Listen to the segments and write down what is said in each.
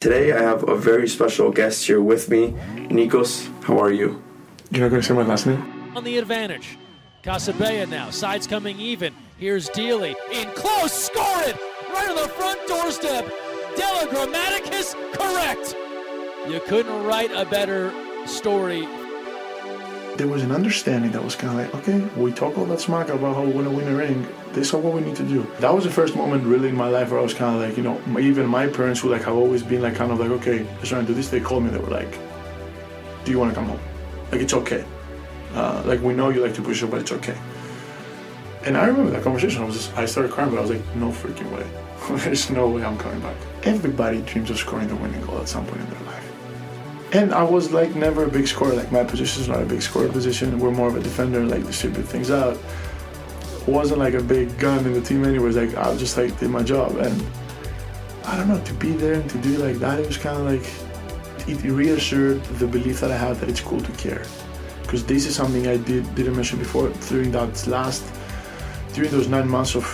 Today I have a very special guest here with me. Nikos, how are you? You're not going to say my last name? On the advantage. Casabella now. Sides coming even. Here's Dealey. In close. Score it! Right on the front doorstep. Delagrammatikas correct. You couldn't write a better story. There was an understanding that was kind of like, okay, we talk all that smack about how we want to win a ring. This is what we need to do. That was the first moment really in my life where I was kind of like, you know, even my parents who like have always been like kind of like, okay, let's try and do this. They called me. They were like, do you want to come home? Like it's okay. Uh, like we know you like to push it, but it's okay. And I remember that conversation. I was just, I started crying, but I was like, no freaking way. There's no way I'm coming back. Everybody dreams of scoring the winning goal at some point in their life. And I was like never a big scorer. Like my position is not a big scorer position. We're more of a defender, like distribute things out. Wasn't like a big gun in the team anyways. Like I just like did my job, and I don't know to be there and to do like that. It was kind of like it reassured the belief that I had that it's cool to care. Because this is something I did didn't mention before during that last during those nine months of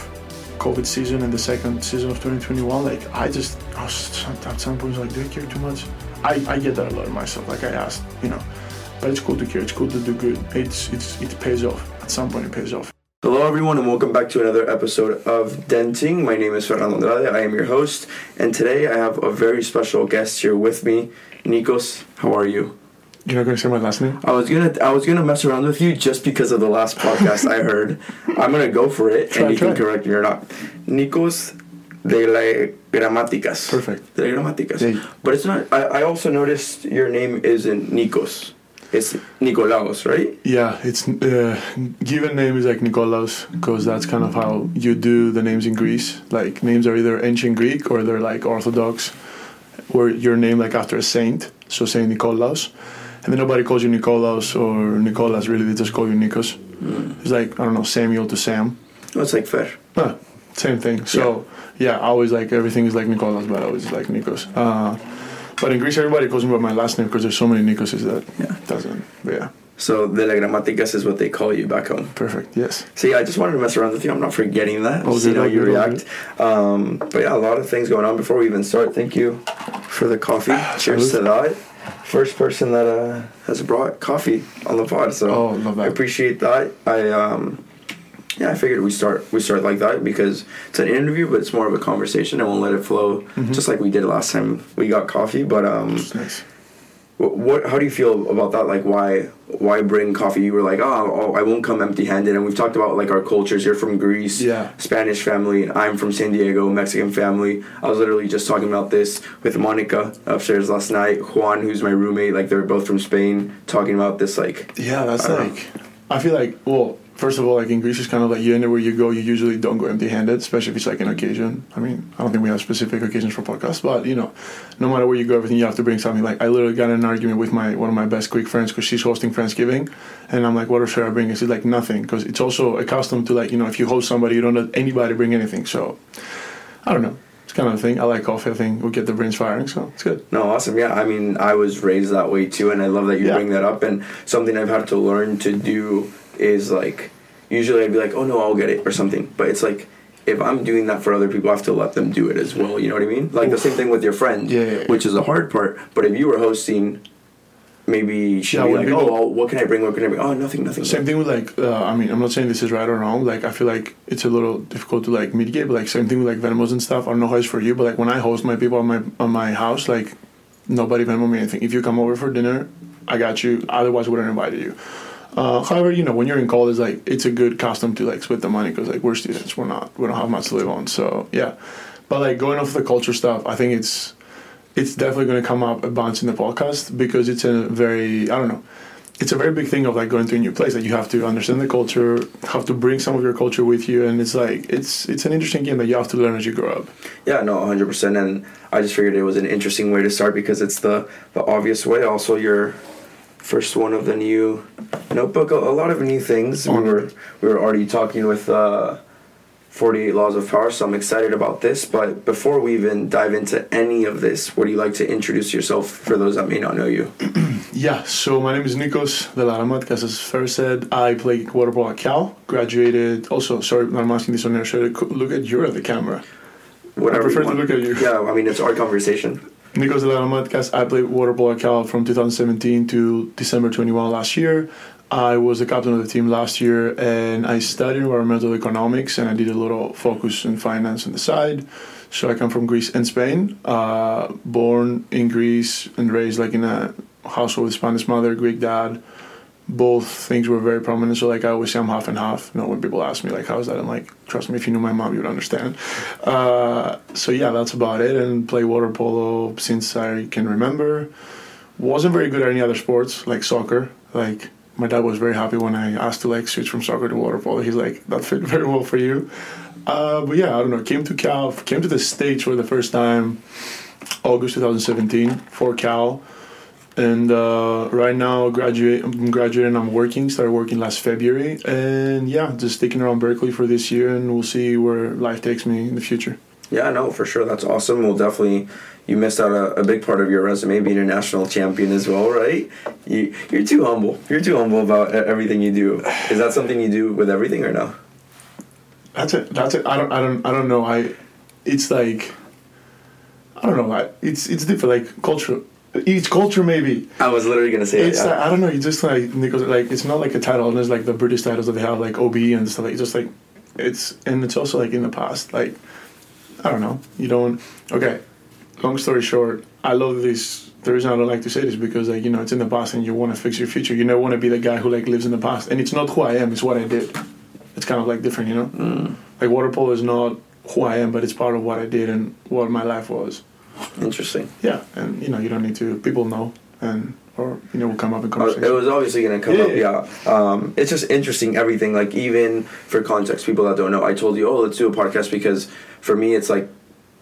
COVID season and the second season of 2021. Like I just I was at some point like, do I care too much? I, I get that a lot of myself. Like I asked, you know, but it's cool to care. It's cool to do good. It's it's it pays off. At some point, it pays off. Hello, everyone, and welcome back to another episode of Denting. My name is Fernando Andrade. I am your host, and today I have a very special guest here with me, Nikos. How are you? You're not gonna say my last name? I was gonna I was gonna mess around with you just because of the last podcast I heard. I'm gonna go for it, Try, and you try. can correct me or not. Nikos de la Gramáticas. Perfect. Delagrammatikas. Yeah. But it's not. I, I also noticed your name isn't Nikos. It's Nikolaos, right? Yeah, it's uh, given name is like Nikolaos because that's kind of how you do the names in Greece. Like names are either ancient Greek or they're like Orthodox, where your name like after a saint. So Saint Nikolaos, and then nobody calls you Nikolaos or Nicolas. Really, they just call you Nikos. It's like I don't know Samuel to Sam. It's like fair. Ah, same thing. So yeah, I always like everything is like Nicolas, but I always like Nikos. Uh, but in Greece, everybody calls me by my last name because there's so many Nikoses that Yeah. doesn't. But yeah, So Delagrammatikas is what they call you back home. perfect. Yes. See, I just wanted to mess around with you. I'm not forgetting that. Oh, See good, how you react. Um, but yeah, a lot of things going on. Before we even start, thank you for the coffee. Cheers to that. First person that uh, has brought coffee on the pod. So Oh, love that. I appreciate that. I um, yeah, I figured we start we start like that because it's an interview, but it's more of a conversation. I won't let it flow Mm-hmm. just like we did last time we got coffee. But um, nice. what, what how do you feel about that like why why bring coffee you were like oh, oh i won't come empty handed and we've talked about like our cultures you're from greece Yeah. spanish family i'm from san diego mexican family i was literally just talking about this with monica upstairs last night juan who's my roommate like they're both from spain talking about this like Yeah, that's like. I feel like well, first of all, like in Greece, it's kind of like you anywhere you go, you usually don't go empty-handed, especially if it's like an mm-hmm. occasion. I mean, I don't think we have specific occasions for podcasts, but you know, no matter where you go, everything you have to bring something. Like I literally got in an argument with my one of my best Greek friends because she's hosting Thanksgiving, and I'm like, what should I bring? And she's like, nothing, because it's also accustomed to like you know, if you host somebody, you don't let anybody bring anything. So, I don't know. It's kind of a thing. I like coffee. I think we get the brains firing, so it's good. No, awesome. Yeah, I mean, I was raised that way too, and I love that you Yeah. bring that up. And something I've had to learn to do is like, usually I'd be like, oh no, I'll get it or something. But it's like, if I'm doing that for other people, I have to let them do it as well. You know what I mean? Like the same thing with your friend, Yeah, yeah, yeah. which is the hard part. But if you were hosting, maybe she'd Yeah, be like, people- oh, well, what can I bring? What can I bring? Oh, nothing, nothing. Same thing with like, uh, I mean, I'm not saying this is right or wrong. Like, I feel like it's a little difficult to like mitigate. But like, same thing with like Venmos and stuff. I don't know how it's for you, but like when I host my people on my on my house, like nobody Venmo me anything. If you come over for dinner, I got you. Otherwise, I wouldn't invite you. Uh, however, you know, when you're in college, like it's a good custom to like split the money because like we're students, we're not, we don't have much to live on. So yeah, but like going off the culture stuff, I think it's it's definitely going to come up a bunch in the podcast because it's a very I don't know. It's a very big thing of like going to a new place. Like you have to understand the culture, have to bring some of your culture with you, and it's like it's it's an interesting game that you have to learn as you grow up. Yeah, no, 100%. And I just figured it was an interesting way to start because it's the, the obvious way. Also, your first one of the new notebook, a, lot of new things. We were, we were already talking with uh, 48 Laws of Power, so I'm excited about this. But before we even dive into any of this, would you like to introduce yourself for those that may not know you? Yeah, so my name is Nikos de la Ramat, as first said. I play water polo at Cal. Graduated. Also, sorry, I'm asking this on air. Should I look at you or the camera? Whatever I prefer to look at you. Yeah, I mean, it's our conversation. Nikos Delagrammatikas. I played water polo at Cal from 2017 to December 21 last year. I was the captain of the team last year, and I studied environmental economics, and I did a little focus in finance on the side. So I come from Greece and Spain. Uh, born in Greece and raised like in a household with Spanish mother, Greek dad. Both things were very prominent. So like I always say I'm half and half. You know, when people ask me like how's that, I'm like, trust me, if you knew my mom, you would understand. Uh, so yeah, that's about it. And play water polo since I can remember. Wasn't very good at any other sports like soccer. Like my dad was very happy when I asked to like switch from soccer to water polo. He's like, that fit very well for you. Uh, but yeah, I don't know. Came to Cal, came to the States for the first time August 2017 for Cal. And uh, right now, graduate, I'm graduating. I'm working. Started working last February, and yeah, just sticking around Berkeley for this year, and we'll see where life takes me in the future. Yeah, no, for sure. That's awesome. we'll definitely, you missed out a, a big part of your resume being a national champion as well, right? You, you're too humble. You're too humble about everything you do. Is that something you do with everything or no? That's it. That's it. I don't. I don't. I don't know. I. It's like. I don't know. I, it's it's different. Like culture. Each culture, maybe. I was literally gonna say. It's that, yeah. like, I don't know. You just like because like it's not like a title. And there's like the British titles that they have like OB and stuff. Like it's just like it's and it's also like in the past. Like I don't know. You don't. Okay. Long story short, I love this. The reason I don't like to say this because like you know it's in the past and you want to fix your future. You never want to be the guy who like lives in the past. And it's not who I am. It's what I did. It's kind of like different, you know. Mm. Like water polo is not who I am, but it's part of what I did and what my life was. Interesting. Yeah, and you know you don't need to. People know, and or you know will come up in Uh, conversation. It was obviously going to come Yeah. up, yeah. Um, it's just interesting, everything. Like, even for context, people that don't know, I told you, oh, let's do a podcast because for me, it's like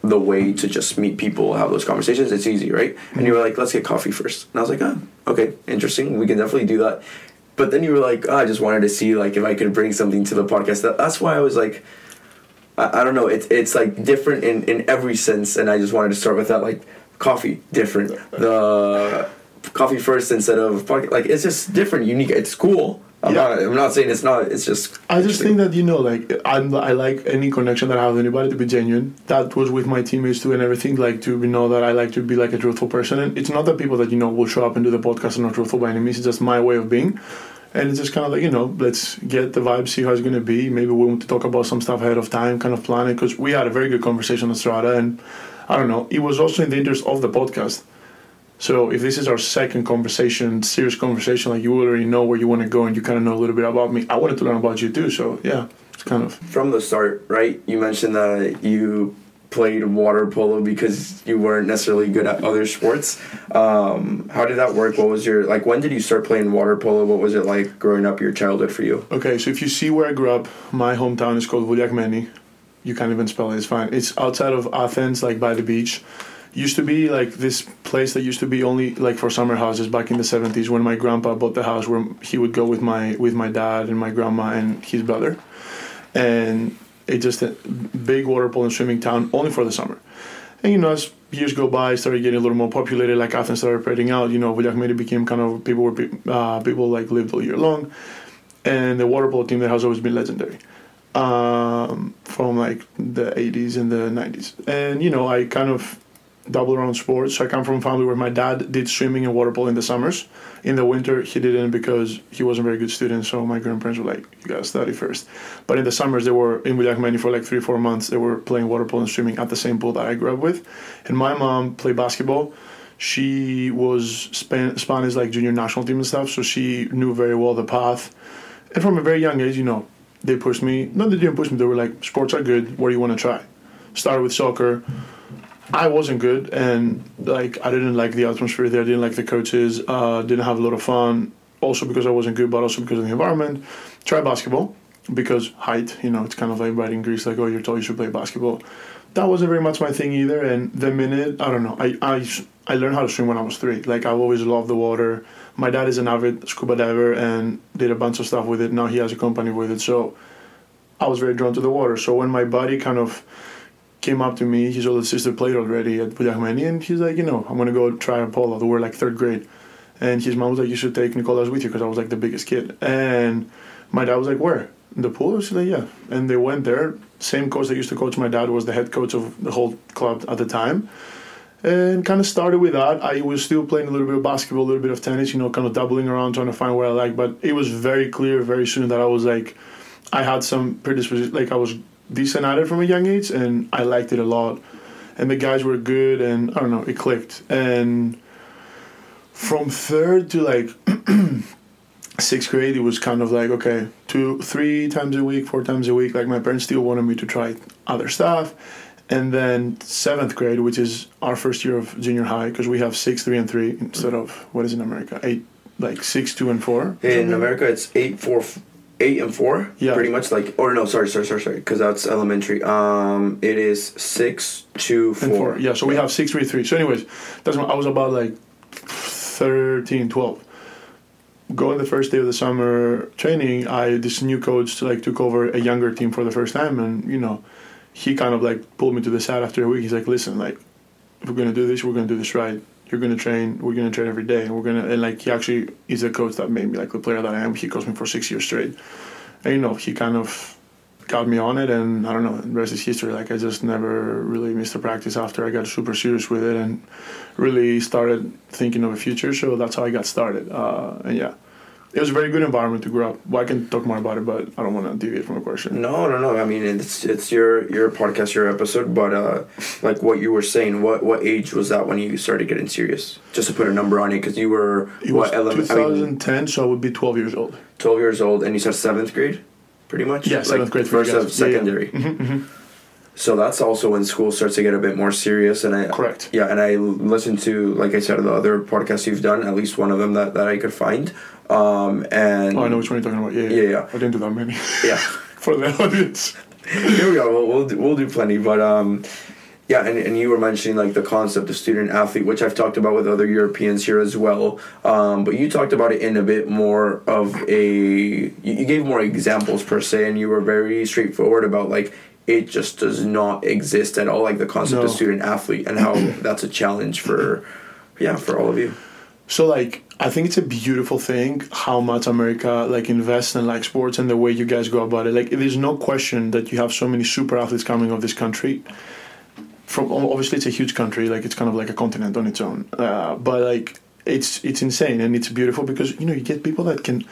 the way to just meet people, have those conversations. It's easy, right? And you were like, let's get coffee first. And I was like, oh, okay, interesting. We can definitely do that. But then you were like, oh, I just wanted to see like if I could bring something to the podcast. That, that's why I was like, I, I don't know. It's it's like different in in every sense, and I just wanted to start with that. Like coffee, different. The coffee first instead of. Like it's just different, unique. It's cool. I'm Yeah. not. I'm not saying it's not. It's just. I just think that you know, like I'm, I like any connection that I have with anybody to be genuine. That was with my teammates too, and everything. Like to be know that I like to be like a truthful person, and it's not that people that you know will show up and do the podcast are not truthful by any means. It's just my way of being, and it's just kind of like you know, let's get the vibe, see how it's gonna be. Maybe we want to talk about some stuff ahead of time, kind of planning because we had a very good conversation on Strada, and I don't know, it was also in the interest of the podcast. So if this is our second conversation, serious conversation, like you already know where you want to go and you kind of know a little bit about me, I wanted to learn about you too. So yeah, it's kind of From the start, right? You mentioned that you played water polo because you weren't necessarily good at other sports. Um, how did that work? What was your like? When did you start playing water polo? What was it like growing up? Your childhood for you? okay. So if you see where I grew up, my hometown is called Vouliagmeni. You can't even spell it. It's fine. It's outside of Athens, like by the beach. Used to be like this place that used to be only like for summer houses back in the seventies when my grandpa bought the house where he would go with my with my dad and my grandma and his brother, and it just a big water polo and swimming town only for the summer. And you know, as years go by, it started getting a little more populated. Like Athens started spreading out. You know, Vouliagmeni became kind of people where uh, people like lived all year long, and the water polo team there has always been legendary um, from like the 80s and the 90s. And you know, I kind of double around sports. So I come from a family where my dad did swimming and water polo in the summers. In the winter, he didn't because he wasn't a very good student. So my grandparents were like, "You gotta study first. But in the summers, they were in Vouliagmeni for like three, four months. They were playing water polo and swimming at the same pool that I grew up with. And my mom played basketball. She was Span- Spanish like junior national team and stuff. So she knew very well the path. And from a very young age, you know, they pushed me. No, they didn't push me. They were like, "Sports are good. What do you want to try?" Started with soccer. I wasn't good, and like I didn't like the atmosphere there. I didn't like the coaches. Uh, didn't have a lot of fun. Also because I wasn't good, but also because of the environment. Try basketball because height. You know, it's kind of like right in Greece, like oh, you're told you should play basketball. That wasn't very much my thing either. And the minute I don't know, I I I learned how to swim when I was three. Like I've always loved the water. My dad is an avid scuba diver and did a bunch of stuff with it. Now he has a company with it, so I was very drawn to the water. So when my body kind of came up to me, his older sister played already at Vouliagmeni, and he's like, you know, I'm gonna go try a polo. We were like third grade, and his mom was like, you should take Nicolas with you because I was like the biggest kid. And my dad was like, where? The pool? She's like, yeah. And they went there. Same coach that used to coach my dad was the head coach of the whole club at the time. and kind of started with that. I was still playing a little bit of basketball, a little bit of tennis, you know, kind of doubling around, trying to find where I like. But it was very clear very soon that I was like, I had some predisposition, like I was decent at it from a young age, and I liked it a lot. And the guys were good, and I don't know, it clicked. And from third to like sixth grade, it was kind of like okay, two, three times a week, four times a week. Like my parents still wanted me to try other stuff and then seventh grade, which is our first year of junior high, because we have six, three, and three instead of what is in America, eight, like six, two, and four. In America, it's eight, four, eight, and four. Yeah. Pretty much like, or no, sorry, sorry, sorry, sorry, because that's elementary. Um, it is six, two, four. Four. Yeah, so we have six, three, three. So, anyways, that's when I was about like 13, 12. Going the first day of the summer training, I this new coach like took over a younger team for the first time, and you know he kind of like pulled me to the side after a week. He's like, "Listen, like, if we're gonna do this, we're gonna do this right. You're gonna train. We're gonna train every day, we're gonna." And like, he actually is a coach that made me like the player that I am. He coached me for six years straight, and you know, he kind of got me on it, and I don't know. The rest is history. Like, I just never really missed a practice after I got super serious with it, and really started thinking of a future. So that's how I got started. Uh, and yeah it was a very good environment to grow up. Well, I can talk more about it, but I don't want to deviate from the question. No, no, no. I mean, it's it's your your podcast, your episode. But uh, like what you were saying, what what age was that when you started getting serious? Just to put a number on it, because you were it what was 2010, I mean, so I would be 12 years old. 12 years old, and you said seventh grade, pretty much. Yeah, seventh like grade. First of secondary. Yeah, yeah. Mm-hmm, mm-hmm. So that's also when school starts to get a bit more serious, and I correct. Yeah, and I listened to, like I said, the other podcasts you've done, at least one of them that, that I could find. Um, and oh, I know which one you're talking about. Yeah, yeah, yeah. yeah. I didn't do that many. Yeah, for the audience. Here we go. We'll we'll do, we'll do plenty, but um, yeah, and, and you were mentioning like the concept of student athlete, which I've talked about with other Europeans here as well. Um, but you talked about it in a bit more of a. You, you gave more examples per se, and you were very straightforward about like it just does not exist at all, like the concept No. of student athlete, and how that's a challenge for, yeah, for all of you. So like I think it's a beautiful thing how much America like invests in like sports and the way you guys go about it. Like there's no question that you have so many super athletes coming of this country. From obviously it's a huge country, like it's kind of like a continent on its own. Uh, but like it's it's insane and it's beautiful because you know you get people that can.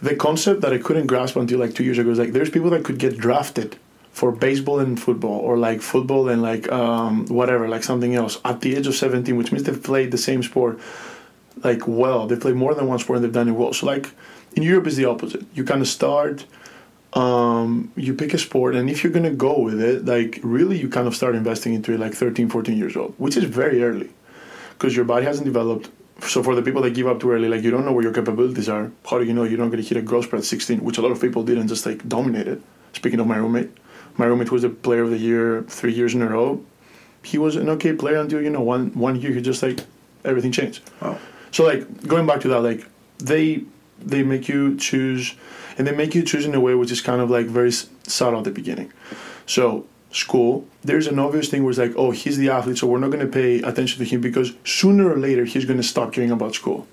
The concept that I couldn't grasp until like two years ago is like there's people that could get drafted for baseball and football or like football and like um, whatever like something else at the age of 17 which means they've played the same sport like well they play more than one sport and they've done it well. So like in europe is the opposite. You kind of start um, you pick a sport and if you're going to go with it like really you kind of start investing into it like 13 14 years old which is very early because your body hasn't developed. So for the people that give up too early like you don't know where your capabilities are. How do you know? You're not going to hit a growth spurt at 16 which a lot of people did and just like dominated speaking of my roommate my roommate was the player of the year three years in a row he was an okay player until you know one one year he just like everything changed Wow. so like going back to that, like they they make you choose, and they make you choose in a way which is kind of like very subtle at the beginning. So school, there's an obvious thing where it's like, oh, he's the athlete, so we're not going to pay attention to him because sooner or later he's going to stop caring about school.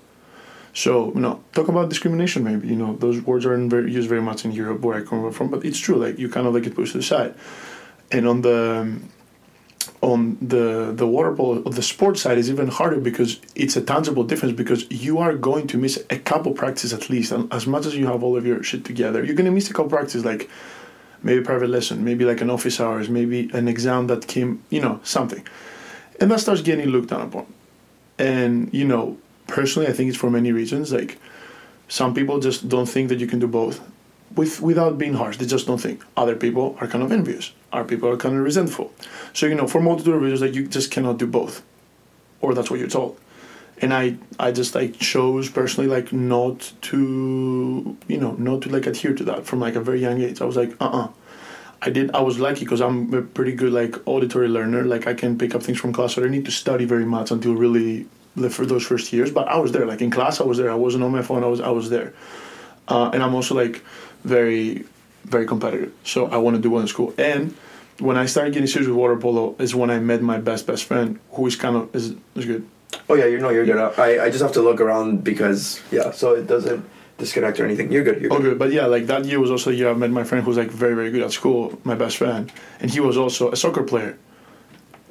So you know, talk about discrimination. Maybe you know those words aren't very, used very much in Europe where I come from, but it's true. Like you kind of like get pushed to the side, and on the on the the water polo the sports side is even harder because it's a tangible difference because you are going to miss a couple practices at least and as much as you have all of your shit together you're going to miss a couple practices like maybe private lesson maybe like an office hours maybe an exam that came you know something and that starts getting looked down upon and you know personally i think it's for many reasons. Like some people just don't think that you can do both with without being harsh. They just don't think. Other people are kind of envious. Other people are kind of resentful. So you know for multitude of reasons like you just cannot do both. Or that's what you're told. And i i just like chose personally like not to you know not to like adhere to that from like a very young age. I was like uh-uh. I did i was lucky because i'm a pretty good like auditory learner. Like i can pick up things from class so i didn't need to study very much until really for those first years but i was there like in class i was there i wasn't on my phone i was i was there uh, and i'm also like very very competitive so i want to do well in school and when i started getting serious with water polo is when i met my best best friend who is kind of is, is good Oh yeah, you know you're good. I, I just have to look around because yeah, so it doesn't disconnect or anything. You're good. You're good. Oh, good. good. But yeah, like that year was also the year I met my friend who's like very, very good at school, my best friend. And he was also a soccer player.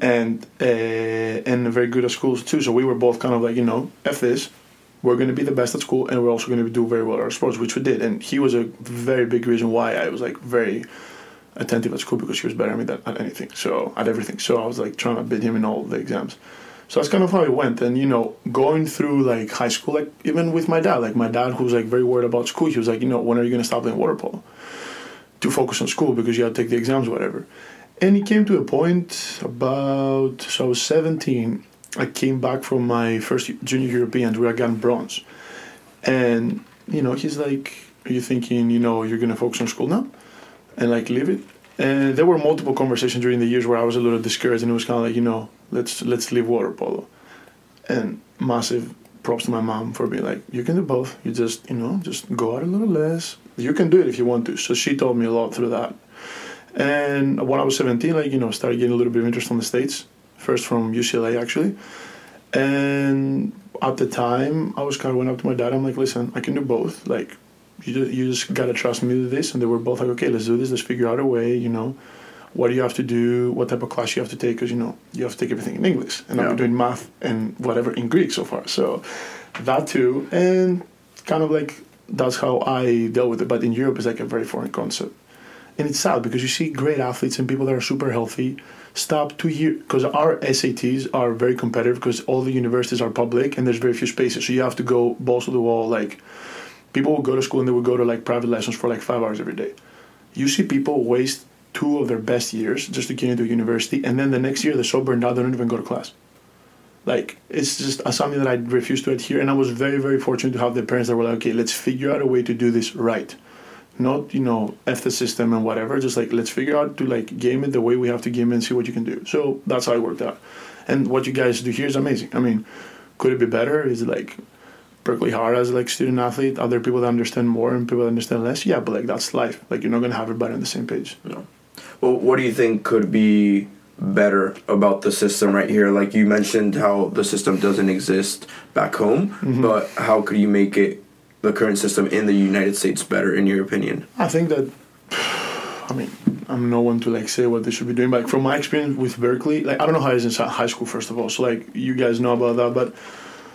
And uh, and very good at schools too. So we were both kind of like you know, f this, we're going to be the best at school, and we're also going to do very well at our sports, which we did. And he was a very big reason why I was like very attentive at school because he was better than me than, at anything, so at everything. So I was like trying to beat him in all the exams. So that's kind of how it went. And you know, going through like high school, like even with my dad, like my dad who's like very worried about school, he was like, you know, when are you going to stop playing water polo? To focus on school because you have to take the exams, whatever. And it came to a point about so I was 17. I came back from my first junior Europeans where I got bronze, and you know he's like, "Are you thinking you know you're gonna focus on school now, and like leave it?" And there were multiple conversations during the years where I was a little discouraged, and it was kind of like, you know, let's let's leave water polo, and massive props to my mom for being like, you can do both. You just you know just go out a little less. You can do it if you want to. So she taught me a lot through that. And when I was 17, like, you know, started getting a little bit of interest from the States, first from UCLA actually. And at the time, I was kind of went up to my dad. I'm like, listen, I can do both. Like, you just, you just gotta trust me with this. And they were both like, okay, let's do this. Let's figure out a way. You know, what do you have to do? What type of class you have to take? Because you know, you have to take everything in English, and yeah. I'm doing math and whatever in Greek so far. So that too, and kind of like that's how I dealt with it. But in Europe, it's like a very foreign concept and it's sad because you see great athletes and people that are super healthy stop two years because our SATs are very competitive because all the universities are public and there's very few spaces, so you have to go balls to the wall. Like people will go to school and they will go to like private lessons for like five hours every day. You see people waste two of their best years just to get into a university, and then the next year they're so burned out they don't even go to class. Like it's just uh, something that I refuse to adhere, and I was very very fortunate to have the parents that were like, okay, let's figure out a way to do this right not you know f the system and whatever just like let's figure out to like game it the way we have to game it and see what you can do. So that's how it worked out. And what you guys do here is amazing. I mean could it be better? Is it like Berkeley hard as like student athlete other people that understand more and people that understand less? Yeah but like that's life. Like you're not gonna have everybody on the same page. No. Well what do you think could be better about the system right here? Like you mentioned how the system doesn't exist back home mm-hmm. but how could you make it the current system in the United States better, in your opinion? I think that. I mean, I'm no one to like say what they should be doing, but like, from my experience with Berkeley, like I don't know how it is in high school, first of all. So like you guys know about that, but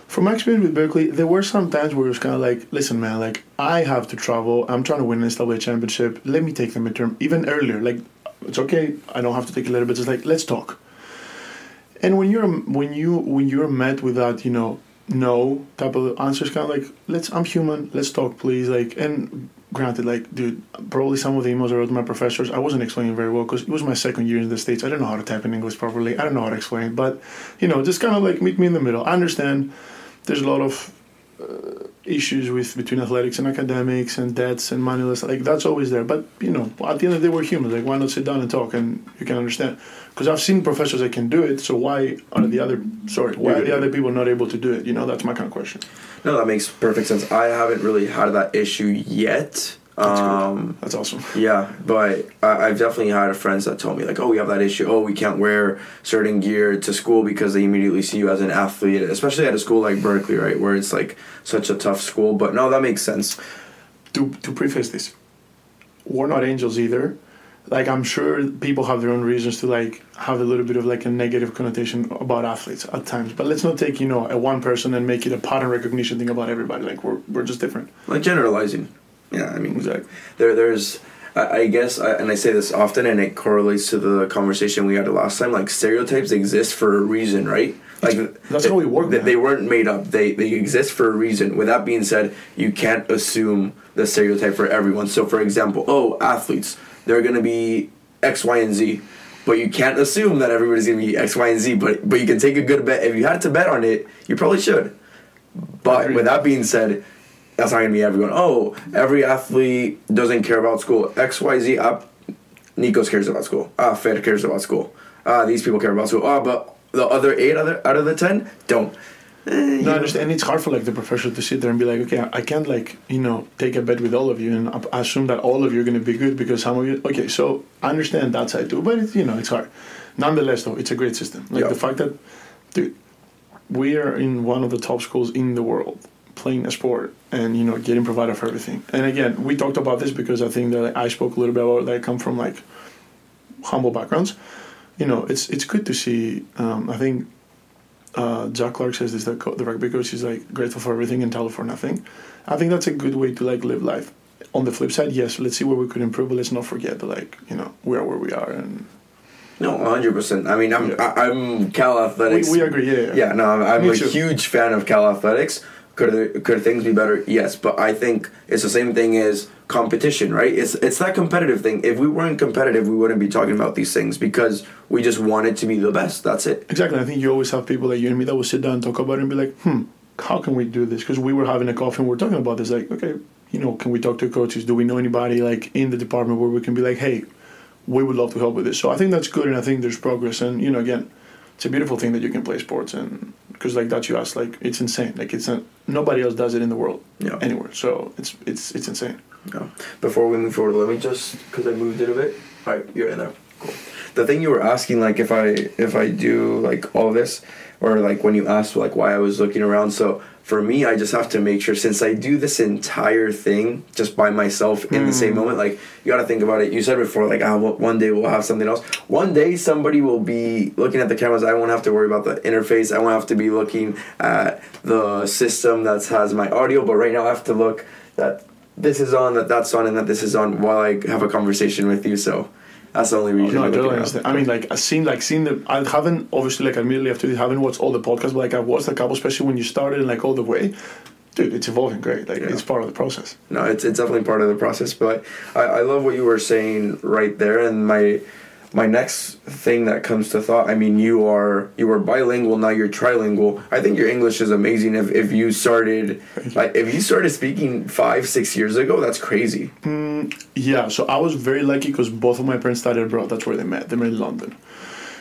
from my experience with Berkeley, there were some times where it was kind of like, listen, man, like I have to travel. I'm trying to win an NCAA championship. Let me take the midterm even earlier. Like it's okay. I don't have to take a letter, but it's like let's talk. And when you're when you when you're met with that, you know, no type of answers kind of like let's i'm human let's talk please like and granted like dude probably some of the emails i wrote to my professors i wasn't explaining very well because it was my second year in the states. I didn't know how to type in english properly. I don't know how to explain but you know just kind of like meet me in the middle. I understand there's a lot of uh, issues with between athletics and academics and debts and moneyless like that's always there but you know at the end of the day we're humans like why not sit down and talk and you can understand because I've seen professors that can do it. So why are the other sorry why are the other people not able to do it? You know, that's my kind of question. No, that makes perfect sense. I haven't really had that issue yet. That's, um, that's awesome. Yeah, but I, have definitely had friends that told me like, "Oh, we have that issue. Oh, we can't wear certain gear to school because they immediately see you as an athlete, especially at a school like Berkeley, right, where it's like such a tough school." But no, that makes sense. To to preface this, we're not angels either like I'm sure people have their own reasons to like have a little bit of like a negative connotation about athletes at times. But let's not take you know a one person and make it a pattern recognition thing about everybody. Like we're we're just different. Like generalizing. Yeah, I mean, exactly. There there's. I, guess, I, and I say this often, and it correlates to the conversation we had last time. Like stereotypes exist for a reason, right? Like that's how we work. They, they weren't made up. They they exist for a reason. With that being said, you can't assume the stereotype for everyone. So, for example, oh, athletes they're going to be X, Y, and Z. But you can't assume that everybody's going to be X, Y, and Z. But but you can take a good bet. If you had to bet on it, you probably should. But with that being said, that's not going to be everyone. Oh, every athlete doesn't care about school. X, Y, Z. Uh, Nikos cares about school. Ah, uh, Fer cares about school. Ah, uh, these people care about school. Ah, uh, but the other eight other out of the ten don't. Eh, no, I understand. And it's hard for like the professor to sit there and be like, okay, I can't like you know take a bet with all of you and assume that all of you are going to be good because some of you. Okay, so I understand that side too, but it's, you know it's hard. Nonetheless, though, it's a great system. Like the fact that, dude, we are in one of the top schools in the world playing a sport and you know getting provided for everything. And again, we talked about this because I think that I spoke a little bit about that I come from like humble backgrounds you know, it's it's good to see. Um, I think uh, Jack Clark says this that co- the rugby coach is like grateful for everything and thankful for nothing. I think that's a good way to like live life. On the flip side, yes, let's see where we could improve, but let's not forget that like you know we are where we are and No, hundred percent. I mean, I'm Yeah. I, I'm Cal Athletics. we, we agree. Yeah, Yeah, no, I'm, I'm a too. huge fan of Cal Athletics. Could there, could things be better? Yes, but I think it's the same thing as competition, right? It's it's that competitive thing. If we weren't competitive, we wouldn't be talking about these things because we just wanted to be the best. That's it. Exactly. I think you always have people like you and me that will sit down and talk about it and be like, hmm, how can we do this? Because we were having a coffee and we are talking about this. Like, okay, you know, can we talk to coaches? Do we know anybody like in the department where we can be like, hey, we would love to help with this. So I think that's good, and I think there's progress. And you know, again, it's a beautiful thing that you can play sports, and because like that you asked, like it's insane. Like it's not, nobody else does it in the world Yeah. anywhere. So it's it's it's insane. Yeah. Before we move forward, let me just because I moved it a bit. All right, you're in there. Cool. The thing you were asking, like if I if I do like all this, or like when you asked like why I was looking around. So for me, I just have to make sure since I do this entire thing just by myself in the same moment. Like you got to think about it. You said before, like ah, well, one day we'll have something else. One day somebody will be looking at the cameras. I won't have to worry about the interface. I won't have to be looking at the system that has my audio. But right now, I have to look that this is on, that that's on, and that this is on while I have a conversation with you. So that's the only reason. No, I totally understand. I mean, like I've seen, like seen the. I haven't obviously like immediately after this, haven't watched all the podcasts, but like I've watched a couple, especially when you started and like all the way. Dude, it's evolving great. Like Yeah. it's part of the process. No, it's it's definitely part of the process. But I, I love what you were saying right there. And my my next thing that comes to thought. I mean, you are you were bilingual. Now you're trilingual. I think your English is amazing. If if you started like if you started speaking five six years ago, that's crazy. Hmm, yeah, so I was very lucky because both of my parents studied abroad. That's where they met. They met in London.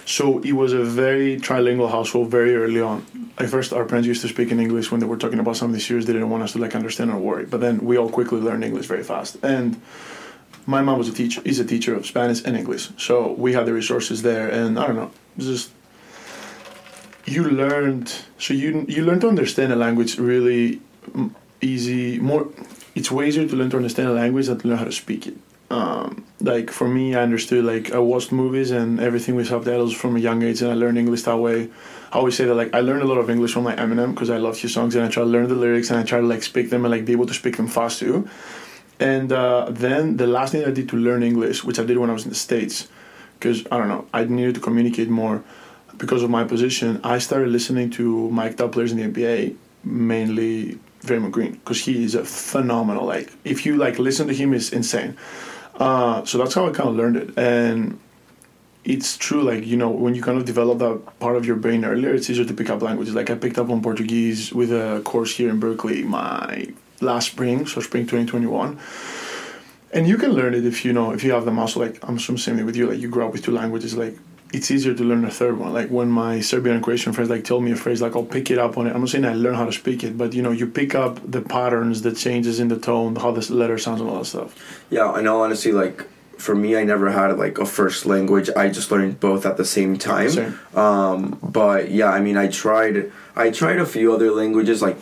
So it was a very trilingual household very early on. At first, our parents used to speak in English when they were talking about something serious. They didn't want us to like understand or worry. But then we all quickly learned English very fast. And my mom was a teacher. Is a teacher of Spanish and English. So we had the resources there. And I don't know, just you learned. So you you learn to understand a language really easy. More, it's way easier to learn to understand a language than to learn how to speak it um, like for me, I understood like I watched movies and everything with subtitles from a young age, and I learned English that way. I always say that like I learned a lot of English from like Eminem because I love his songs and I try to learn the lyrics and I try to like speak them and like be able to speak them fast too. And uh, then the last thing I did to learn English, which I did when I was in the states, because I don't know, I needed to communicate more because of my position. I started listening to mic'd up players in the NBA, mainly Draymond Green, because he is a phenomenal. Like if you like listen to him, is insane. Uh, so that's how I kind of learned it, and it's true. Like you know, when you kind of develop that part of your brain earlier, it's easier to pick up languages. Like I picked up on Portuguese with a course here in Berkeley, my last spring, so spring twenty twenty one. And you can learn it if you know if you have the muscle. Like I'm assuming same with you. Like you grow up with two languages. Like it's easier to learn a third one. Like when my Serbian and Croatian friends like tell me a phrase, like I'll pick it up on it. I'm not saying I learn how to speak it, but you know you pick up the patterns, the changes in the tone, how the letter sounds, and all that stuff. Yeah, I know. Honestly, like for me, I never had like a first language. I just learned both at the same time. Same. Um, but yeah, I mean, I tried. I tried a few other languages, like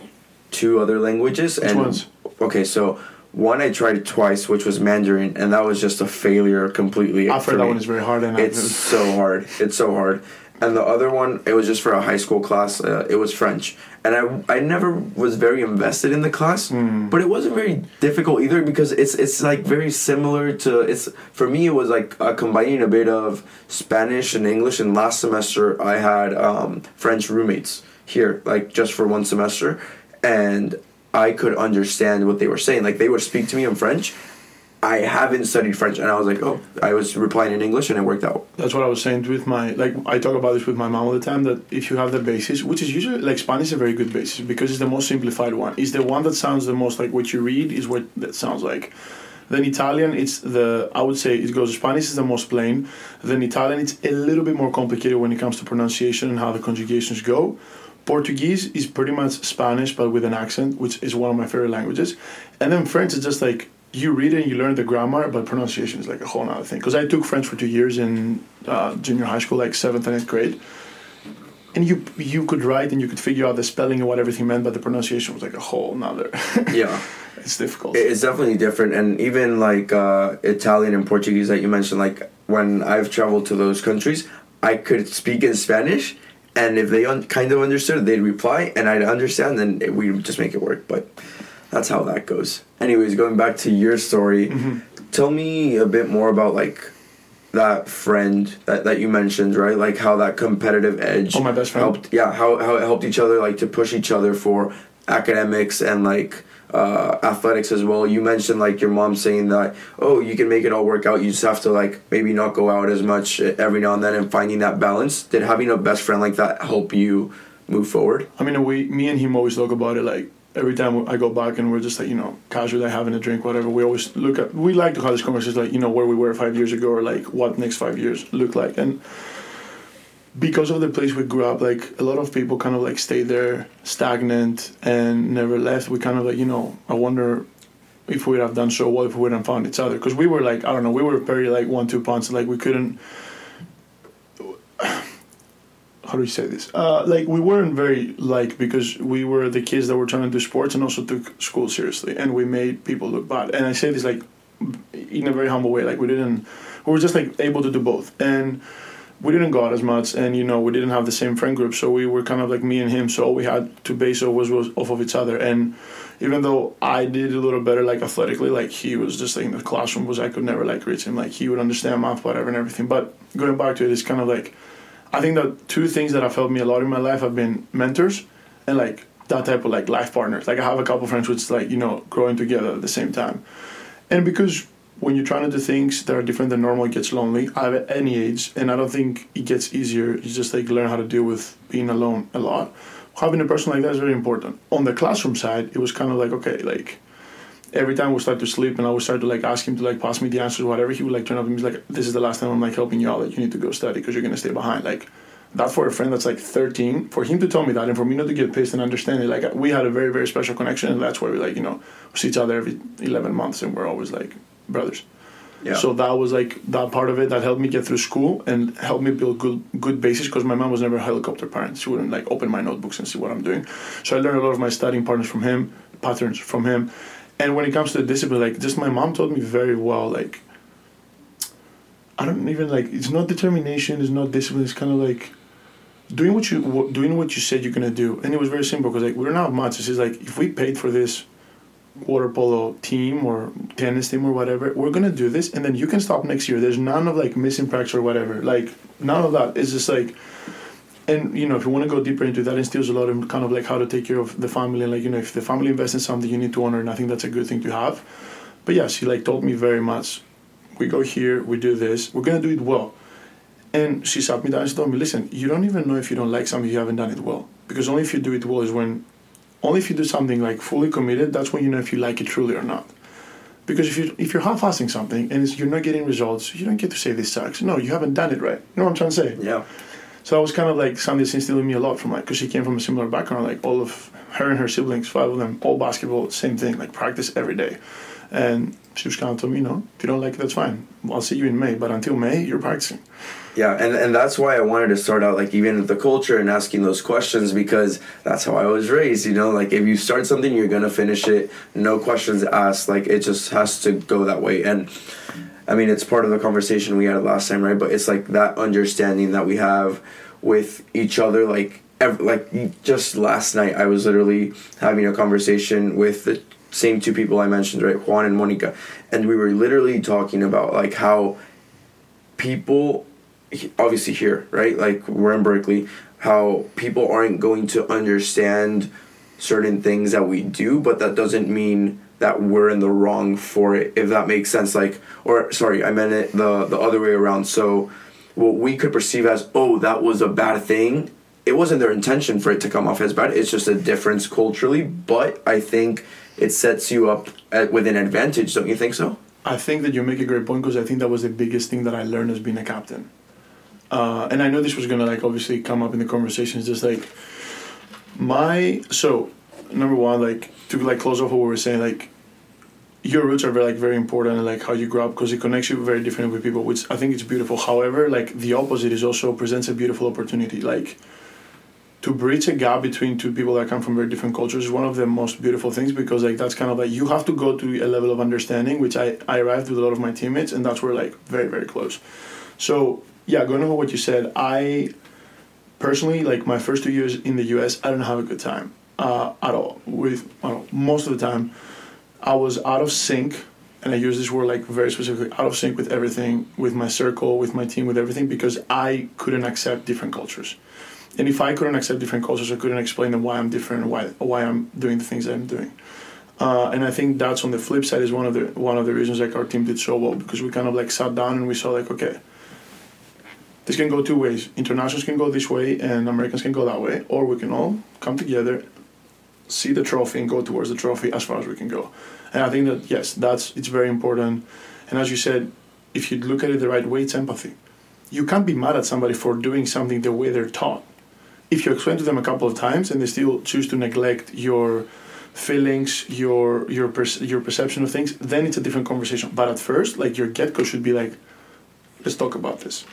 two other languages. Which and ones? okay, so one I tried twice, which was Mandarin, and that was just a failure completely. I've heard that me. one is very hard, and It's so hard. It's so hard. And the other one, it was just for a high school class. Uh, it was French, and I I never was very invested in the class, but it wasn't very difficult either because it's it's like very similar to it's for me it was like uh, combining a bit of Spanish and English. And last semester I had um, French roommates here, like just for one semester, and I could understand what they were saying. Like they would speak to me in French. I haven't studied French, and I was like, oh, I was replying in English, and it worked out. That's what I was saying with my like I talk about this with my mom all the time that if you have the basis, which is usually like Spanish is a very good basis because it's the most simplified one. It's the one that sounds the most like what you read is what that sounds like. Then Italian, it's the I would say it goes Spanish is the most plain. Then Italian, it's a little bit more complicated when it comes to pronunciation and how the conjugations go. Portuguese is pretty much Spanish but with an accent, which is one of my favorite languages. And then French is just like you read it and you learn the grammar, but pronunciation is like a whole other thing. Because I took French for two years in uh, junior high school, like seventh and eighth grade, and you you could write and you could figure out the spelling and what everything meant, but the pronunciation was like a whole nother. Yeah. it's difficult. It's definitely different, and even like uh, Italian and Portuguese that you mentioned, like when I've traveled to those countries, I could speak in Spanish, and if they un- kind of understood, they'd reply, and I'd understand, then it, we'd just make it work. But that's how that goes. Anyways, going back to your story, Mm-hmm. tell me a bit more about like that friend that, that you mentioned, right? Like how that competitive edge Oh, my best friend? helped yeah, how how it helped each other like to push each other for academics and like uh, athletics as well. You mentioned like your mom saying that, oh, you can make it all work out. You just have to like maybe not go out as much every now and then and finding that balance. Did having a best friend like that help you move forward? I mean, we, me and him always talk about it. Like every time I go back and we're just like, you know, casually having a drink, whatever. We always look at. We like to have this conversation, like you know, where we were five years ago, or like what next five years look like. And because of the place we grew up, like a lot of people kind of like stayed there, stagnant, and never left. We kind of like, you know, I wonder if we would have done so well if we wouldn't found each other. Because we were like, I don't know, we were very like one two punch. Like we couldn't how do you say this? Uh, like we weren't very like because we were the kids that were trying to do sports and also took school seriously, and we made people look bad. And I say this like in a very humble way. Like we didn't, we were just like able to do both, and we didn't go out as much, and you know we didn't have the same friend group, so we were kind of like me and him. So all we had to base off was, was off of each other, and even though I did a little better like athletically, like he was just like in the classroom was I could never like reach him. Like he would understand math, whatever, and everything. But going back to it, it's kind of like I think that two things that have helped me a lot in my life have been mentors and like that type of like life partners. Like I have a couple friends which like you know growing together at the same time, and because when you're trying to do things that are different than normal, it gets lonely. I've at any age, and I don't think it gets easier. You just like learn how to deal with being alone a lot. Having a person like that is very important. On the classroom side, it was kind of like okay, like every time we start to sleep and I would start to like ask him to like pass me the answers, whatever, he would like turn up and be like, "This is the last time I'm like helping you out. Like you need to go study because you're gonna stay behind." Like that for a friend that's like 13, for him to tell me that and for me not to get pissed and understand it, like we had a very very special connection and that's why we like you know we see each other every 11 months and we're always like brothers. Yeah. So that was like that part of it that helped me get through school and helped me build good good basis because my mom was never a helicopter parent. She wouldn't like open my notebooks and see what I'm doing. So I learned a lot of my studying partners from him, patterns from him. And when it comes to the discipline, like just my mom taught me very well, like I don't even like it's not determination, it's not discipline, it's kind of like doing what you doing what you said you're gonna do. And it was very simple because like we're not much. It's just like if we paid for this water polo team or tennis team or whatever, we're gonna do this, and then you can stop next year. There's none of like missing practice or whatever. Like none of that. It's just like, and you know, if you want to go deeper into that, instills a lot of kind of like how to take care of the family, and like you know, if the family invests in something, you need to honor, and I think that's a good thing to have. But yeah, she like told me very much. We go here, we do this. We're gonna do it well. And she sat me down and she told me, listen, you don't even know if you don't like something, you haven't done it well. Because only if you do it well is when only if you do something like fully committed, that's when you know if you like it truly or not. Because if you if you're half-assing something and it's, you're not getting results, you don't get to say this sucks. No, you haven't done it right. You know what I'm trying to say? Yeah. So that was kind of like something that's instilled in me a lot from like because she came from a similar background. Like all of her and her siblings, five of them, all basketball, same thing, like practice every day. And she was kind of told me, you know, if you don't like it, that's fine. I'll see you in May, but until May, you're practicing. Yeah, and, and that's why I wanted to start out like even the culture and asking those questions because that's how I was raised, you know, like if you start something you're gonna finish it, no questions asked, like it just has to go that way. And I mean it's part of the conversation we had last time, right? But it's like that understanding that we have with each other, like ev- like just last night I was literally having a conversation with the same two people I mentioned, right, Juan and Monica, and we were literally talking about like how people obviously here right? Like we're in berkeley how people aren't going to understand certain things that we do but that doesn't mean that we're in the wrong for it if that makes sense. Like or sorry i meant it the the other way around. So what we could perceive as oh that was a bad thing it wasn't their intention for it to come off as bad. It's just a difference culturally but i think it sets you up at, with an advantage don't you think so? I think that you make a great point because I think that was the biggest thing that I learned as being a captain. Uh, and I know this was gonna like obviously come up in the conversations. Just like my so number one, like to like close off what we were saying, like your roots are very like very important and like how you grow up because it connects you very differently with people, which I think it's beautiful. However, like the opposite is also presents a beautiful opportunity. Like to bridge a gap between two people that come from very different cultures is one of the most beautiful things because like that's kind of like you have to go to a level of understanding which I, I arrived with a lot of my teammates and that's where like very very close so yeah, going over what you said, I personally like my first two years in the U.S. I didn't have a good time uh, at all. With most of the time, I was out of sync, and I use this word like very specifically out of sync with everything, with my circle, with my team, with everything, because I couldn't accept different cultures. And if I couldn't accept different cultures, I couldn't explain them why I'm different, why why I'm doing the things that I'm doing. Uh, and I think that's on the flip side is one of the one of the reasons like our team did so well because we kind of like sat down and we saw like okay, this can go two ways. Internationals can go this way and Americans can go that way, or we can all come together, see the trophy and go towards the trophy as far as we can go. And I think that yes, that's it's very important. And as you said, if you look at it the right way, it's empathy. You can't be mad at somebody for doing something the way they're taught. If you explain to them a couple of times and they still choose to neglect your feelings, your your per- your perception of things, then it's a different conversation. But at first, like your get go should be like, let's talk about this.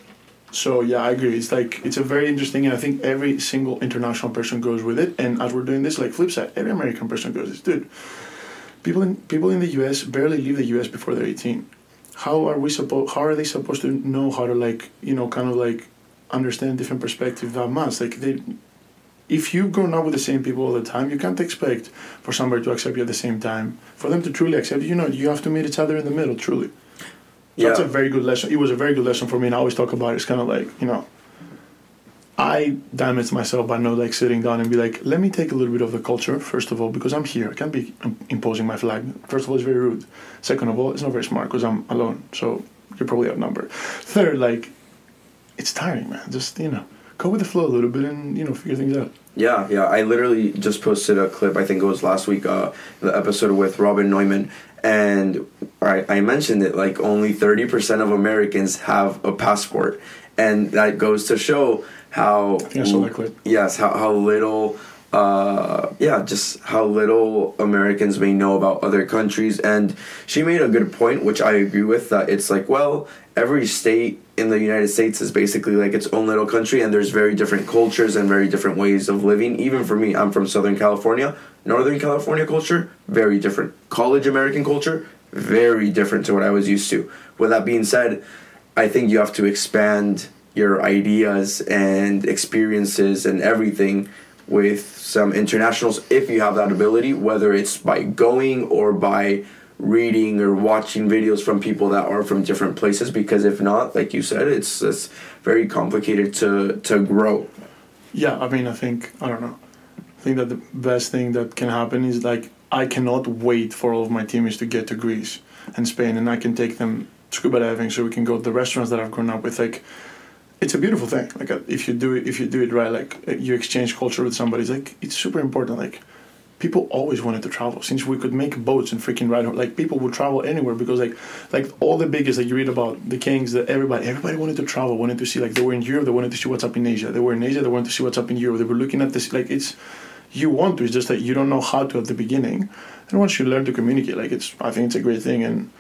So yeah, I agree. It's like it's a very interesting, and I think every single international person goes with it. And as we're doing this, like flip side, every American person goes, this, dude. People in people in the U.S. barely leave the U.S. before they're eighteen. How are we supposed? How are they supposed to know how to like you know kind of like understand different perspectives that much? Like they, if you've grown up with the same people all the time, you can't expect for somebody to accept you at the same time. For them to truly accept you, you know, you have to meet each other in the middle, truly. So That's a very good lesson. It was a very good lesson for me, and I always talk about it. It's kind of like you know, I damage myself by not like sitting down and be like, let me take a little bit of the culture first of all because I'm here. I can't be imposing my flag. First of all, it's very rude. Second of all, it's not very smart because I'm alone. So you're probably outnumbered. Third, like, it's tiring, man. Just you know, go with the flow a little bit and you know figure things out. Yeah, yeah. I literally just posted a clip. I think it was last week. Uh, the episode with Robin Neumann, and I, I mentioned it like only 30% of Americans have a passport and that goes to show how yes how, how little uh, yeah just how little Americans may know about other countries and she made a good point which I agree with that it's like well every state in the United States is basically like its own little country and there's very different cultures and very different ways of living even for me I'm from Southern California Northern California culture, very different. College American culture, very different to what I was used to. With that being said, I think you have to expand your ideas and experiences and everything with some internationals if you have that ability, whether it's by going or by reading or watching videos from people that are from different places because if not like you said it's it's very complicated to to grow yeah i mean i think i don't know I think that the best thing that can happen is like I cannot wait for all of my teammates to get to Greece and Spain, and I can take them scuba diving, so we can go to the restaurants that I've grown up with. Like, it's a beautiful thing. Like, uh, if you do it, if you do it right, like uh, you exchange culture with somebody, it's like it's super important. Like, people always wanted to travel since we could make boats and freaking ride. Like, people would travel anywhere because like, like all the biggest that like, you read about the kings, that everybody, everybody wanted to travel, wanted to see. Like, they were in Europe, they wanted to see what's up in Asia. They were in Asia, they wanted to see what's up in Europe. They were looking at this. Like, it's you want to. It's just that you don't know how to at the beginning. And once you learn to communicate, like it's, I think it's a great thing. And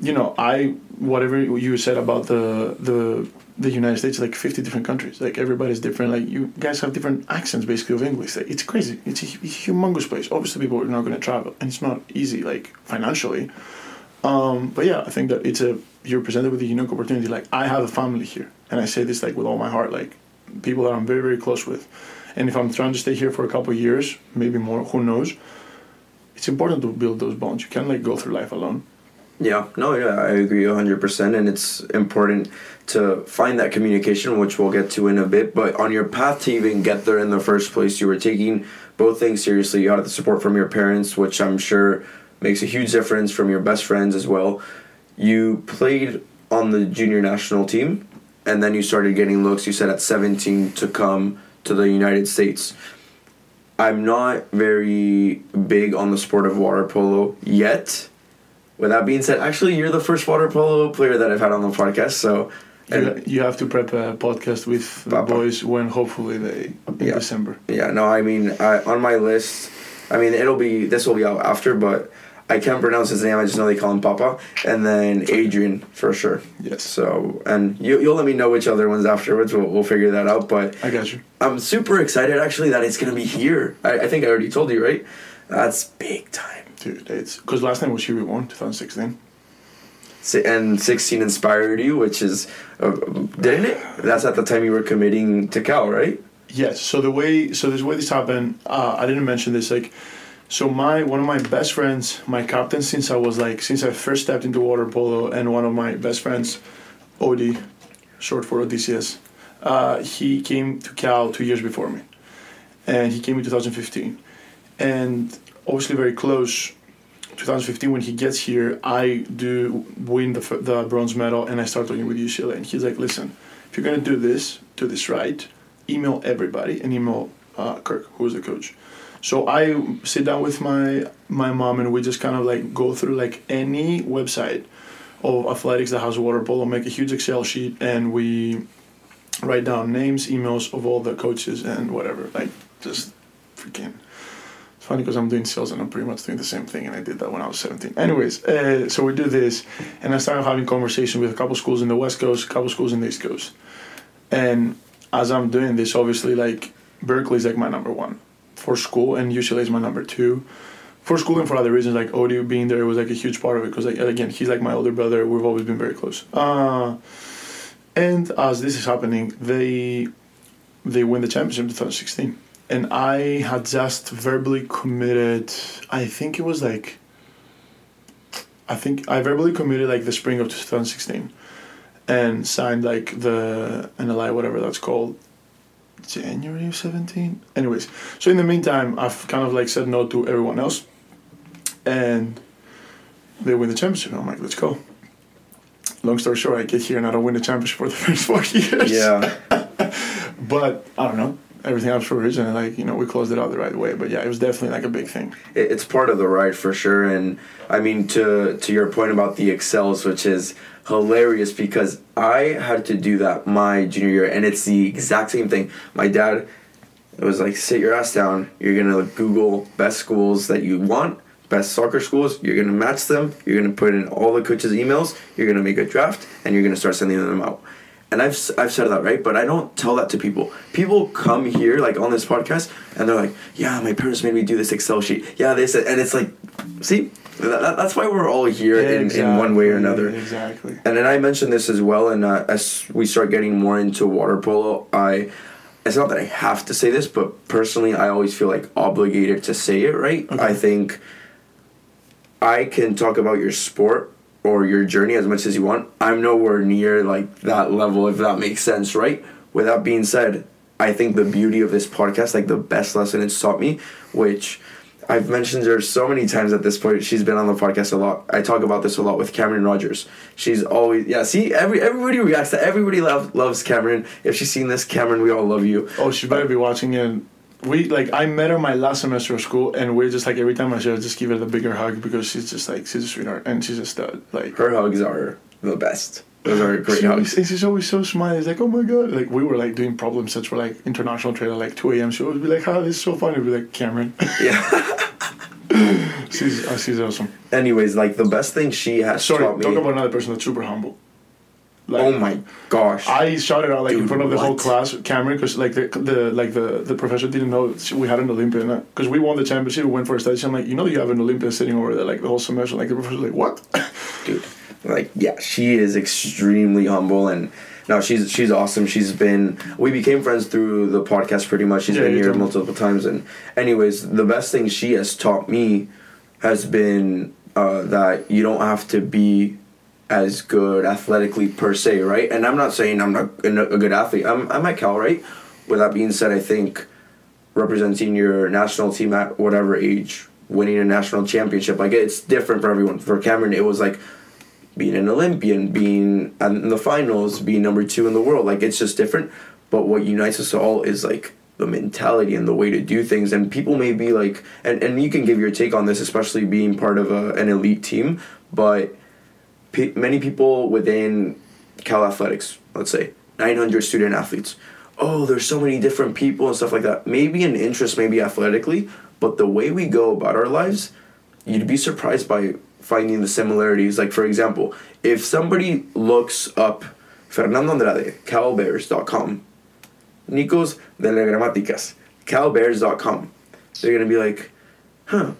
you know, I whatever you said about the the the United States, like fifty different countries, like everybody's different. Like you guys have different accents, basically of English. Like, it's crazy. It's a, humongous place. Obviously, people are not going to travel, and it's not easy, like financially. Um, but yeah, I think that it's a you're presented with a unique opportunity. Like I have a family here, and I say this like with all my heart. Like people that I'm very very close with and if I'm trying to stay here for a couple years, maybe more, who knows? It's important to build those bonds. You can't like go through life alone. Yeah, no, yeah, I agree 100%. And it's important to find that communication, which we'll get to in a bit. But on your path to even get there in the first place, you were taking both things seriously. You had the support from your parents, which I'm sure makes a huge difference, from your best friends as well. You played on the junior national team, and then you started getting looks, you said at 17, to come to the United States. I'm not very big on the sport of water polo yet. With that being said, actually, you're the first water polo player that I've had on the podcast, so. And you, have to prep a podcast with the boys when hopefully they in yeah. December. Yeah, no, I mean, I, on my list, I mean, it'll be this will be out after, but I can't pronounce his name. I just know they call him Papa, and then Adrian for sure. Yes. So, and you you'll let me know which other ones afterwards. We'll, we'll figure that out. But I got you. I'm super excited actually that it's gonna be here. I, I think I already told you right. That's big time, dude. It's because last time was here we won 2016. And 16 inspired you, which is, uh, didn't it? That's at the time you were committing to Cal, right? Yes. So the way so this way this happened, uh, I didn't mention this. Like, so my one of my best friends, my captain since I was like since I first stepped into water polo, and one of my best friends, Odie, short for Odysseus, uh, he came to Cal two years before me, and he came in 2015, and obviously very close. 2015 when he gets here, I do win the the bronze medal, and I start talking with UCLA, and he's like, "Listen, if you're gonna do this, do this right. Email everybody and email uh, Kirk, who's the coach." So I sit down with my my mom, and we just kind of like go through like any website of athletics that has water polo, make a huge Excel sheet, and we write down names, emails of all the coaches and whatever. Like just freaking. Funny because I'm doing sales and I'm pretty much doing the same thing, and I did that when I was 17. Anyways, uh, so we do this, and I started having conversation with a couple schools in the West Coast, a couple schools in the East Coast, and as I'm doing this, obviously, like Berkeley's like my number one for school, and UCLA is my number two. For school and for other reasons, like Odie being there was like a huge part of it because, like, again, he's like my older brother. We've always been very close. Uh, and as this is happening, they they win the championship in 2016, and I had just verbally committed. I think it was like. I think I verbally committed like the spring of 2016, and signed like the NLI whatever that's called. January of 17. Anyways, so in the meantime, I've kind of like said no to everyone else, and they win the championship. And I'm like, let's go. Long story short, I get here and I don't win the championship for the first four years. Yeah. But I don't know. Everything happens for a reason. Like you know, we closed it out the right way. But yeah, it was definitely like a big thing. it's part of the ride for sure and i mean to to your point about the excels which is hilarious because i had to do that my junior year and it's the exact same thing my dad was like sit your ass down you're gonna google best schools that you want best soccer schools you're gonna match them you're gonna put in all the coaches emails you're gonna make a draft and you're gonna start sending them out and I've, I've said that right, but I don't tell that to people. People come here like on this podcast and they're like, "Yeah, my parents made me do this Excel sheet. Yeah, this," and it's like, see, that, that- that's why we're all here in, in one way or another. Exactly. And then I mentioned this as well, and uh, as we start getting more into water polo, I it's not that I have to say this, but personally, I always feel like obligated to say it. Right? I think I can talk about your sport or your journey as much as you want. I'm nowhere near like that level, if that makes sense, right? With that being said, I think the beauty of this podcast, like the best lesson it's taught me, which I've mentioned her so many times at this point. She's been on the podcast a lot. I talk about this a lot with Cameron Rogers. She's always yeah. See, every everybody reacts to everybody love, loves Cameron. If she's seen this, Cameron, we all love you. Oh, she better be watching it. We like I met her my last semester of school, and we're just like every time I see her, just give her the bigger hug because she's just like she's a sweetheart and she's a stud. Like Her hugs are the best. Those are great she hugs. and she's always so smiley. It's like, oh my god! Like we were like doing problem sets for like international trade at like two a.m. She would be like, "Oh, this is so funny." We'd be like, "Cameron." Yeah. she's uh, she's awesome. Anyways, like the best thing she has Sorry, taught me. talk about another person that's super humble. Like, oh my gosh. I shouted out like in front of the whole what? class, Cameron, because like the, the like the, the professor didn't know we had an Olympian because we won the championship. We went for a study. I'm like, you know, you have an Olympian sitting over there like the whole semester. Like the professor's like, what? dude like yeah she is extremely humble and no she's she's awesome she's been we became friends through the podcast pretty much She's Yeah, been here multiple times and anyways the best thing she has taught me has been uh, that you don't have to be as good athletically per se right and i'm not saying i'm not a good athlete i'm, I'm at cal right with that being said i think representing your national team at whatever age, winning a national championship. Like it's different for everyone. For Cameron, it was like being an Olympian, being in the finals, being number two in the world. Like it's just different. But what unites us all is like the mentality and the way to do things. And people may be like, and, and you can give your take on this, especially being part of a, an elite team. But many people within Cal Athletics, let's say 900 student athletes. Oh, there's so many different people and stuff like that. Maybe an interest, maybe athletically, but the way we go about our lives, you'd be surprised by finding the similarities. Like, for example, if somebody looks up Fernando Andraez, calbears.com, Nikos Delagrammatikas, calbears.com, they're going to be like, huh,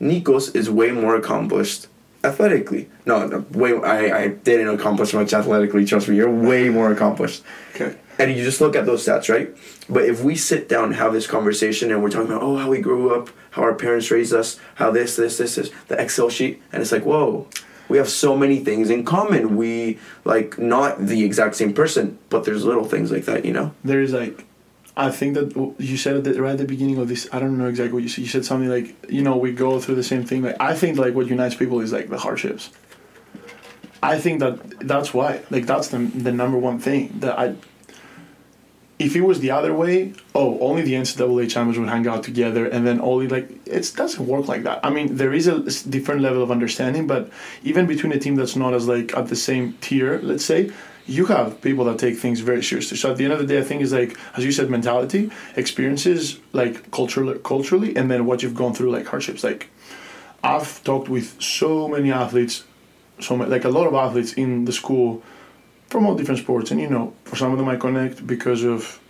Nikos is way more accomplished athletically. No, no, way. I, I didn't accomplish much athletically. Trust me, you're way more accomplished. Okay. And you just look at those stats, right? But if we sit down and have this conversation and we're talking about, oh, how we grew up, how our parents raised us, how this, this, this is the Excel sheet, and it's like, whoa, we have so many things in common. We like not the exact same person, but there's little things like that, you know. There is like, I think that you said it right at the beginning of this. I don't know exactly what you said. You said something like, you know, we go through the same thing. Like, I think like what unites people is like the hardships. I think that that's why. Like, that's the the number one thing that I. If it was the other way, oh, only the NCAA champions would hang out together, and then only like it doesn't work like that. I mean, there is a different level of understanding, but even between a team that's not as like at the same tier, let's say, you have people that take things very seriously. So at the end of the day, I think is like as you said, mentality, experiences, like culturally, culturally, and then what you've gone through, like hardships. Like I've talked with so many athletes, so ma- like a lot of athletes in the school from all different sports, and you know, for some of them I connect because of,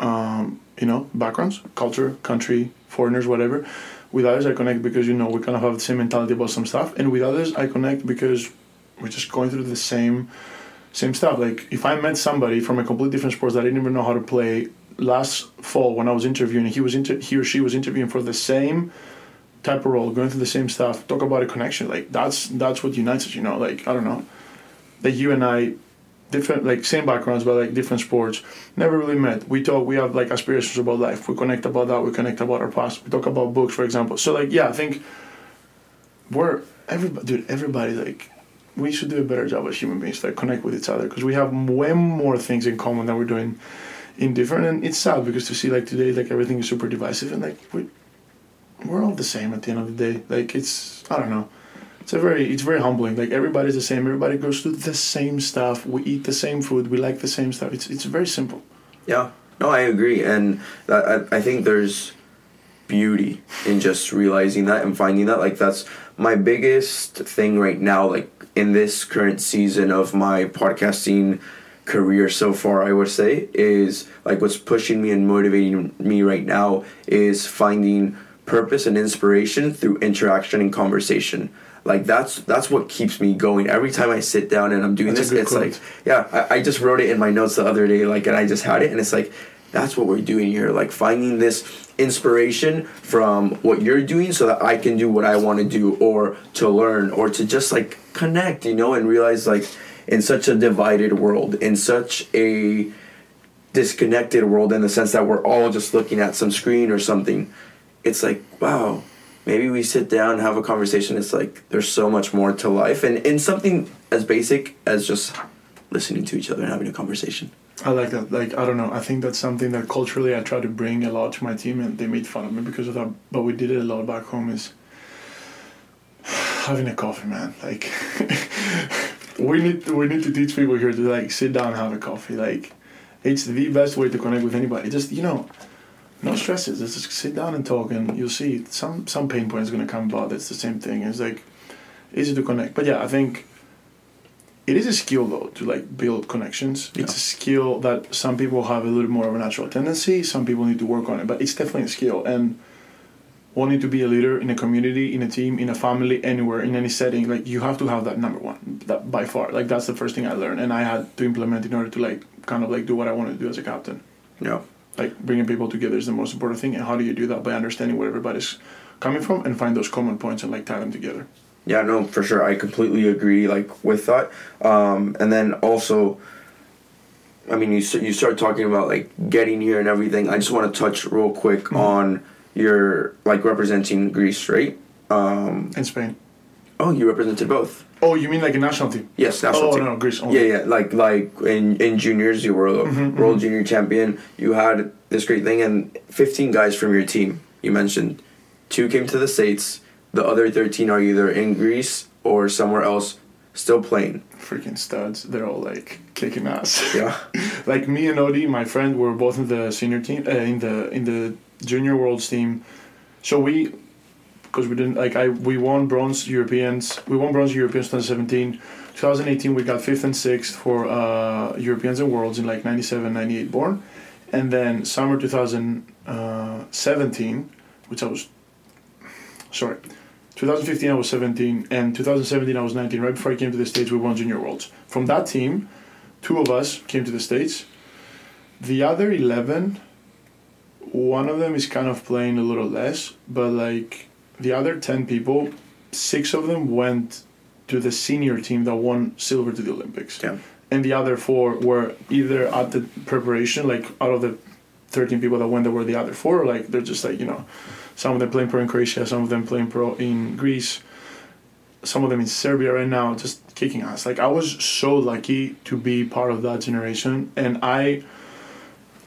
um, you know, backgrounds, culture, country, foreigners, whatever. With others, I connect because you know we kind of have the same mentality about some stuff, and with others, I connect because we're just going through the same same stuff. Like if I met somebody from a completely different sport that I didn't even know how to play last fall when I was interviewing, he was inter- he or she was interviewing for the same type of role, going through the same stuff. Talk about a connection. Like that's that's what unites us. You know, like I don't know, that you and I, different like same backgrounds but like different sports, never really met. We talk. We have like aspirations about life. We connect about that. We connect about our past. We talk about books, for example. So like yeah, I think we're everybody, dude. Everybody like we should do a better job as human beings like, connect with each other because we have way more things in common than we're doing in different. And it's sad because to see like today, like everything is super divisive and like we we're all the same at the end of the day. Like it's I don't know. It's a very it's very humbling. Like everybody's the same. Everybody goes through the same stuff. We eat the same food. We like the same stuff. It's it's very simple. Yeah, no, I agree, and I, I think there's beauty in just realizing that and finding that. Like that's my biggest thing right now. Like in this current season of my podcasting career so far, I would say is like what's pushing me and motivating me right now is finding purpose and inspiration through interaction and conversation. Like that's that's what keeps me going. Every time I sit down and I'm doing That's this, it's quote. like yeah, I, I just wrote it in my notes the other day, like, and I just had it, and it's like, that's what we're doing here, like finding this inspiration from what you're doing, so that I can do what I want to do, or to learn, or to just like connect, you know, and realize like in such a divided world, in such a disconnected world, in the sense that we're all just looking at some screen or something, it's like wow. Maybe we sit down, have a conversation. It's like there's so much more to life, and in something as basic as just listening to each other and having a conversation. I like that. Like I don't know. I think that's something that culturally I try to bring a lot to my team, and they made fun of me because of that. But we did it a lot back home. Is having a coffee, man. Like we need we need to teach people here to like sit down and have a coffee. Like it's the best way to connect with anybody. Just you know, no stresses. Just sit down and talk, and you'll see some some pain points gonna come about. It's the same thing. It's like easy to connect. But yeah, I think it is a skill though to like build connections. It's a skill that some people have a little more of a natural tendency. Some people need to work on it, but it's definitely a skill. And wanting to be a leader in a community, in a team, in a family, anywhere, in any setting, like you have to have that number one. That by far, like that's the first thing I learned, and I had to implement in order to like kind of like do what I wanted to do as a captain. Yeah. Like bringing people together is the most important thing, and how do you do that by understanding where everybody's coming from and find those common points and like tie them together. Yeah, no, for sure. I completely agree. Like with that, um, and then also, I mean, you you start talking about like getting here and everything. I just want to touch real quick on your like representing Greece, right? Um, In Spain. oh, you represented both. Oh, you mean like a national team? Yes, national oh team. Oh no, Greece. Only. Yeah, yeah, like like in in juniors, you were a Mm-hmm, world junior champion. You had this great thing, and fifteen guys from your team. You mentioned two came to the states. The other thirteen are either in Greece or somewhere else, still playing. freaking studs. They're all like kicking ass. Yeah, like me and Odie, my friend, were both in the senior team, uh, in the in the junior worlds team. So we, because we didn't like I, we won bronze Europeans. We won bronze Europeans 2017. 2018 we got fifth and sixth for uh, Europeans and worlds in like 97, 98 born, and then summer 2017, which I was, sorry. 2015 I was 17, and 2017 I was 19. Right before I came to the States, we won Junior Worlds. From that team, two of us came to the States. The other 11, one of them is kind of playing a little less, but like the other 10 people, six of them went to the senior team that won silver to the Olympics. Yeah. And the other four were either at the preparation, like out of the 13 people that went, there were the other four, like they're just like, you know, some of them playing pro in Croatia, some of them playing pro in Greece, some of them in Serbia right now, just kicking ass. Like I was so lucky to be part of that generation, and I,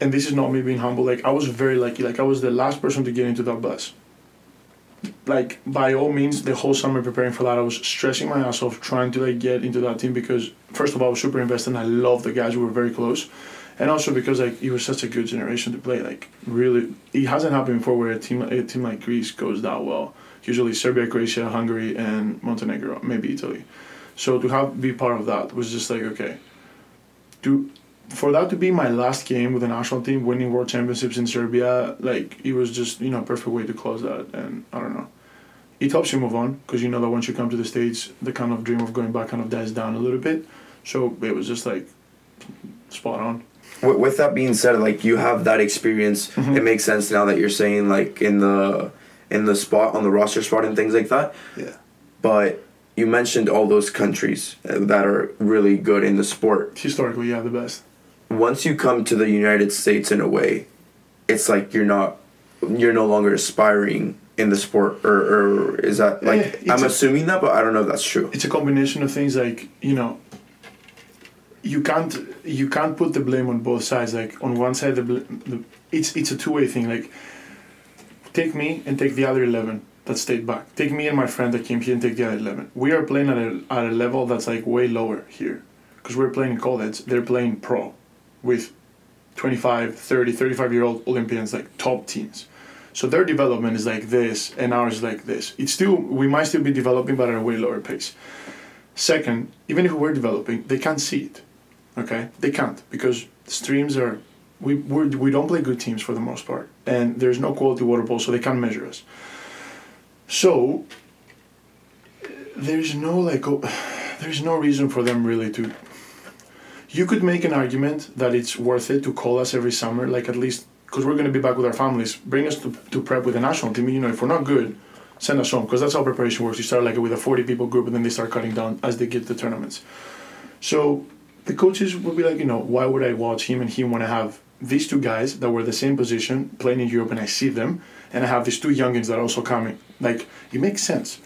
and this is not me being humble. Like I was very lucky. Like I was the last person to get into that bus. Like by all means, the whole summer preparing for that, I was stressing my ass off trying to like get into that team because first of all, I was super invested. and I love the guys. We were very close and also because like it was such a good generation to play. Like really, it hasn't happened before where a team a team like Greece goes that well. Usually Serbia, Croatia, Hungary, and Montenegro, maybe Italy. So to have be part of that was just like okay. To for that to be my last game with the national team, winning world championships in Serbia, like it was just you know perfect way to close that. And I don't know, it helps you move on because you know that once you come to the states, the kind of dream of going back kind of dies down a little bit. So it was just like spot on with, with that being said, like you have that experience, mm-hmm. it makes sense now that you're saying like in the in the spot on the roster spot and things like that. Yeah. But you mentioned all those countries uh, that are really good in the sport. Historically, yeah, the best. Once you come to the United States in a way, it's like you're not you're no longer aspiring in the sport or, or is that like yeah, I'm a, assuming that but I don't know if that's true. It's a combination of things like, you know, you can't you can't put the blame on both sides. Like on one side, the, the it's it's a two way thing. Like take me and take the other eleven that stayed back. Take me and my friend that came here and take the other eleven. We are playing at a at a level that's like way lower here, because we're playing in college. They're playing pro, with 25, 30, 35 year old Olympians like top teams. So their development is like this, and ours is like this. It's still we might still be developing, but at a way lower pace. Second, even if we're developing, they can't see it. Okay, they can't because streams are we we're, we don't play good teams for the most part, and there's no quality water polo, so they can't measure us. So there's no like oh, there's no reason for them really to. You could make an argument that it's worth it to call us every summer, like at least because we're going to be back with our families. Bring us to, to prep with the national team. You know, if we're not good, send us home because that's how preparation works. You start like with a forty people group, and then they start cutting down as they get the tournaments. So the coaches would be like, you know, why would I watch him and him when I have these two guys that were the same position playing in Europe and I see them, and I have these two youngins that are also coming. Like, it makes sense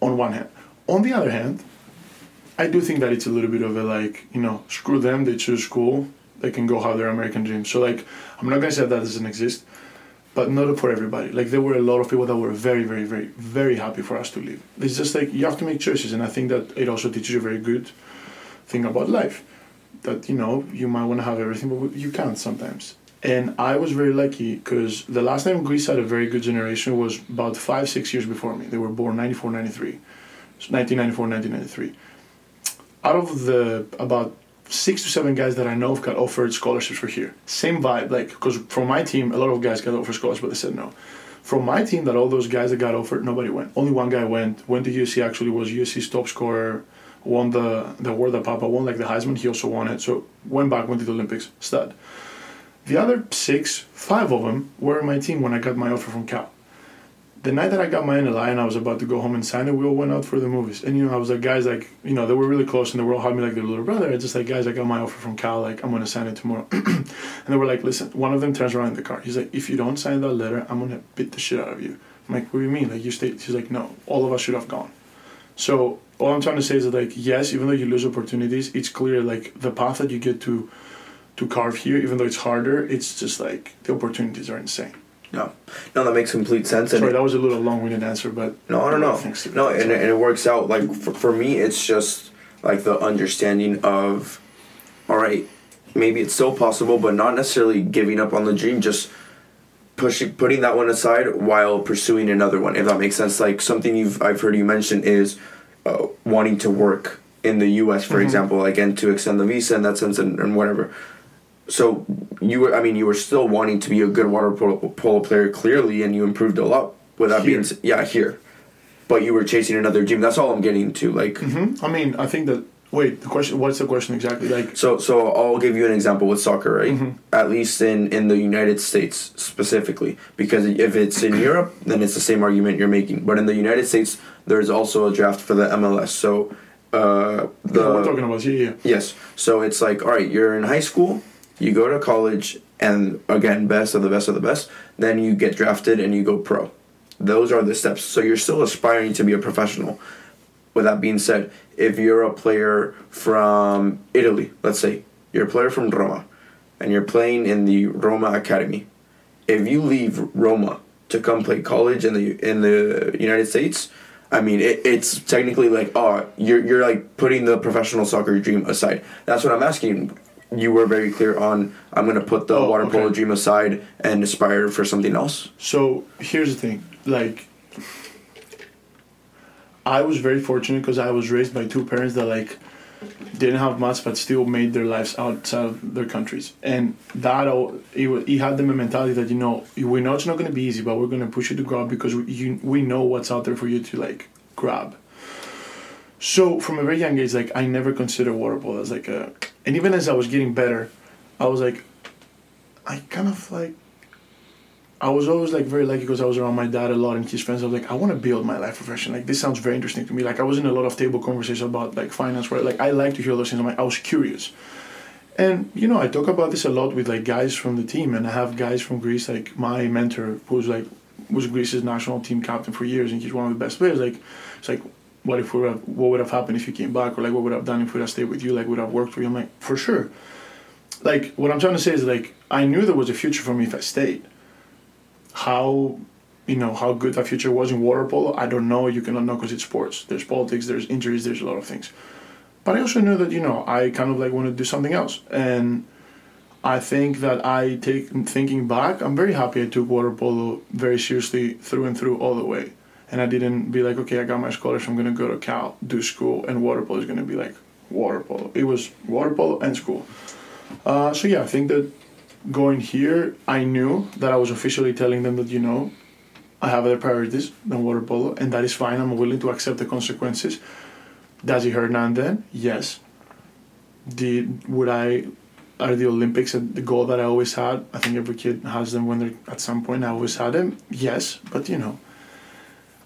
on one hand. On the other hand, I do think that it's a little bit of a like, you know, screw them, they choose school, they can go have their American dream. So, like, I'm not gonna say that doesn't exist, but not for everybody. Like, there were a lot of people that were very, very, very, very happy for us to leave. It's just like, you have to make choices, and I think that it also teaches you a very good thing about life that you know you might want to have everything, but you can't sometimes. And I was very lucky because the last time Greece had a very good generation was about five, six years before me. They were born 94, 93. So 1994, 1993. Out of the about six to seven guys that I know got offered scholarships for here. Same vibe, like, because from my team, a lot of guys got offered scholarships, but they said no. From my team, that all those guys that got offered, nobody went. Only one guy went. Went to USC, actually, was USC's top scorer won the the award that Papa won, like the Heisman. He also won it. So went back, went to the Olympics, stud. The other six, five of them were in my team when I got my offer from Cal. The night that I got my NLI and I was about to go home and sign it, we all went out for the movies. And you know, I was like, guys, like, you know, they were really close and they were all hugging me like their little brother. It's just like, guys, I got my offer from Cal, like, I'm gonna sign it tomorrow. and they were like, listen, one of them turns around in the car. He's like, if you don't sign that letter, I'm gonna beat the shit out of you. I'm like, what do you mean? Like, you stayed. He's like, no, all of us should have gone. So all I'm trying to say is that like yes, even though you lose opportunities, it's clear like the path that you get to to carve here, even though it's harder, it's just like the opportunities are insane. No, no, that makes complete sense. Sorry, and that was a little long-winded answer, but no, I don't know. No, and, and it works out. Like for, for me, it's just like the understanding of, all right, maybe it's still possible, but not necessarily giving up on the dream. Just pushing, putting that one aside while pursuing another one. If that makes sense. Like something you've I've heard you mention is uh, wanting to work in the U.S., for mm-hmm. example, again to extend the visa in that sense and, and whatever. So you were, I mean, you were still wanting to be a good water polo, polo player clearly, and you improved a lot. With that being, yeah, here. but you were chasing another dream. That's all I'm getting to. Like, hmm I mean, I think that. Wait, the question. What's the question exactly? Like, so so I'll give you an example with soccer, right? Mhm. At least in in the United States specifically, because if it's in Europe, then it's the same argument you're making. But in the United States, there's also a draft for the MLS. So. Uh, the the, we're talking about yeah, yeah. Yes. So it's like, all right, you're in high school, you go to college, and again, best of the best of the best. Then you get drafted and you go pro. Those are the steps. So you're still aspiring to be a professional. With that being said, if you're a player from Italy, let's say you're a player from Roma, and you're playing in the Roma academy, if you leave Roma to come play college in the in the United States, I mean, it, it's technically like, oh, you're you're like putting the professional soccer dream aside. That's what I'm asking. You were very clear on. I'm gonna put the Oh, water polo okay. dream aside and aspire for something else. So here's the thing, like. I was very fortunate because I was raised by two parents that like didn't have much but still made their lives outside of their countries. And that all he, had them a mentality that you know we know it's not going to be easy but we're going to push you to grab because we, you, we know what's out there for you to like grab. So from a very young age like i never considered water polo as like a and even as i was getting better i was like i kind of like I was always like very lucky because I was around my dad a lot and his friends. I was like, I want to build my life profession. Like this sounds very interesting to me. Like I was in a lot of table conversations about like finance, where like I like to hear those things. I'm like, I was curious, and you know, I talk about this a lot with like guys from the team, and I have guys from Greece, like my mentor, who's like was Greece's national team captain for years, and he's one of the best players. Like, it's like, what if we have, what would have happened if you came back, or like what would have done if we'd have stayed with you, like would have worked for you. I'm like, for sure. Like what I'm trying to say is like I knew there was a future for me if I stayed how you know how good that future was in water polo i don't know. You cannot know because it's sports. There's politics there's injuries there's a lot of things. But i also knew that you know i kind of like want to do something else. And i think that i take thinking back i'm very happy i took water polo very seriously through and through all the way. And i didn't be like okay i got my scholarship i'm to go to cal do school and water polo is to be like water polo. It was water polo and school. Uh, so yeah i think that going here, I knew that I was officially telling them that you know, I have other priorities than water polo, and that is fine. I'm willing to accept the consequences. Does it hurt now and then? Yes. Did would I? Are the Olympics the goal that I always had? I think every kid has them when they're at some point. I always had them. Yes, but you know,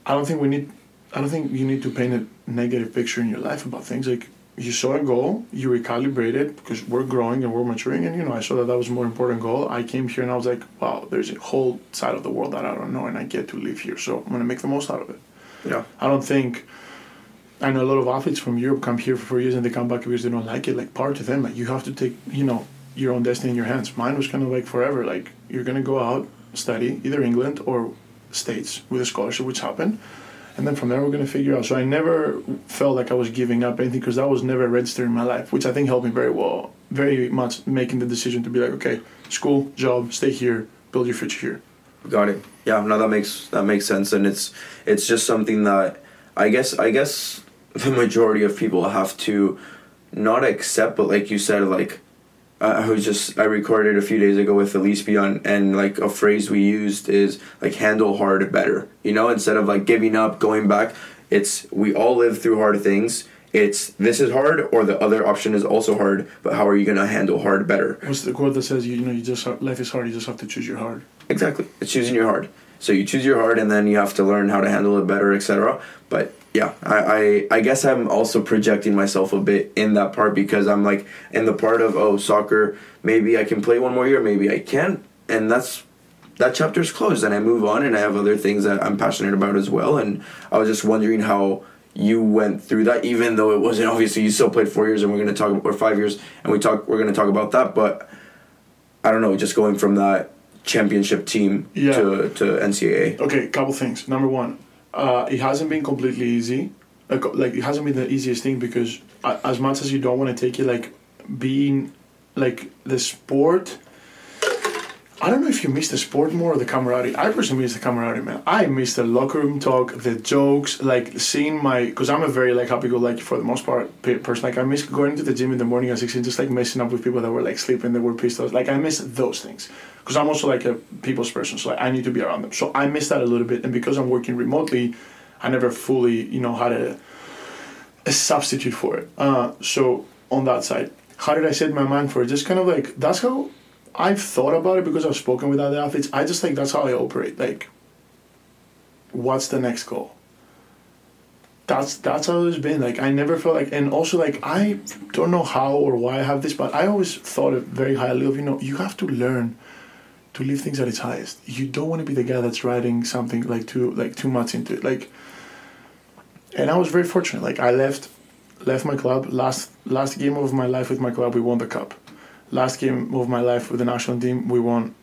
I don't think we need. I don't think you need to paint a negative picture in your life about things like you saw a goal, you recalibrated because we're growing and we're maturing, and you know I saw that that was a more important goal. I came here and I was like, wow, there's a whole side of the world that I don't know, and I get to live here, so I'm gonna make the most out of it. Yeah. I don't think. I know a lot of athletes from Europe come here for four years and they come back because they don't like it. Like part of them, like you have to take, you know, your own destiny in your hands. Mine was kind of like forever. Like you're gonna go out, study either England or States with a scholarship, which happened, and then from there we're gonna figure out. So I never felt like I was giving up anything because that was never registered in my life, which I think helped me very well, very much making the decision to be like, okay, school, job, stay here, build your future here. Got it. Yeah, no, that makes that makes sense, and it's it's just something that I guess I guess the majority of people have to not accept, but like you said, like uh, I was just I recorded a few days ago with Elise Beyond, and like a phrase we used is like handle hard better. You know, instead of like giving up, going back, it's we all live through hard things. It's this is hard, or the other option is also hard. But how are you gonna handle hard better? What's the quote that says you, you know you just have, life is hard, you just have to choose your hard. Exactly. It's choosing your hard. So you choose your heart, and then you have to learn how to handle it better, etc. But yeah, I, I I guess I'm also projecting myself a bit in that part because I'm like in the part of oh soccer. Maybe I can play one more year, maybe I can't, and that's that chapter's closed, and I move on, and I have other things that I'm passionate about as well. And I was just wondering how you went through that, even though it wasn't obviously you still played four years, and we're gonna talk about or five years, and we talk we're gonna talk about that, but I don't know, just going from that championship team Yeah. to to NCAA. Okay, couple things. Number one, uh, it hasn't been completely easy. Like, like it hasn't been the easiest thing because as much as you don't want to take it, like being like the sport. I don't know if you miss the sport more or the camaraderie. I personally miss the camaraderie, man. I miss the locker room talk, the jokes, like seeing my. Because I'm a very like happy-go-lucky for the most part pe- person. Like I miss going to the gym in the morning at 16, just like messing up with people that were like sleeping, they were pissed off. Like I miss those things because I'm also like a people's person, so like, I need to be around them. So I miss that a little bit, and because I'm working remotely, I never fully, you know, had a a substitute for it. Uh, so on that side, how did I set my mind for it? Just kind of like that's how I've thought about it because I've spoken with other athletes. I just think that's how I operate. Like, what's the next goal? That's that's how it's been. Like I never felt like, and also like I don't know how or why I have this, but I always thought it very highly of you know you have to learn to leave things at its highest. You don't want to be the guy that's writing something like too like too much into it. Like, and I was very fortunate. Like I left left my club last last game of my life with my club. We won the cup. Last game of my life with the national team, we won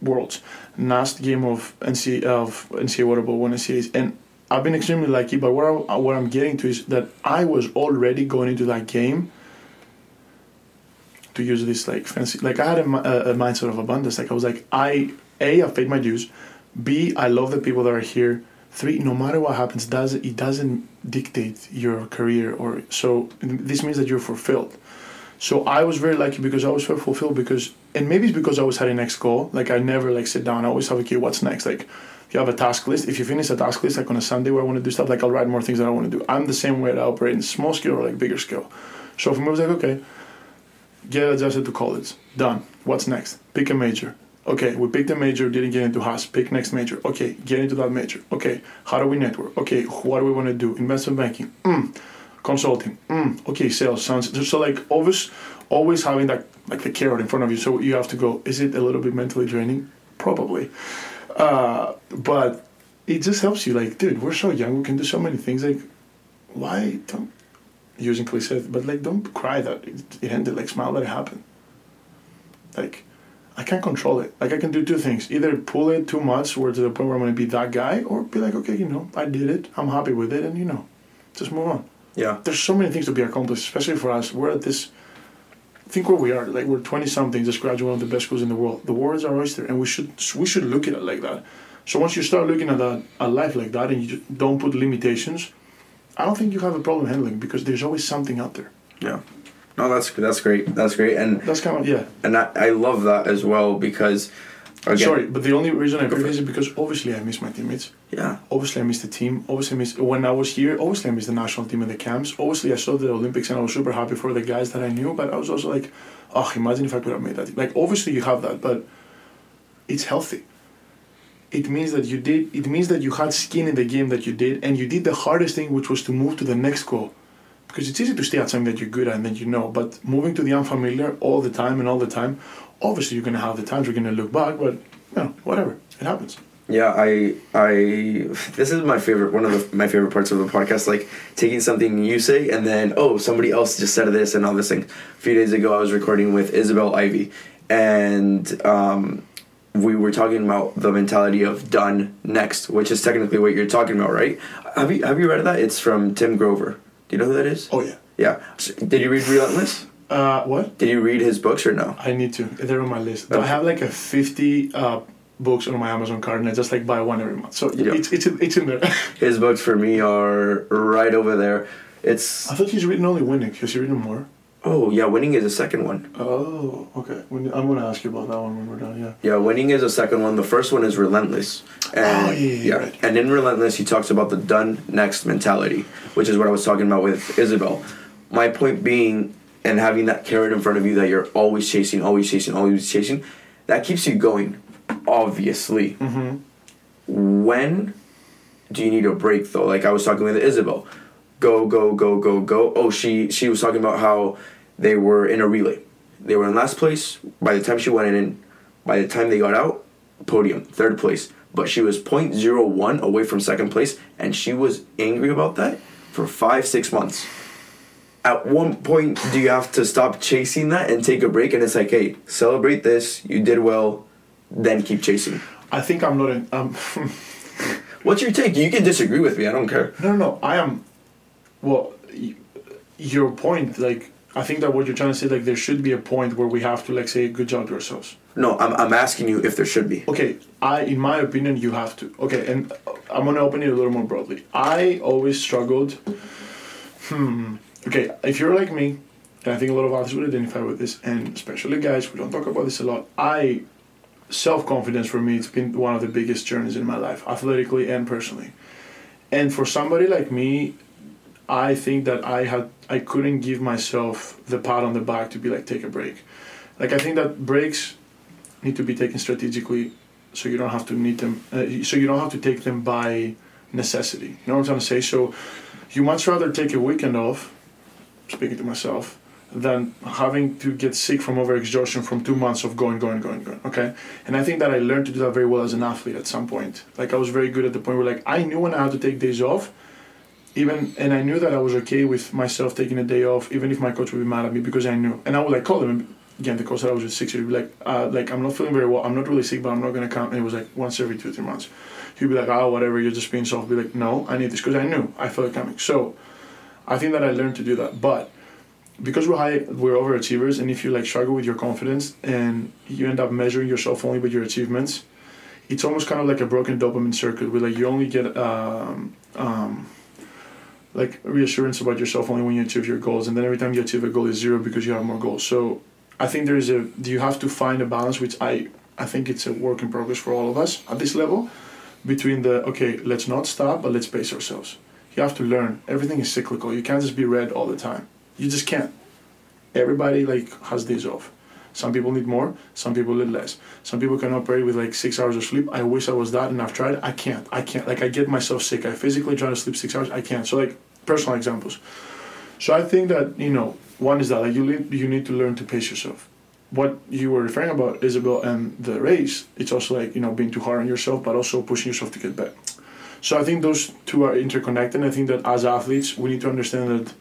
worlds. Last game of NCAA of NCAA Water Polo, won NCAAs, and I've been extremely lucky. But where I, what I'm getting to is that I was already going into that game. To use this like fancy, like I had a, a, a mindset of abundance. Like I was like, I a I've paid my dues. B I love the people that are here. Three, no matter what happens, does it doesn't dictate your career or so. This means that you're fulfilled. So I was very lucky because I was very fulfilled because, and maybe it's because I always had a next goal. Like I never like sit down. I always have a okay, what's next? Like you have a task list. If you finish a task list, like on a Sunday where I want to do stuff, like I'll write more things that I want to do. I'm the same way that I operate in small scale or like bigger scale. So for me, I was like, okay, get adjusted to college. Done. What's next? Pick a major. Okay, we picked a major, didn't get into Haas. Pick next major. Okay, get into that major. Okay, how do we network? Okay, what do we want to do? Investment banking. Mm. Consulting. Mm. Okay, sales sounds so like always, always having that like the carrot in front of you. So you have to go. Is it a little bit mentally draining? Probably, uh, but it just helps you. Like, dude, we're so young. We can do so many things. Like, why don't using cliches? But like, don't cry that it, ended. Like, smile that it happened. Like I can't control it. Like I can do two things: either pull it too much, where to the point where I'm to be that guy, or be like, okay, you know, I did it. I'm happy with it, and you know, just move on. Yeah. There's so many things to be accomplished, especially for us. We're at this. Think where we are. Like we're 20 something, just graduated one of the best schools in the world. The world is our oyster, and we should we should look at it like that. So once you start looking at that a life like that, and you don't put limitations, I don't think you have a problem handling because there's always something out there. Yeah. No, that's that's great. That's great, and That's kind of yeah. and I, I love that as well because, again, Sorry, but the only reason I Go pick for it. is because obviously I miss my teammates. yeah, Obviously I miss the team. Obviously I miss when I was here. Obviously I miss the national team and the camps. Obviously I saw the Olympics and I was super happy for the guys that I knew. But I was also like, oh, imagine if I could have made that. Like obviously you have that, but it's healthy. It means that you did. It means that you had skin in the game that you did, and you did the hardest thing, which was to move to the next goal. Because it's easy to stay at something that you're good at and that you know, but moving to the unfamiliar all the time and all the time, obviously you're gonna have the times you're gonna look back, but you know, whatever, it happens. yeah. I I this is my favorite one of the, my favorite parts of the podcast. Like taking something you say and then oh somebody else just said this and all this thing. A few days ago I was recording with Isabel Ivey, and um, we were talking about the mentality of done next, which is technically what you're talking about, right? Have you have you read that? It's from Tim Grover. Do you know who that is? Oh yeah. Yeah. So, did you read Relentless? Uh, what? Did you read his books or no? I need to. They're on my list. Okay. I have like a fifty uh, books on my Amazon card, and I just like buy one every month. So Yeah. it's it's in, it's in there. His books for me are right over there. It's I thought he's written only winning. Has he written more? oh yeah, winning is the second one. Oh, okay. When, I'm gonna ask you about that one when we're done. Yeah. Yeah, winning is the second one. The first one is relentless. And, Oh, yeah, yeah, yeah, right. And in relentless, he talks about the done next mentality, which is what I was talking about with Isabel. My point being, and having that carrot in front of you that you're always chasing, always chasing, always chasing, that keeps you going. Obviously. Mm-hmm. when do you need a break though? Like I was talking with Isabel, go go go go go. Oh, she she was talking about how they were in a relay. They were in last place. By the time she went in, by the time they got out, podium, third place. But she was 0.01 away from second place, and she was angry about that for five six months. At one point, do you have to stop chasing that and take a break? And it's like, hey, celebrate this. You did well. Then keep chasing. I think I'm not in. Um, What's your take? You can disagree with me. I don't care. no, no, no. I am. Well, y- your point, like, I think that what you're trying to say, like, there should be a point where we have to, like, say, good job to ourselves. No, I'm, I'm asking you if there should be. Okay, I, in my opinion, you have to. Okay, and I'm gonna open it a little more broadly. I always struggled. Hmm. Okay, if you're like me, and I think a lot of others would identify with this, and especially guys, we don't talk about this a lot. I, self confidence for me, it's been one of the biggest journeys in my life, athletically and personally. and for somebody like me, I think that I had I couldn't give myself the pat on the back to be like take a break. Like I think that breaks need to be taken strategically, so you don't have to need them. Uh, so you don't have to take them by necessity. You know what I'm trying to say? So you much rather take a weekend off. Speaking to myself, than having to get sick from overexertion from two months of going, going, going, going. Okay, and I think that I learned to do that very well as an athlete at some point. Like I was very good at the point where like I knew when I had to take days off, even and I knew that I was okay with myself taking a day off, even if my coach would be mad at me because I knew. And I would like call him again. The coach that I was with six years, would be like, uh, like I'm not feeling very well. I'm not really sick, but I'm not gonna come. And it was like once every two three months. He'd be like, oh whatever, you're just being soft. I'd be like, no, I need this because I knew I felt it coming. So, I think that I learned to do that, but because we're high, we're overachievers, and if you like struggle with your confidence and you end up measuring yourself only with your achievements, it's almost kind of like a broken dopamine circuit where like you only get um, um, like reassurance about yourself only when you achieve your goals, and then every time you achieve a goal is zero because you have more goals. So I think there is a do you have to find a balance, which I I think it's a work in progress for all of us at this level, between the okay, let's not stop, but let's pace ourselves. You have to learn. Everything is cyclical. You can't just be red all the time you just can't. Everybody like has days off. Some people need more, some people need less. Some people can operate with like six hours of sleep. I wish I was that and I've tried. I can't. I can't. Like I get myself sick. I physically try to sleep six hours. I can't. So like personal examples. So I think that, you know, one is that like you need you need to learn to pace yourself. What you were referring about, Isabel, and the race, it's also like, you know, being too hard on yourself, but also pushing yourself to get better. So I think those two are interconnected. I think that as athletes, we need to understand that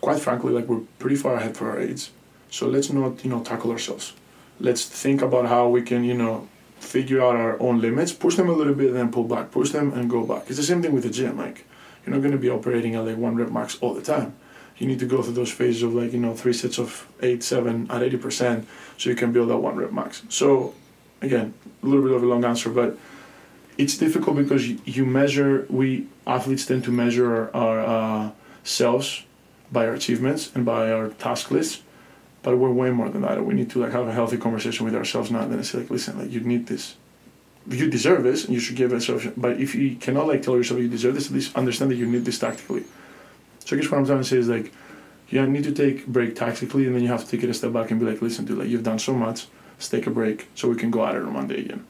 quite frankly, like we're pretty far ahead for our age. So let's not, you know, tackle ourselves. Let's think about how we can, you know, figure out our own limits, push them a little bit, and then pull back, push them and go back. It's the same thing with the gym. Like, you're not going to be operating at like one rep max all the time. You need to go through those phases of like, you know, three sets of eight, seven at 80% so you can build that one rep max. So, again, a little bit of a long answer, but it's difficult because you, measure, we athletes tend to measure our, uh, selves by our achievements and by our task lists But we're way more than that. We need to like have a healthy conversation with ourselves and then say like, listen, like you need this. You deserve this and you should give yourself but if you cannot like tell yourself you deserve this, at least understand that you need this tactically. So I guess what I'm trying to say is like you need to take break tactically and then you have to take it a step back and be like, listen, dude, like you've done so much, let's take a break so we can go at it on Monday again.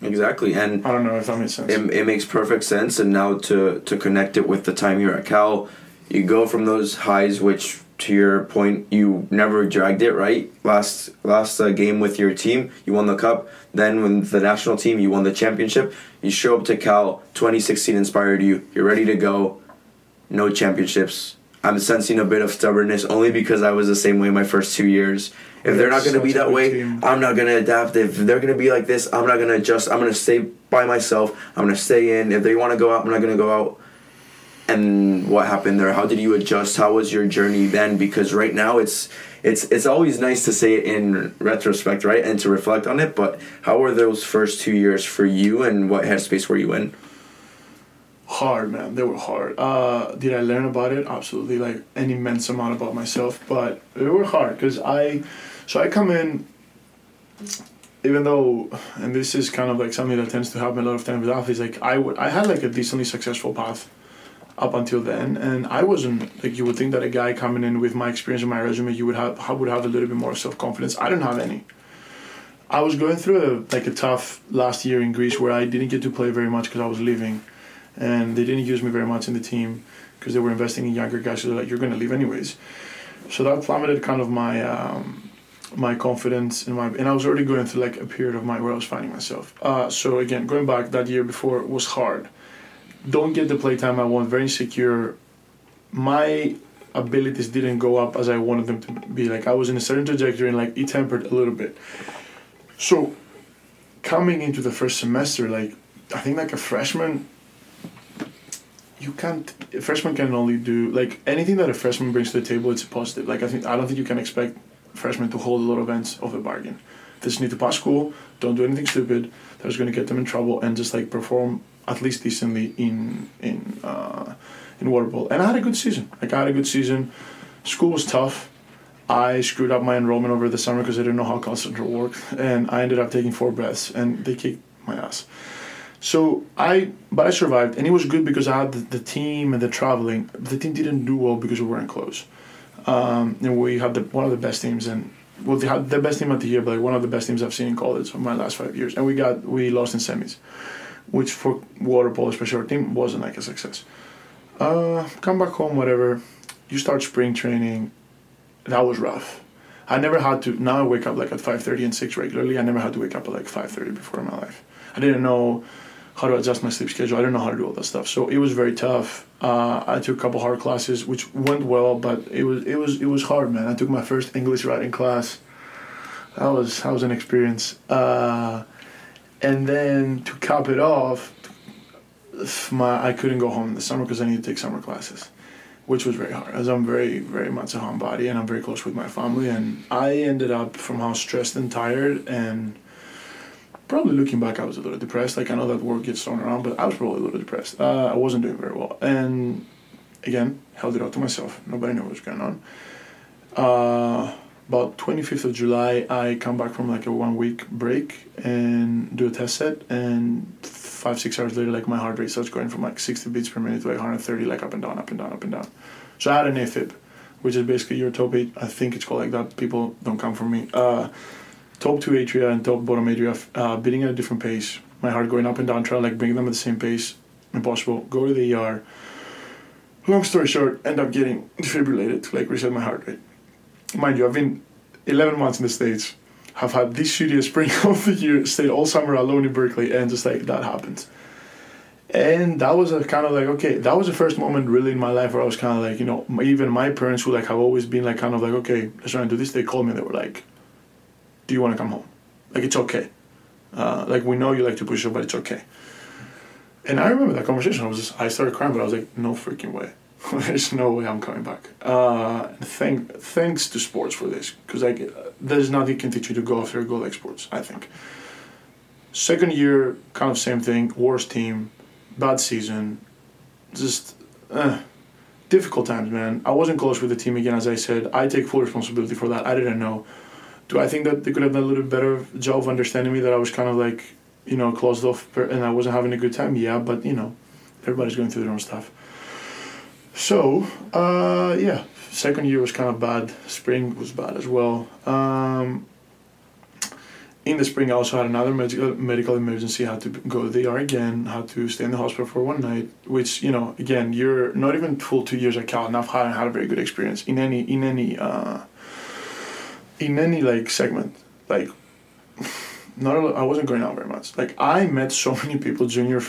Exactly, and I don't know if that makes sense. It, it makes perfect sense, and now to to connect it with the time you're at Cal, you go from those highs, which to your point, you never dragged it right. Last last uh, game with your team, you won the cup. Then when the national team, you won the championship. You show up to Cal. 2016 inspired you. You're ready to go. No championships. I'm sensing a bit of stubbornness only because I was the same way my first two years. If they're not going to be that way, team. I'm not going to adapt. If they're going to be like this, I'm not going to adjust. I'm going to stay by myself. I'm going to stay in. If they want to go out, I'm not going to go out and what happened there how did you adjust how was your journey then because right now it's it's it's always nice to say it in retrospect right and to reflect on it but how were those first two years for you and what headspace were you in hard man they were hard uh, did i learn about it absolutely like an immense amount about myself but they were hard because i so i come in even though and this is kind of like something that tends to happen a lot of times with athletes like i would i had like a decently successful path up until then. And I wasn't like you would think that a guy coming in with my experience and my resume, you would have would have a little bit more self confidence. I didn't have any. I was going through a like a tough last year in Greece where I didn't get to play very much because I was leaving, and they didn't use me very much in the team because they were investing in younger guys. So they're like, "You're going to leave anyways." So that plummeted kind of my um, my confidence in my and I was already going through like a period of my where I was finding myself. Uh, so again, going back that year before was hard don't get the playtime I want, very insecure. My abilities didn't go up as I wanted them to be. Like I was in a certain trajectory and like it tempered a little bit. So coming into the first semester, like I think like a freshman you can't a freshman can only do like anything that a freshman brings to the table it's positive. Like I think I don't think you can expect freshmen to hold a lot of ends of a bargain. They just need to pass school, don't do anything stupid that's gonna get them in trouble and just like perform at least decently in in uh, in water polo. And I had a good season. Like I had a good season. School was tough. I screwed up my enrollment over the summer because I didn't know how CalCentral worked, and I ended up taking four breadths, and they kicked my ass. So I, but I survived, and it was good because I had the, the team and the traveling. The team didn't do well because we weren't close, um, and we had the, one of the best teams, and well, they had the best team of the year, but like one of the best teams I've seen in college for my last five years. And we got we lost in semis, which for water polo, especially our team, wasn't like a success. Uh, come back home, whatever. You start spring training. That was rough. I never had to. Now I wake up like at five thirty and six regularly. I never had to wake up at like five thirty before in my life. I didn't know how to adjust my sleep schedule. I didn't know how to do all that stuff. So it was very tough. Uh, I took a couple hard classes, which went well, but it was it was it was hard, man. I took my first English writing class. That was that was an experience. Uh, and then to cap it off, my I couldn't go home in the summer because I needed to take summer classes, which was very hard. As I'm very very much a homebody and I'm very close with my family, and I ended up from how stressed and tired and probably looking back, I was a little depressed. Like I know that word gets thrown around, but I was probably a little depressed. Uh, I wasn't doing very well, and again, held it out to myself. Nobody knew what was going on. Uh, about 25th of July, I come back from like a one week break and do a test set, and five six hours later, like my heart rate starts going from like 60 beats per minute to like 130, like up and down, up and down, up and down. So I had an AFib, which is basically your top. I think it's called like that. People don't come for me. Uh, top two atria and top bottom atria uh, beating at a different pace. My heart going up and down, trying to like bring them at the same pace. Impossible. Go to the ER. Long story short, end up getting defibrillated to like reset my heart rate. Mind you, I've been 11 months in the States, have had this shittiest spring of the year, stayed all summer alone in Berkeley, and just like that happened. And that was a kind of like, okay, that was the first moment really in my life where I was kind of like, you know, even my parents who like have always been like kind of like, okay, let's try and do this, they called me, and they were like, do you want to come home? Like, it's okay. Uh, like, we know you like to push up, but it's okay. And I remember that conversation. I was just, I started crying, but I was like, no freaking way. there's no way I'm coming back. Uh, thank, thanks to sports for this, because like, there's nothing can teach you to go after a goal like sports, I think. Second year, kind of same thing, worst team, bad season, just uh, difficult times, man. I wasn't close with the team again, as I said. I take full responsibility for that. I didn't know do I think that they could have done a little better job of understanding me that I was kind of like, you know, closed off and I wasn't having a good time? Yeah, but you know, everybody's going through their own stuff. So, uh, yeah, second year was kind of bad. Spring was bad as well. Um, in the spring, I also had another medical medical emergency. I had to go to the ER again. Had to stay in the hospital for one night. Which you know, again, you're not even full two years at Cal, and I've had, had a very good experience in any in any uh, in any like segment, like not a, I wasn't going out very much. Like I met so many people junior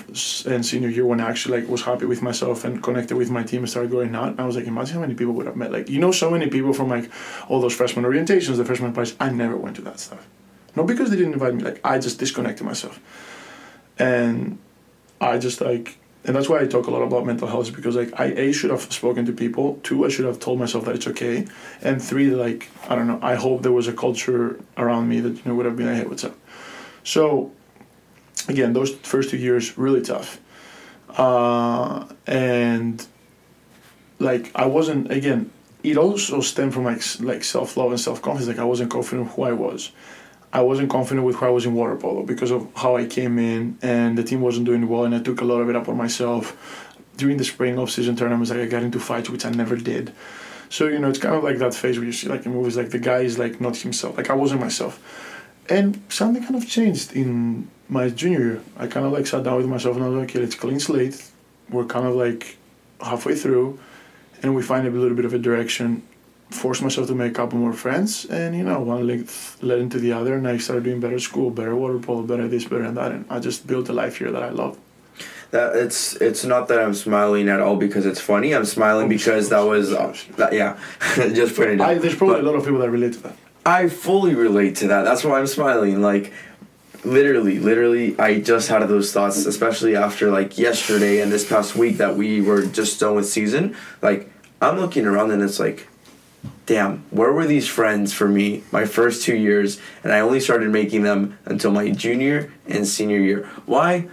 and senior year when I actually like was happy with myself and connected with my team and started going out. I was like, imagine how many people would have met. Like you know, so many people from like all those freshman orientations, the freshman parties. I never went to that stuff. Not because they didn't invite me. Like I just disconnected myself, and I just like and that's why I talk a lot about mental health because like I a should have spoken to people. Two, I should have told myself that it's okay, and three, like I don't know. I hope there was a culture around me that you know would have been like, hey, what's up? So, again, those first two years really tough, uh, and like I wasn't again. It also stemmed from like like self love and self confidence. Like I wasn't confident who I was. I wasn't confident with who I was in water polo because of how I came in and the team wasn't doing well and I took a lot of it up on myself. During the spring off season tournaments, like I got into fights which I never did. So you know, it's kind of like that phase where you see like in movies, like the guy is like not himself. Like I wasn't myself, and something kind of changed in my junior year. I kind of like sat down with myself and I was like, okay, let's clean slate. We're kind of like halfway through, and we find a little bit of a direction forced myself to make a couple more friends, and you know, one led, led into the other, and I started doing better school, better water polo, better this, better that, and I just built a life here that I love. That it's it's not that I'm smiling at all because it's funny. I'm smiling oh, because that was uh, that, yeah, just putting it. I, there's probably but a lot of people that relate to that. I fully relate to that. That's why I'm smiling. Like literally literally i just had those thoughts especially after like yesterday and this past week that we were just done with season like i'm looking around and it's like damn, where were these friends for me my first two years? And I only started making them until my junior and senior year. Why?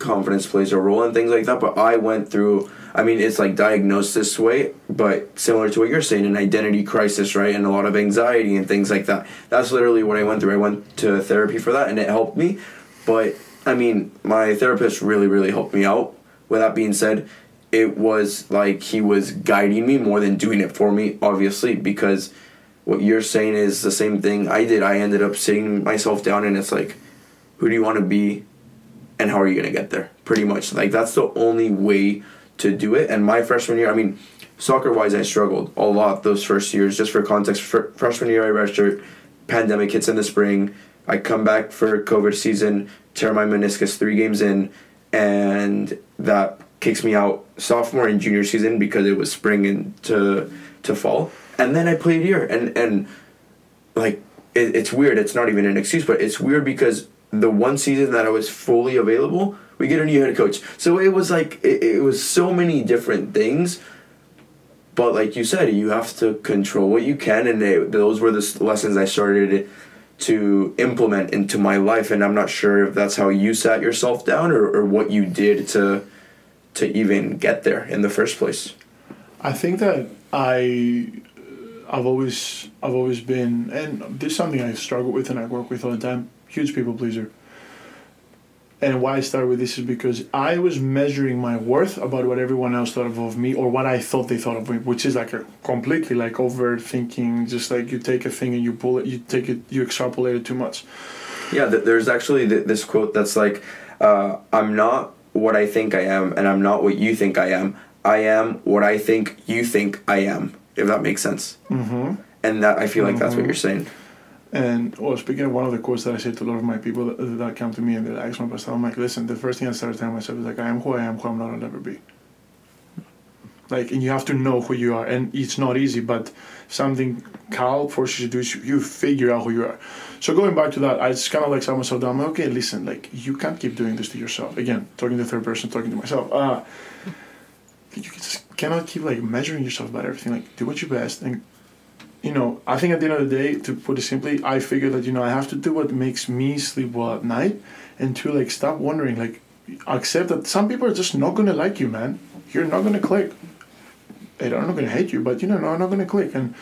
Confidence plays a role in things like that, but I went through. I mean, it's like diagnosed this way, but similar to what you're saying, an identity crisis, right? And a lot of anxiety and things like that. That's literally what I went through. I went to therapy for that, and it helped me. But I mean, my therapist really, really helped me out. With that being said, it was like he was guiding me more than doing it for me, obviously, because what you're saying is the same thing I did. I ended up sitting myself down and it's like, who do you want to be and how are you going to get there? Pretty much. Like, that's the only way to do it. And my freshman year, I mean, soccer wise, I struggled a lot those first years. Just for context, for freshman year, I registered, pandemic hits in the spring. I come back for COVID season, tear my meniscus three games in, and that kicks me out sophomore and junior season because it was spring into to fall. And then I played here, and and like it, it's weird. It's not even an excuse, but it's weird because the one season that I was fully available, we get a new head coach. So it was like it, it was so many different things. But like you said, you have to control what you can, and they, those were the lessons I started to implement into my life. And I'm not sure if that's how you sat yourself down or, or what you did to to even get there in the first place. I think that I I've always I've always been and this is something I struggle with and I work with all the time. Huge people pleaser. And why I started with this is because I was measuring my worth about what everyone else thought of me or what I thought they thought of me, which is like a completely like overthinking. Just like you take a thing and you pull it, you take it, you extrapolate it too much. Yeah, there's actually this quote that's like, uh, "I'm not what I think I am, and I'm not what you think I am. I am what I think you think I am." If that makes sense. Mm-hmm. And that I feel like mm-hmm. that's what mm-hmm. you're saying. And well, speaking of one of the quotes that I say to a lot of my people that, that come to me and they ask me about I'm like, listen, the first thing I started telling myself is like, I am who I am, who I'm not, I'll never be. Like, and you have to know who you are, and it's not easy, but something Cal forces you to do is you figure out who you are. So going back to that, I just kind of like said myself down. Like, okay, listen, like you can't keep doing this to yourself. Again, talking to third person, talking to myself. Uh, you just cannot keep like measuring yourself about everything. Like, do what you best, and you know, I think at the end of the day, to put it simply, I figure that you know I have to do what makes me sleep well at night, and to like stop wondering, like accept that some people are just not gonna like you, man. You're not gonna click. They're not gonna hate you, but you know, no, I'm not gonna click. And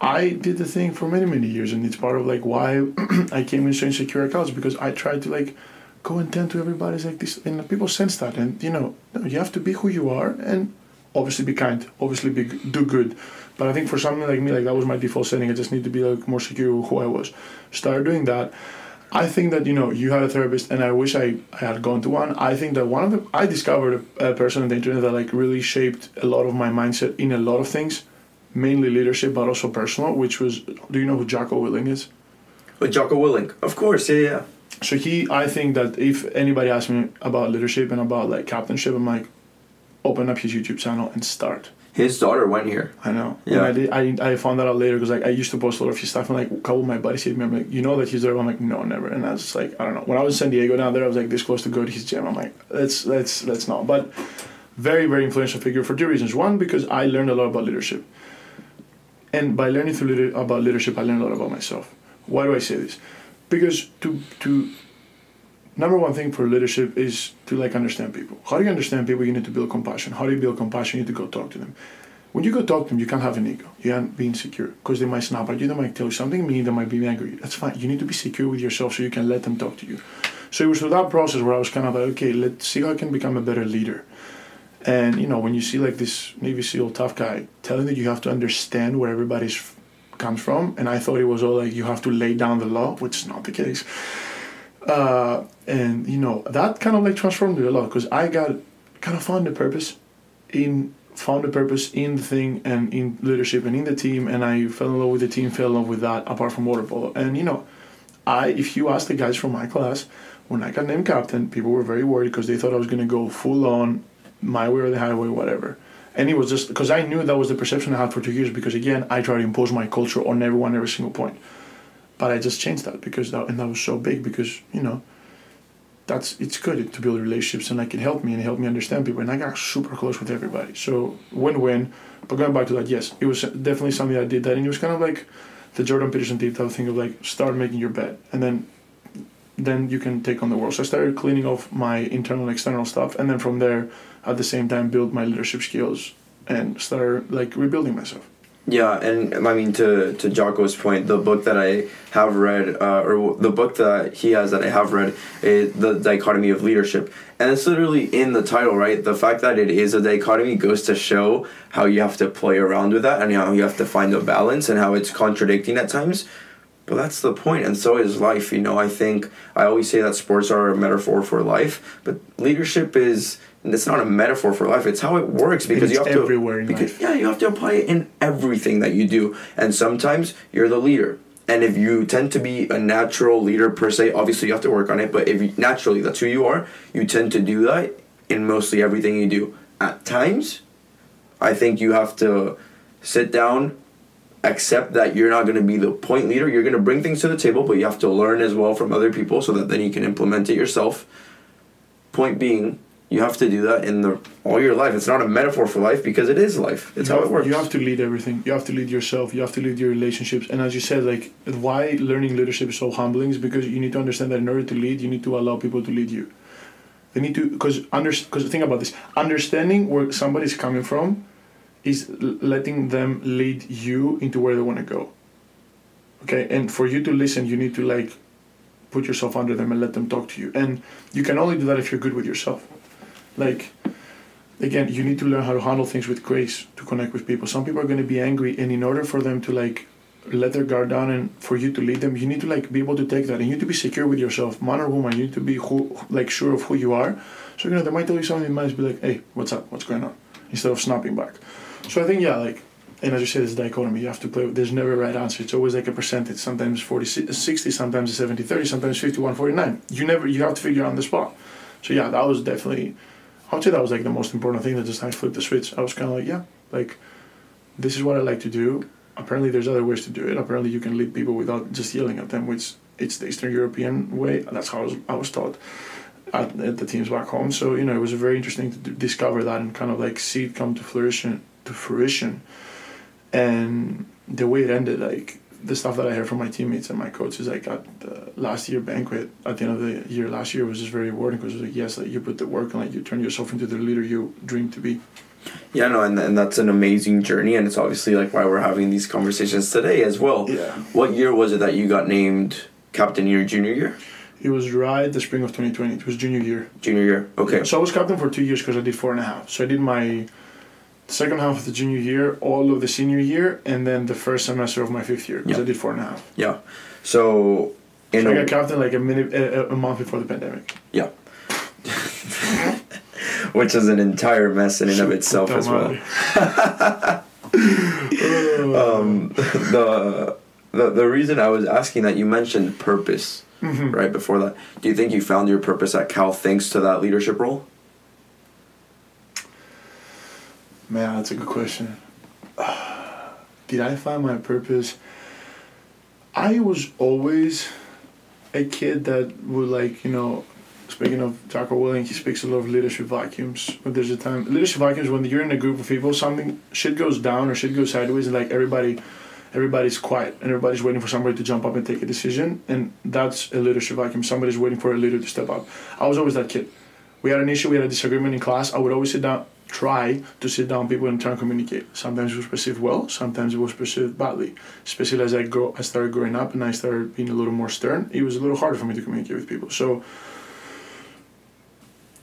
I did the thing for many many years, and it's part of like why I came in so insecure accounts because I tried to like go and tend to everybody's like this, and people sense that, and you know, you have to be who you are, and obviously be kind, obviously be do good but I think for something like me, like that was my default setting. I just need to be like more secure who I was. Started doing that. I think that you know you had a therapist, and I wish I, I had gone to one. I think that one of the I discovered a, a person on the internet that like really shaped a lot of my mindset in a lot of things, mainly leadership, but also personal. Which was, do you know who Jocko Willink is? With Jocko Willink, of course, yeah, yeah. So he, I think that if anybody asks me about leadership and about like captainship, I'm like, open up his YouTube channel and start his daughter went here. I know. Yeah. I, did, I, I found that out later because like I used to post a lot of his stuff and like a couple of my buddies to me, I'm like, you know that he's there? I'm like, no, never. And I was like, I don't know. When I was in San Diego down there, I was like this close to go to his gym. I'm like, let's let's let's not. But very very influential figure for two reasons. One because I learned a lot about leadership, and by learning through about leadership, I learned a lot about myself. Why do I say this? Because to to number one thing for leadership is to like understand people. How do you understand people? You need to build compassion. How do you build compassion? You need to go talk to them. When you go talk to them, you can't have an ego. You can't be insecure because they might snap at you. They might tell you something mean. They might be angry. That's fine. You need to be secure with yourself so you can let them talk to you. So it was through that process where I was kind of like, okay, let's see how I can become a better leader. And you know, when you see like this Navy SEAL tough guy telling that you have to understand where everybody's comes from, and I thought it was all like you have to lay down the law, which is not the case. Uh, and you know that kind of like transformed me a lot because I got kind of found a purpose in found a purpose in the thing and in leadership and in the team and I fell in love with the team fell in love with that apart from water polo and you know I if you ask the guys from my class when I got named captain people were very worried because they thought I was going to go full on my way or the highway whatever and it was just because I knew that was the perception I had for two years because again I tried to impose my culture on everyone every single point but I just changed that because that and that was so big because you know that's it's good to build relationships and like it helped me and helped me understand people and I got super close with everybody. So win-win. But going back to that, yes, it was definitely something I did that and it was kind of like the Jordan Peterson did type thing of like start making your bed and then then you can take on the world. So I started cleaning off my internal and external stuff and then from there at the same time build my leadership skills and start like rebuilding myself. Yeah, and I mean to to Jocko's point, the book that I have read, uh, or the book that he has that I have read, is the dichotomy of leadership, and it's literally in the title, right? The fact that it is a dichotomy goes to show how you have to play around with that, and how you have to find a balance, and how it's contradicting at times. But that's the point, and so is life. You know, I think I always say that sports are a metaphor for life, but leadership is it's not a metaphor for life. It's how it works because It's you have to everywhere in because life. yeah, you have to apply it in everything that you do. And sometimes you're the leader. And if you tend to be a natural leader per se, obviously you have to work on it, but if you, naturally that's who you are, you tend to do that in mostly everything you do. At times, I think you have to sit down, accept that you're not going to be the point leader. You're going to bring things to the table, but you have to learn as well from other people so that then you can implement it yourself. Point being, you have to do that in the all your life. It's not a metaphor for life because it is life. It's you how have, it works. You have to lead everything. You have to lead yourself. You have to lead your relationships. And as you said, like why learning leadership is so humbling is because you need to understand that in order to lead, you need to allow people to lead you. They need to because under because think about this. Understanding where somebody's coming from is letting them lead you into where they want to go. Okay, and for you to listen, you need to like put yourself under them and let them talk to you. And you can only do that if you're good with yourself. Like again, you need to learn how to handle things with grace to connect with people. Some people are going to be angry, and in order for them to like let their guard down and for you to lead them, you need to like be able to take that. And you need to be secure with yourself, man or woman. You need to be who, like sure of who you are. So you know they might tell you something, you might be like, "Hey, what's up? What's going on?" Instead of snapping back. So I think yeah, like. And as you said, it's dichotomy. You have to play. There's never a right answer. It's always like a percentage. Sometimes 40, 60, sometimes 70, 30, sometimes 51, 49. You never. You have to figure out on the spot. So yeah, that was definitely I would say that was like the most important thing that just I flipped the switch. I was kind of like, yeah, like this is what I like to do. Apparently, there's other ways to do it. Apparently, you can lead people without just yelling at them, which it's the Eastern European way. That's how I was, I was taught at, at the teams back home. So you know, it was very interesting to discover that and kind of like see it come to fruition. To fruition, and the way it ended, like the stuff that I heard from my teammates and my coaches, like at the last year banquet at the end of the year last year was just very rewarding because it was like yes, like you put the work and like you turn yourself into the leader you dream to be. Yeah, no, and, and that's an amazing journey, and it's obviously like why we're having these conversations today as well. Yeah. What year was it that you got named captain your junior year? It was right the spring of 2020. It was junior year. Junior year. Okay. So I was captain for two years because I did four and a half. So I did my second half of the junior year, all of the senior year, and then the first semester of my fifth year because Yeah. I did four and a half. Yeah. So in So I got captain like a minute, a, a month before the pandemic. yeah. Which is an entire mess in and of itself as well. um, the, the the reason I was asking that you mentioned purpose Mm-hmm. right before that. Do you think you found your purpose at Cal thanks to that leadership role? Man, that's a good question. Did I find my purpose? I was always a kid that would like, you know, speaking of Jocko Willink, he speaks a lot of leadership vacuums. But there's a time leadership vacuums when you're in a group of people, something shit goes down or shit goes sideways and like everybody everybody's quiet and everybody's waiting for somebody to jump up and take a decision and that's a leadership vacuum. Somebody's waiting for a leader to step up. I was always that kid. We had an issue, we had a disagreement in class. I would always sit down, try to sit down people and try and communicate. Sometimes it was perceived well, sometimes it was perceived badly. Especially as I grow, I started growing up and I started being a little more stern. It was a little harder for me to communicate with people. So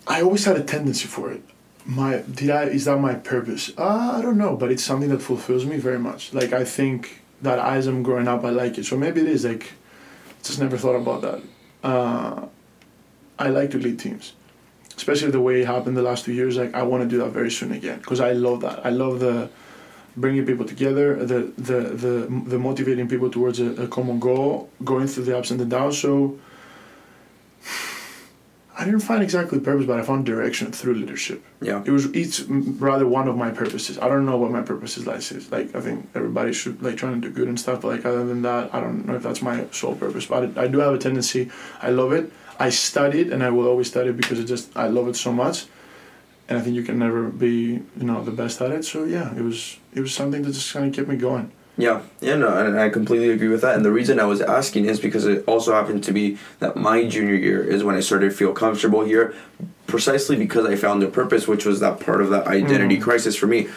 I always had a tendency for it. My did I is that my purpose? Uh, I don't know, but it's something that fulfills me very much. Like I think that as I'm growing up, I like it. So maybe it is like, just never thought about that. Uh, I like to lead teams, especially the way it happened the last two years. Like I want to do that very soon again because I love that. I love the bringing people together, the the the, the motivating people towards a, a common goal, going through the ups and the downs. So I didn't find exactly purpose, but I found direction through leadership. Yeah. It was it's rather one of my purposes. I don't know what my purpose is like. Is like I think everybody should like trying to do good and stuff. But like other than that, I don't know if that's my sole purpose. But I, I do have a tendency. I love it. I studied and I will always study because it just I love it so much. And I think you can never be you know the best at it. So yeah, it was it was something that just kind of kept me going. Yeah, yeah, no, and I completely agree with that. And the reason I was asking is because it also happened to be that my junior year is when I started to feel comfortable here, precisely because I found a purpose, which was that part of that identity Mm. crisis for me.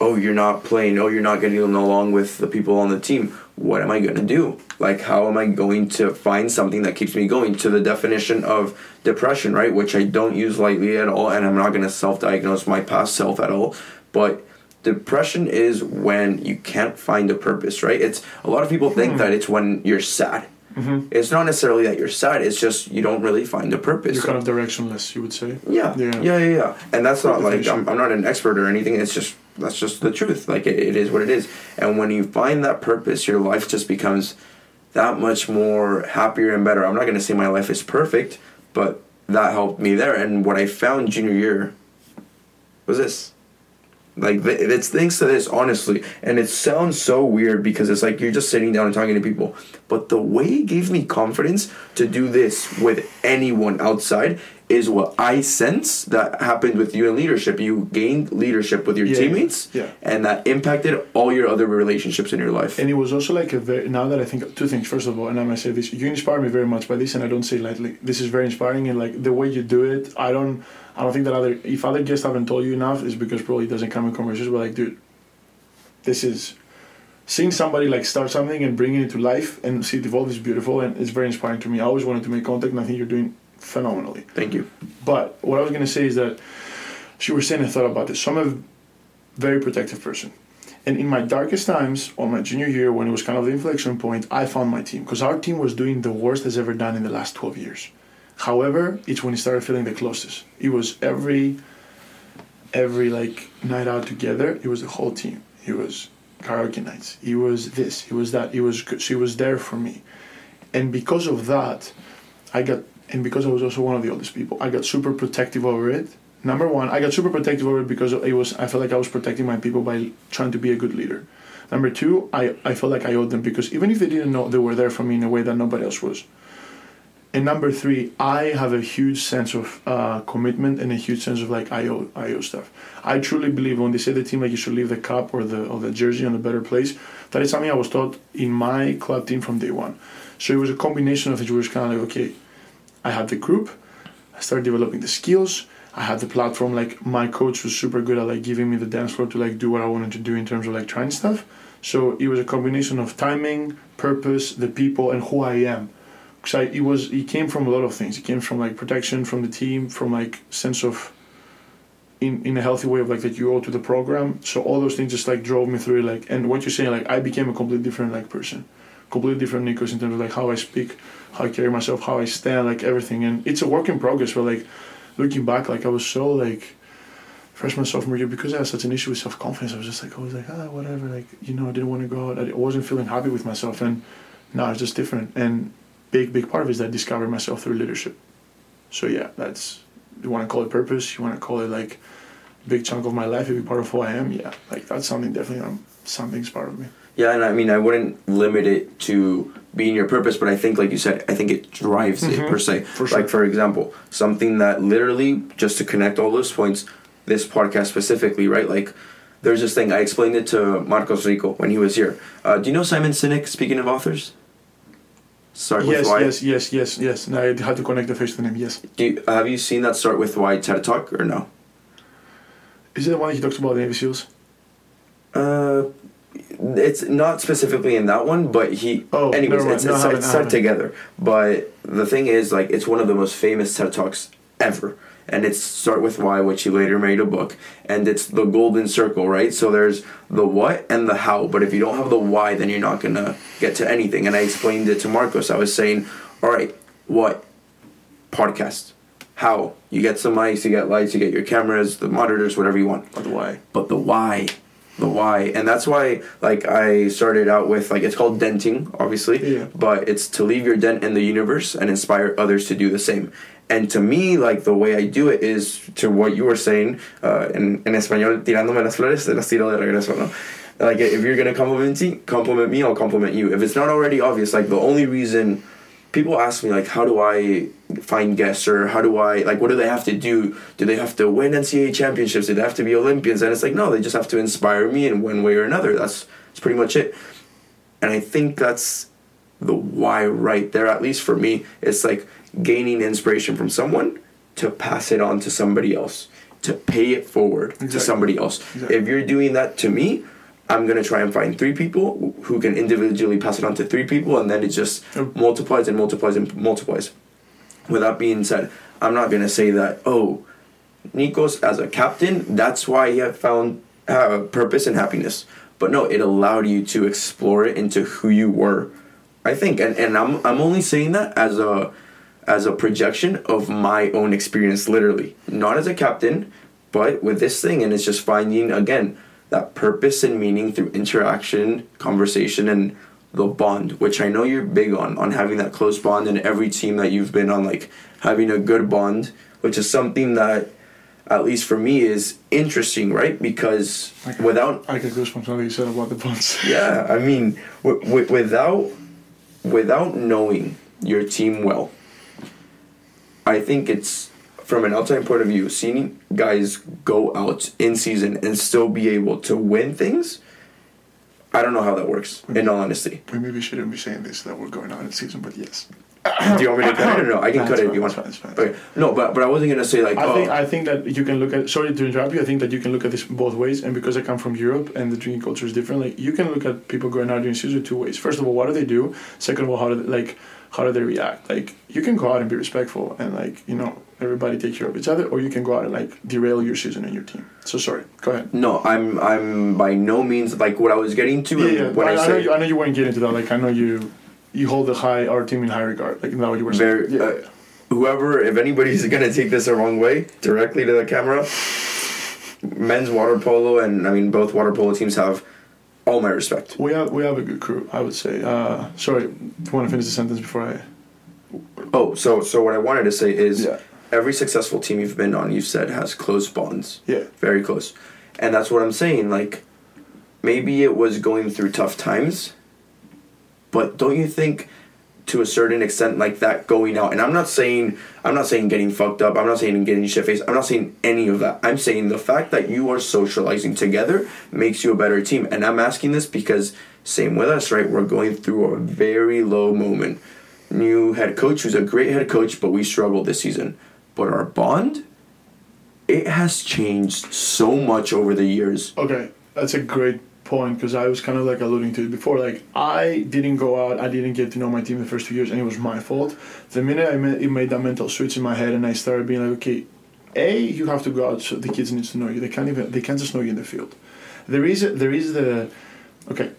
Oh, you're not playing, oh, you're not getting along with the people on the team. What am I going to do? Like, how am I going to find something that keeps me going? To the definition of depression, right? Which I don't use lightly at all, and I'm not going to self diagnose my past self at all. But depression is when you can't find a purpose, right? It's a lot of people think Hmm. that it's when you're sad. Mm-hmm. It's not necessarily that you're sad. It's just you don't really find a purpose. You're kind of directionless, you would say. Yeah, Yeah. yeah, yeah, yeah. And that's not like. I'm, I'm not an expert or anything. It's just that's just the truth. Like it, it is what it is. And when you find that purpose, your life just becomes that much more happier and better. I'm not gonna say my life is perfect, but that helped me there. And what I found junior year was this. Like it's thanks to this, honestly, and it sounds so weird because it's like you're just sitting down and talking to people. But the way it gave me confidence to do this with anyone outside is what I sense that happened with you in leadership. You gained leadership with your Yeah, teammates, yeah. and that impacted all your other relationships in your life. And it was also like a very now that I think two things. First of all, and I'm gonna say this, you inspire me very much by this, and I don't say lightly. This is very inspiring, and like the way you do it, I don't, I don't think that other if other guests haven't told you enough is because probably it doesn't come in conversations. But like, dude, this is seeing somebody like start something and bringing it to life and see it evolve is beautiful, and it's very inspiring to me. I always wanted to make contact, and I think you're doing phenomenally. Thank you. But what I was gonna say is that she was saying I thought about this. So I'm a very protective person. And in my darkest times, on my junior year, when it was kind of the inflection point, I found my team because our team was doing the worst it's ever done in the last 12 years. However, it's when it started feeling the closest. It was every, every like night out together. It was the whole team. It was karaoke nights. It was this. It was that. It was. She was there for me, and because of that, I got. And because I was also one of the oldest people, I got super protective over it. Number one, I got super protective over it because it was. I felt like I was protecting my people by trying to be a good leader. Number two, I, I felt like I owed them because even if they didn't know, they were there for me in a way that nobody else was. And number three, I have a huge sense of uh, commitment and a huge sense of like I owe, I owe stuff. I truly believe when they say the team like you should leave the cup or the or the jersey on a better place, that is something I was taught in my club team from day one. So it was a combination of it. Where it's kind of like okay, I had the group, I started developing the skills. I had the platform. Like my coach was super good at like giving me the dance floor to like do what I wanted to do in terms of like trying stuff. So it was a combination of timing, purpose, the people, and who I am. Because I, it was it came from a lot of things. It came from like protection from the team, from like sense of in, in a healthy way of like that you owe to the program. So all those things just like drove me through. Like and what you're saying, like I became a completely different like person, completely different Nikos in terms of like how I speak, how I carry myself, how I stand, like everything. And it's a work in progress. But like looking back, like I was so like freshman sophomore year because I had such an issue with self confidence. I was just like I was like ah whatever. Like you know I didn't want to go out. I wasn't feeling happy with myself. And now it's just different. And big big part of it is that I discovered myself through leadership. So yeah, that's you want to call it purpose. You want to call it like big chunk of my life, a big part of who I am. Yeah, like that's something definitely. Um, something's part of me. Yeah, and I mean, I wouldn't limit it to being your purpose, but I think, like you said, I think it drives it per se. For sure. Like, for example, something that literally, just to connect all those points, this podcast specifically, right? Like, there's this thing, I explained it to Marcos Rico when he was here. Uh, do you know Simon Sinek, speaking of authors? Start with yes, why. yes, yes, yes, yes. Now I had to connect the face to the name. Yes, Do you, have you seen that Start with Why TED Talk or no? is it the one he talks about the Navy SEALs? Uh, it's not specifically in that one, but he. Oh, anyways, never mind. it's, No, I it's, haven't, it's I set haven't. together. But the thing is, like, it's one of the most famous TED talks ever, and it's start with why, which he later made a book, and it's the golden circle, right? So there's the what and the how, but if you don't have the why, then you're not gonna get to anything. And I explained it to Marcos. I was saying, all right, what podcast. How you get some mics, you get lights, you get your cameras, the monitors, whatever you want Or the why? but the why the why and that's why like i started out with like it's called denting obviously Yeah. but it's to leave your dent in the universe and inspire others to do the same. And to me like the way i do it is to what you were saying uh, en, en español tirándome las flores te las tiro de regreso no? Like if you're gonna compliment me compliment me i'll compliment you. If it's not already obvious like the only reason people ask me like how do i find guests or how do i like what do they have to do? Do they have to win ncaa championships? Do they have to be olympians? And it's like no they just have to inspire me in one way or another. That's that's pretty much it. And i think that's the why right there at least for me. It's like gaining inspiration from someone to pass it on to somebody else to pay it forward to somebody else. Exactly. If you're doing that to me, I'm gonna try and find three people who can individually pass it on to three people, and then it just Yep. multiplies and multiplies and multiplies. With that being said, I'm not gonna say that oh, Nikos as a captain, that's why he had found uh, purpose and happiness. But no, it allowed you to explore it into who you were. I think, and, and I'm I'm only saying that as a as a projection of my own experience, literally, not as a captain, but with this thing, and it's just finding again that purpose and meaning through interaction, conversation, and the bond, which I know you're big on, on having that close bond in every team that you've been on, like having a good bond, which is something that, at least for me, is interesting, right? Because Okay. without I get goosebumps when you said about the buns. yeah, I mean, w- w- without without knowing your team well, I think it's from an outside point of view, seeing guys go out in season and still be able to win things. I don't know how that works. In all honesty, Maybe We maybe shouldn't be saying this that we're going on in season, but yes. do you want me to cut it or no? I can Nah, cut it's it if you want. fine, it's fine, Okay, no, but but I wasn't gonna say like I oh think I think that you can look at. Sorry to interrupt you. I think that you can look at this both ways, and because I come from Europe and the drinking culture is different, like you can look at people going out during season two ways. First of all, what do they do? Second of all, how do they, like how do they react? Like you can go out and be respectful and like you know everybody take care of each other, or you can go out and like derail your season and your team. So sorry. Go ahead. no, I'm I'm by no means like what I was getting to. Yeah, yeah. When I, I, I, say know you, I know you weren't getting into that. Like I know you, you hold the high our team in high regard. Like that what you were saying? Very, yeah. uh, whoever, if anybody's gonna take this the wrong way, directly to the camera, men's water polo and I mean both water polo teams have all my respect. we have we have a good crew. I would say. Uh, sorry. Do you want to finish the sentence before I? Oh, so so what I wanted to say is Yeah. every successful team you've been on, you've said has close bonds, Yeah. very close, and that's what I'm saying. Like maybe it was going through tough times, but don't you think? To a certain extent like that going out. And i'm not saying i'm not saying getting fucked up. I'm not saying getting shit faced. I'm not saying any of that. I'm saying the fact that you are socializing together makes you a better team. And i'm asking this because same with us right? We're going through a very low moment. New head coach who's a great head coach but we struggled this season. But our bond it has changed so much over the years. Okay, that's a great point because I was kind of like alluding to it before. Like I didn't go out, I didn't get to know my team the first two years, and it was my fault. The minute I made, made that mental switch in my head, and I started being like, okay, a you have to go out, so the kids need to know you. They can't even they can't just know you in the field. There is there is the okay.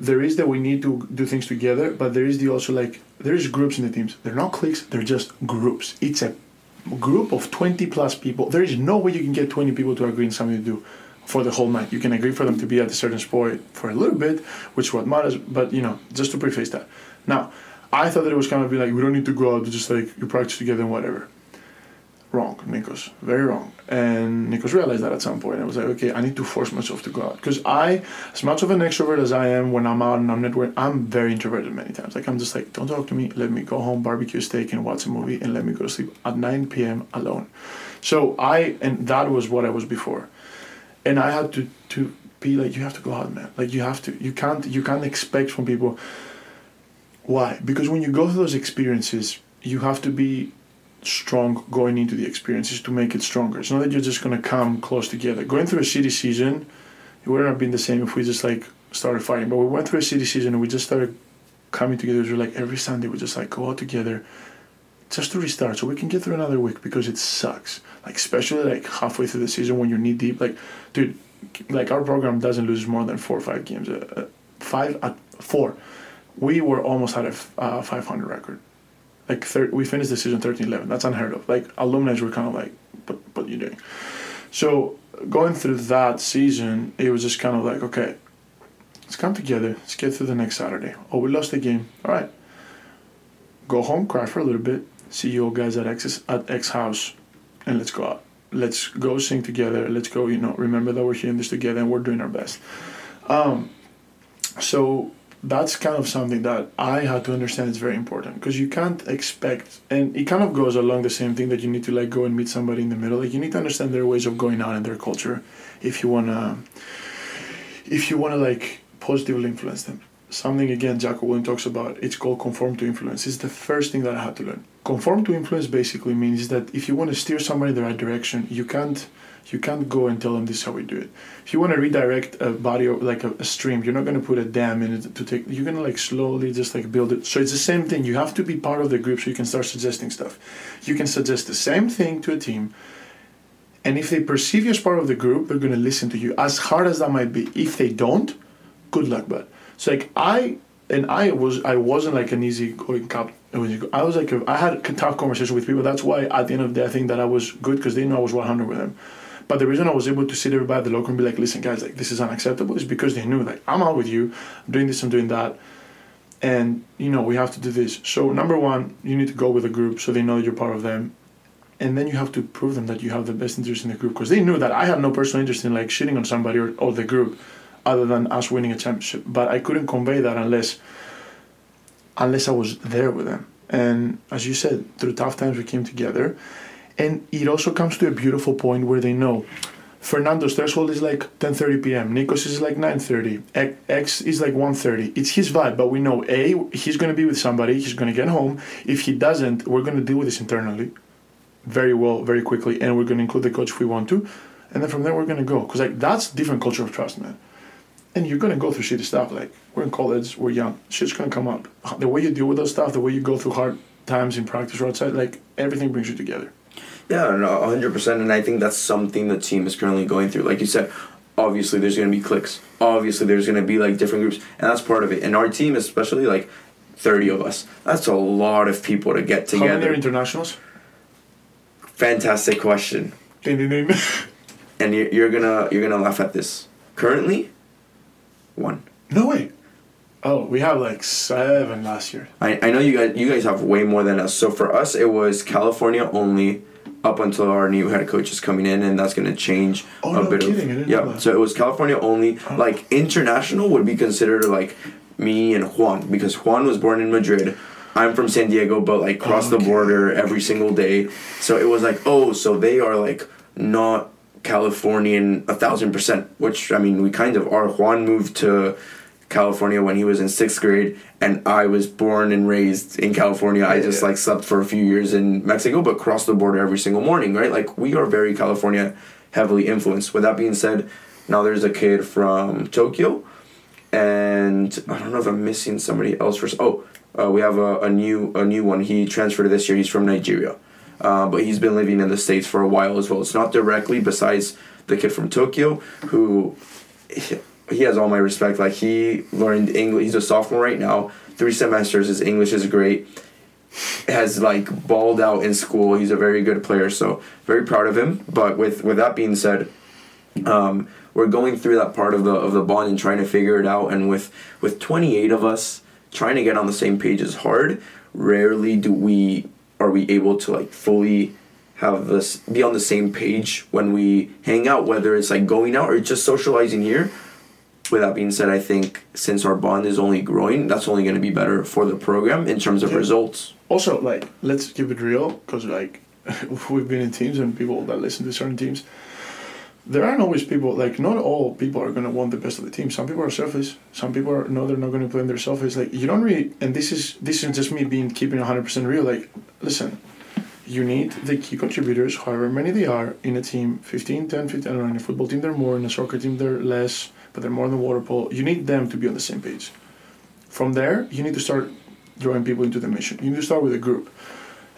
There is that we need to do things together, but there is the also like there is groups in the teams. They're not cliques. They're just groups. It's a group of 20 plus people. There is no way you can get 20 people to agree on something to do for the whole night. You can agree for them to be at a certain spot for a little bit, which what matters, but you know, just to preface that. Now, I thought that it was kind of be like, we don't need to go out, just like you practice together and whatever. Wrong, Nikos. Very wrong. And Nikos realized that at some point. I was like, okay, I need to force myself to go out. Because I, as much of an extrovert as I am when I'm out and I'm networking, I'm very introverted many times. Like, I'm just like, don't talk to me. Let me go home, barbecue steak, and watch a movie, and let me go to sleep at 9 p.m. alone. So I, and that was what I was before. And I had to, to be like, you have to go out, man. Like, you have to. You can't, you can't expect from people. Why? Because when you go through those experiences, you have to be strong going into the experiences to make it stronger. It's not that you're just gonna come close together. Going through a city season, it wouldn't have been the same if we just like started fighting. But we went through a city season and we just started coming together. We're like every Sunday we just like go out together just to restart so we can get through another week because it sucks. Like especially like halfway through the season when you're knee deep. Like, dude, like our program doesn't lose more than four or five games. Uh, uh, five at four. We were almost at a f- uh, 500 record. Like thir- we finished the season 13 11 that's unheard of. Like alumni were kind of like but what are you doing? So going through that season it was just kind of like okay let's come together. Let's get through the next saturday. Oh we lost the game. All right. Go home cry for a little bit. See you all guys at x at x house and let's go out let's go sing together let's go you know remember that we're here in this together and we're doing our best um, so that's kind of something that I had to understand is very important because you can't expect, and it kind of goes along the same thing that you need to like go and meet somebody in the middle. Like you need to understand their ways of going out and their culture, if you wanna, if you wanna like positively influence them. Something again Jocko Willink talks about. It's called conform to influence. It's the first thing that I had to learn. Conform to influence basically means that if you want to steer somebody in the right direction, you can't you can't go and tell them this is how we do it. If you want to redirect a body or like a, a stream, you're not going to put a dam in it to take. You're going to like slowly just like build it. So it's the same thing. You have to be part of the group so you can start suggesting stuff. You can suggest the same thing to a team, and if they perceive you as part of the group, they're going to listen to you. As hard as that might be, if they don't, good luck, bud. So like I and I was I wasn't like an easy going cop. I was like a, I had tough conversations with people. That's why at the end of the day, I think that I was good because they know I was 100 with them. But the reason I was able to sit everybody at the locker and be like, listen, guys, like this is unacceptable is because they knew like I'm out with you, I'm doing this, I'm doing that. And you know, we have to do this. So number one, you need to go with a group so they know you're part of them. And then you have to prove them that you have the best interest in the group. Because they knew that I had no personal interest in like shitting on somebody or, or the group other than us winning a championship. But I couldn't convey that unless unless I was there with them. And as you said, through tough times we came together. And it also comes to a beautiful point where they know Fernando's threshold is like 10:30 p.m. Nikos is like 9:30. X is like 1:30. It's his vibe, but we know a he's going to be with somebody. He's going to get home. If he doesn't, we're going to deal with this internally, very well, very quickly, and we're going to include the coach if we want to, and then from there we're going to go because like that's different culture of trust, man. And you're going to go through shitty stuff. Like we're in college, we're young. Shit's going to come up. The way you deal with those stuff, the way you go through hard times in practice or outside, like everything brings you together. Yeah, no, hundred percent, and I think that's something the team is currently going through. Like you said, obviously there's going to be cliques. Obviously there's going to be like different groups, and that's part of it. And our team, especially like thirty of us, that's a lot of people to get together. How many are internationals? Fantastic question. Ding, ding, ding. and you're, you're gonna you're gonna laugh at this. Currently, one. No way. Oh, we have like seven last year. I, I know you guys you guys have way more than us. So for us, it was California only up until our new head coach is coming in, and that's going to change oh, a no bit kidding. of. yeah, so it was California only. Oh. Like international would be considered like me and Juan because Juan was born in Madrid. I'm from San Diego, but like cross oh, okay. the border every single day. So it was like, oh, so they are like not Californian a thousand percent. Which I mean, we kind of are. Juan moved to California when he was in sixth grade, and I was born and raised in California. I just like slept for a few years in Mexico, but crossed the border every single morning, right? Like we are very California heavily influenced. With that being said, now there's a kid from Tokyo, and I don't know if I'm missing somebody else. For oh, uh, we have a, a new a new one. He transferred this year. He's from Nigeria, uh, but he's been living in the states for a while as well. It's not directly besides the kid from Tokyo who he has all my respect. Like he learned English. He's a sophomore right now. Three semesters. His English is great. Has like balled out in school. He's a very good player. So very proud of him. But with with that being said, um, we're going through that part of the of the bond and trying to figure it out. And with with twenty eight of us trying to get on the same page is hard. Rarely do we are we able to like fully have this be on the same page when we hang out whether it's like going out or just socializing here with that being said, I think since our bond is only growing, that's only going to be better for the program in terms of Yeah. results. Also, like, let's keep it real, because like we've been in teams and people that listen to certain teams. There aren't always people like not all people are gonna want the best of the team. Some people are selfish. Some people are no, they're not gonna play in their selfish. Like you don't really, and this is this is just me being keeping hundred percent real. Like, listen, you need the key contributors, however many they are, in a team 15, 10, 15, I don't know, in a football team they're more, in a soccer team they're less, but they're more in the water polo. You need them to be on the same page. From there, you need to start drawing people into the mission. You need to start with a group.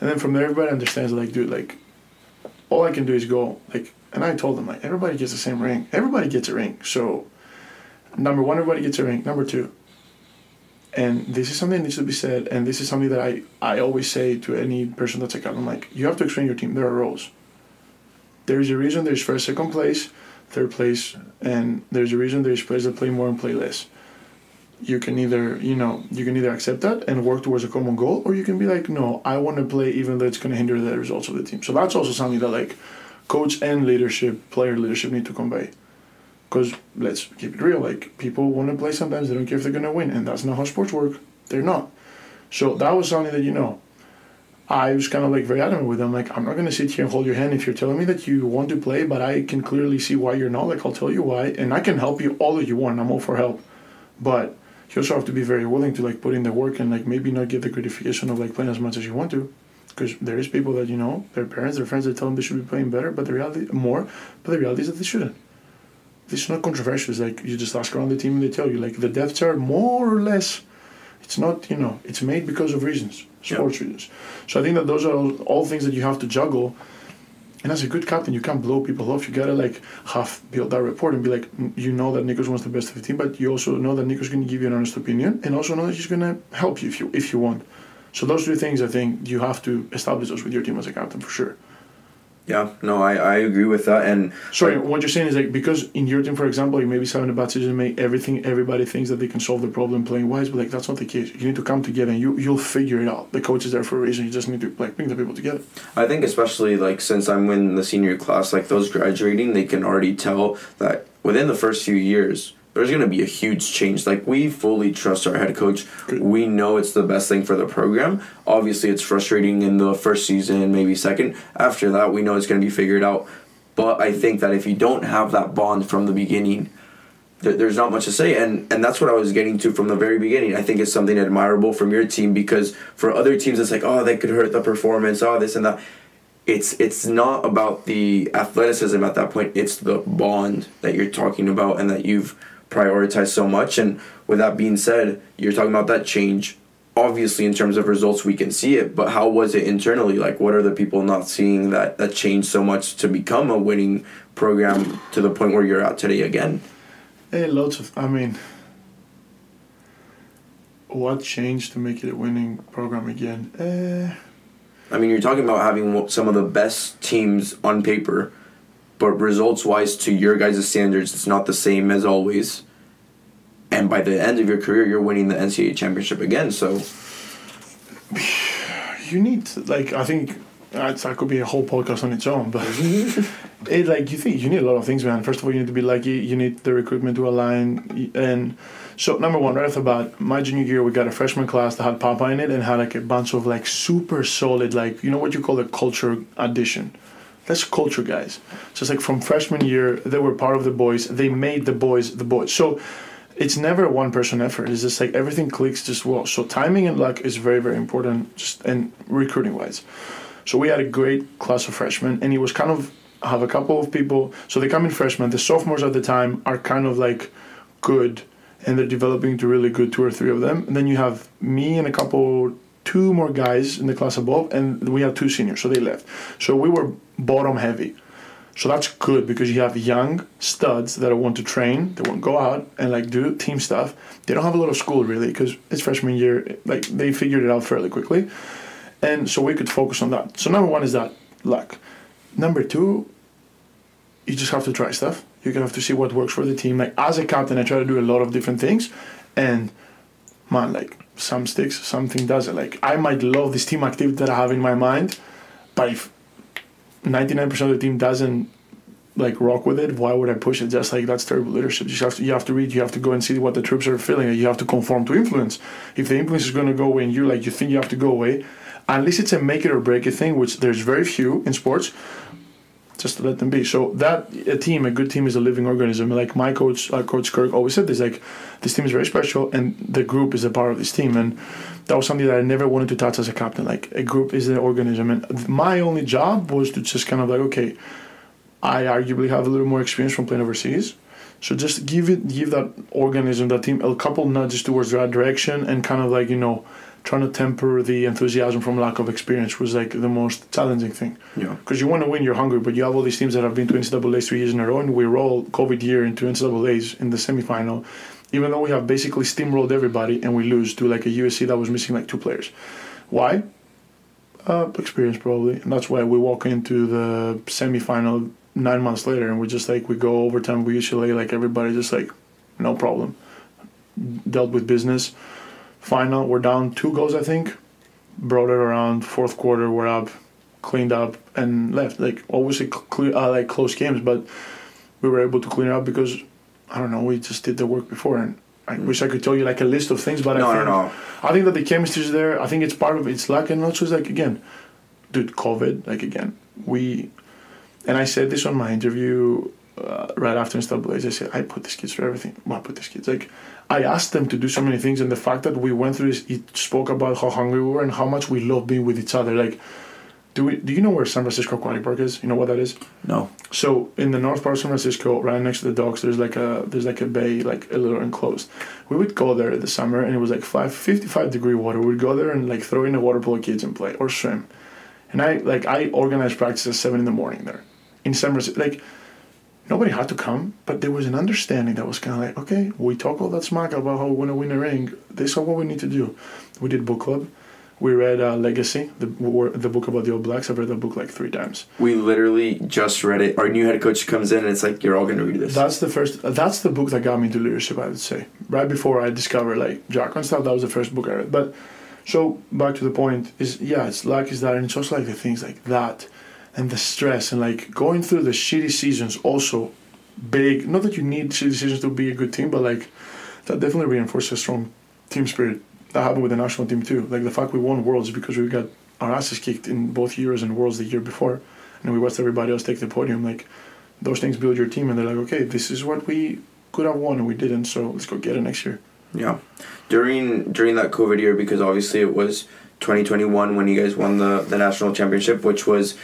And then from there, everybody understands, like, dude, like, all I can do is go, like, and I told them, like, everybody gets the same ring. Everybody gets a ring. So, number one, everybody gets a ring. Number two, and this is something that needs to be said, and this is something that I, I always say to any person that's a captain, I'm like, you have to explain your team. There are roles. There is a reason there's first, second place, third place, and there's a reason there's players that play more and play less. You can either, you know, you can either accept that and work towards a common goal, or you can be like, no, I want to play even though it's going to hinder the results of the team. So that's also something that like coach and leadership, player leadership need to convey. Because let's keep it real, like people want to play sometimes, they don't care if they're gonna win, and that's not how sports work. They're not. So that was something that you know. I was kind of like very adamant with them. Like I'm not gonna sit here and hold your hand if you're telling me that you want to play, but I can clearly see why you're not. Like I'll tell you why, and I can help you all that you want. I'm all for help, but you also have to be very willing to like put in the work and like maybe not get the gratification of like playing as much as you want to because there is people that you know their parents their friends that tell them they should be playing better but the reality more but the reality is that they shouldn't this is not controversial it's like you just ask around the team and they tell you like the depth chart more or less it's not you know it's made because of reasons sports yeah. reasons so i think that those are all, all things that you have to juggle and as a good captain, you can't blow people off. You gotta like half build that report and be like, mm, you know that Nikos wants the best of the team, but you also know that Nikos to give you an honest opinion, and also know that he's gonna help you if you if you want. So those two things, I think, you have to establish those with your team as a captain for sure. Yeah, no, I, I agree with that. And sorry, what you're saying is like because in your team, for example, you maybe having a bad season, make everything everybody thinks that they can solve the problem playing wise, but like that's not the case. You need to come together and you you'll figure it out. The coach is there for a reason. You just need to like bring the people together. I think especially like since I'm in the senior class, like those graduating, they can already tell that within the first few years there's going to be a huge change. Like we fully trust our head coach. We know it's the best thing for the program. Obviously, it's frustrating in the first season, maybe second. After that, we know it's going to be figured out. But I think that if you don't have that bond from the beginning, there's not much to say and and that's what I was getting to from the very beginning. I think it's something admirable from your team because for other teams it's like, oh, that could hurt the performance, oh, this and that. It's it's not about the athleticism at that point. It's the bond that you're talking about and that you've prioritize so much. And with that being said, you're talking about that change. Obviously, in terms of results, we can see it, but how was it internally? Like, what are the people not seeing that that changed so much to become a winning program to the point where you're at today again? Hey, lots of. I mean, what changed to make it a winning program again? Uh, I mean, you're talking about having some of the best teams on paper but results wise to your guys' standards, it's not the same as always. And by the end of your career, you're winning the NCAA championship again. So you need to, like I think that could be a whole podcast on its own. But it like you think you need a lot of things, man. First of all, you need to be lucky. You need the recruitment to align. And so number one, right off the bat, my junior year, we got a freshman class that had Papa in it and had like a bunch of like super solid, like you know what you call a culture addition that's culture guys. So it's like from freshman year, they were part of the boys. They made the boys the boys. So it's never a one person effort. It's just like everything clicks just well. So timing and luck is very very important, just and recruiting wise. So we had a great class of freshmen, and it was kind of have a couple of people. So they come in freshmen. The sophomores at the time are kind of like good, and they're developing to really good. Two or three of them, and then you have me and a couple two more guys in the class above, and we have two seniors, so they left. So we were bottom heavy. So that's good because you have young studs that want to train, they want to go out and like do team stuff. They don't have a lot of school really because it's freshman year. Like they figured it out fairly quickly, and so we could focus on that. So number one is that luck. Number two, you just have to try stuff. You have to see what works for the team. Like as a captain, I try to do a lot of different things, and man, like some sticks, something doesn't. Like I might love this team activity that I have in my mind, but if ninety nine percent of the team doesn't like rock with it, why would I push it? Just like that's terrible leadership. You have to you have to read, you have to go and see what the troops are feeling, you have to conform to influence. If the influence is going to go away and you like you think you have to go away, unless it's a make it or break it thing, which there's very few in sports, just to let them be. So that a team, a good team, is a living organism. Like my coach, uh, Coach Kirk, always said this: like this team is very special, and the group is a part of this team. And that was something that I never wanted to touch as a captain. Like a group is an organism, and my only job was to just kind of like, okay, I arguably have a little more experience from playing overseas. So just give it, give that organism, that team, a couple nudges towards right direction, and kind of like you know trying to temper the enthusiasm from lack of experience was like the most challenging thing. Yeah. Because you want to win, you're hungry, but you have all these teams that have been to NCAA three years in a row, and we roll COVID year into NCAA's in the semifinal, even though we have basically steamrolled everybody and we lose to like a USC that was missing like two players. Why? Uh, experience probably, and that's why we walk into the semifinal nine months later, and we just like we go overtime. We usually like everybody just like no problem, dealt with business final. We're down two goals, I think. Brought it around fourth quarter. We're up, cleaned up, and left. Like obviously, clear, uh, like close games, but we were able to clean it up because I don't know. We just did the work before, and I mm. wish I could tell you like a list of things, but no, I think, no, no. I think that the chemistry is there. I think it's part of it's luck, and also it's like again, dude, COVID. Like again, we, and I said this on my interview uh, right after Blaze, I said, I put these kids through everything. Well, I put these kids like I asked them to do so many things, and the fact that we went through this, it spoke about how hungry we were and how much we love being with each other. Like, do we? Do you know where San Francisco Aquatic Park is? You know what that is? No. So in the north part of San Francisco, right next to the docks, there's like a there's like a bay, like a little enclosed. We would go there in the summer, and it was like five, 55 degree water. We'd go there and like throw in a water polo kids and play or swim. And I like I organized practice at seven in the morning there, in San Francisco. Like nobody had to come, but there was an understanding that was kind of like, okay, we talk all that smack about how we want to win a ring. This is what we need to do. We did book club. We read uh, Legacy, the the book about the All Blacks. I've read that book like three times. We literally just read it. Our new head coach comes in, and it's like you're all going to read this. That's the first. That's the book that got me into leadership. I would say right before I discovered like Jocko and stuff. That was the first book I read. But so back to the point is yeah, it's luck is that, and it's also like the things like that, and the stress and like going through the shitty seasons also big. Not that you need shitty seasons to be a good team, but like that definitely reinforces a strong team spirit that happened with the national team too. Like the fact we won Worlds because we got our asses kicked in both years and Worlds the year before, and we watched everybody else take the podium. Like those things build your team, and they're like, okay, this is what we could have won and we didn't, so let's go get it next year. Yeah, during during that COVID year, because obviously it was 2021 when you guys won the the national championship, which was.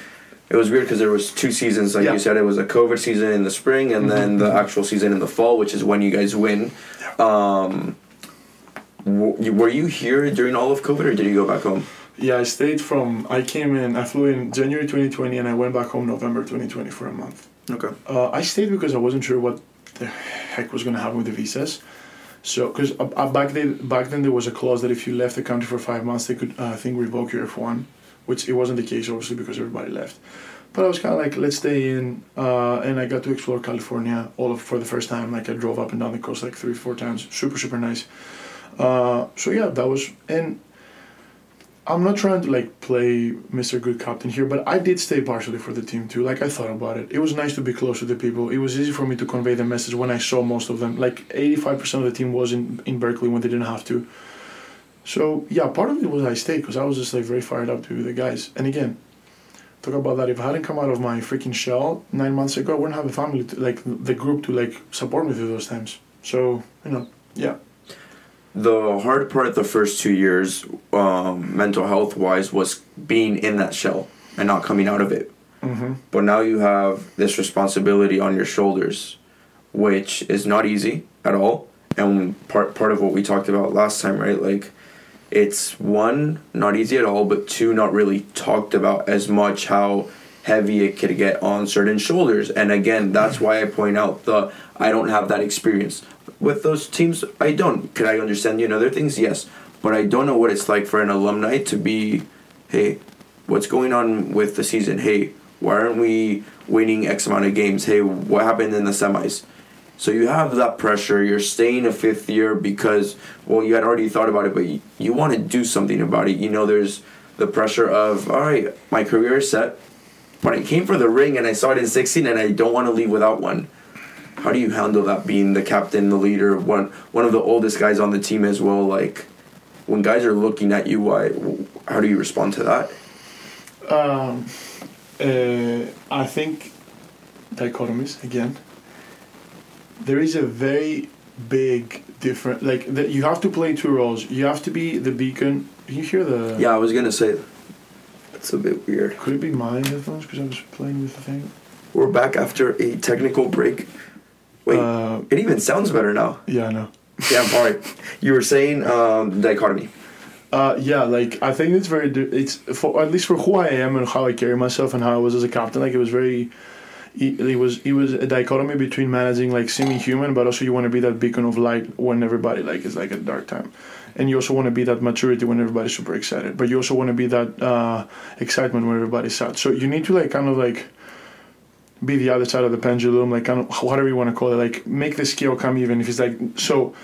It was weird because there was two seasons, like Yeah. you said. It was a COVID season in the spring, and then the actual season in the fall, which is when you guys win. Um, w- were you here during all of COVID, or did you go back home? Yeah, I stayed from. I came in. I flew in January 2020, and I went back home November 2020 for a month. Okay. Uh, I stayed because I wasn't sure what the heck was going to happen with the visas. So, because uh, uh, back then, back then there was a clause that if you left the country for five months, they could, uh, I think, revoke your F one, which it wasn't the case, obviously, because everybody left. But I was kind of like, let's stay in, uh, and I got to explore California all of, for the first time. Like I drove up and down the coast like three, four times. Super, super nice. Uh, so yeah, that was and I'm not trying to like play Mr. Good Captain here, but I did stay partially for the team too. Like I thought about it. It was nice to be close to the people. It was easy for me to convey the message when I saw most of them. Like 85% of the team was in, in Berkeley when they didn't have to. So yeah, part of it was I stayed because I was just like very fired up to be with the guys. And again, talk about that. If I hadn't come out of my freaking shell nine months ago, I wouldn't have a family to, like the group to like support me through those times. So you know, yeah. The hard part the first two years, um, mental health wise, was being in that shell and not coming out of it. Mm-hmm. But now you have this responsibility on your shoulders, which is not easy at all. And part part of what we talked about last time, right? Like, it's one not easy at all, but two not really talked about as much how heavy it could get on certain shoulders. And again, that's why I point out the I don't have that experience with those teams. I don't. Can I understand you in other things? Yes, but I don't know what it's like for an alumni to be, hey, what's going on with the season? Hey, why aren't we winning X amount of games? Hey, what happened in the semis? So you have that pressure. You're staying a fifth year because, well, you had already thought about it, but you, you want to do something about it. You know, there's the pressure of, all right, my career is set, but I came for the ring and I saw it in 16 and I don't want to leave without one. How do you handle that being the captain, the leader, one one of the oldest guys on the team as well? Like, when guys are looking at you, why? How do you respond to that? Um, uh, I think dichotomies again. There is a very big different like that. You have to play two roles. You have to be the beacon. Can you hear the? Yeah, I was gonna say, it's a bit weird. Could it be my headphones because I was playing with the thing? We're back after a technical break. Wait, Uh, it even sounds better now. yeah, I know. Yeah, all right. You were saying um, dichotomy. Uh, yeah, like I think it's very. It's for at least for who I am and how I carry myself and how I was as a captain. Like it was very. It, it was it was a dichotomy between managing like semi-human, but also you want to be that beacon of light when everybody like is like at dark time, and you also want to be that maturity when everybody's super excited. But you also want to be that uh, excitement when everybody's sad. So you need to like kind of like be the other side of the pendulum, like kind of whatever you want to call it. Like make the scale come even if it's like so.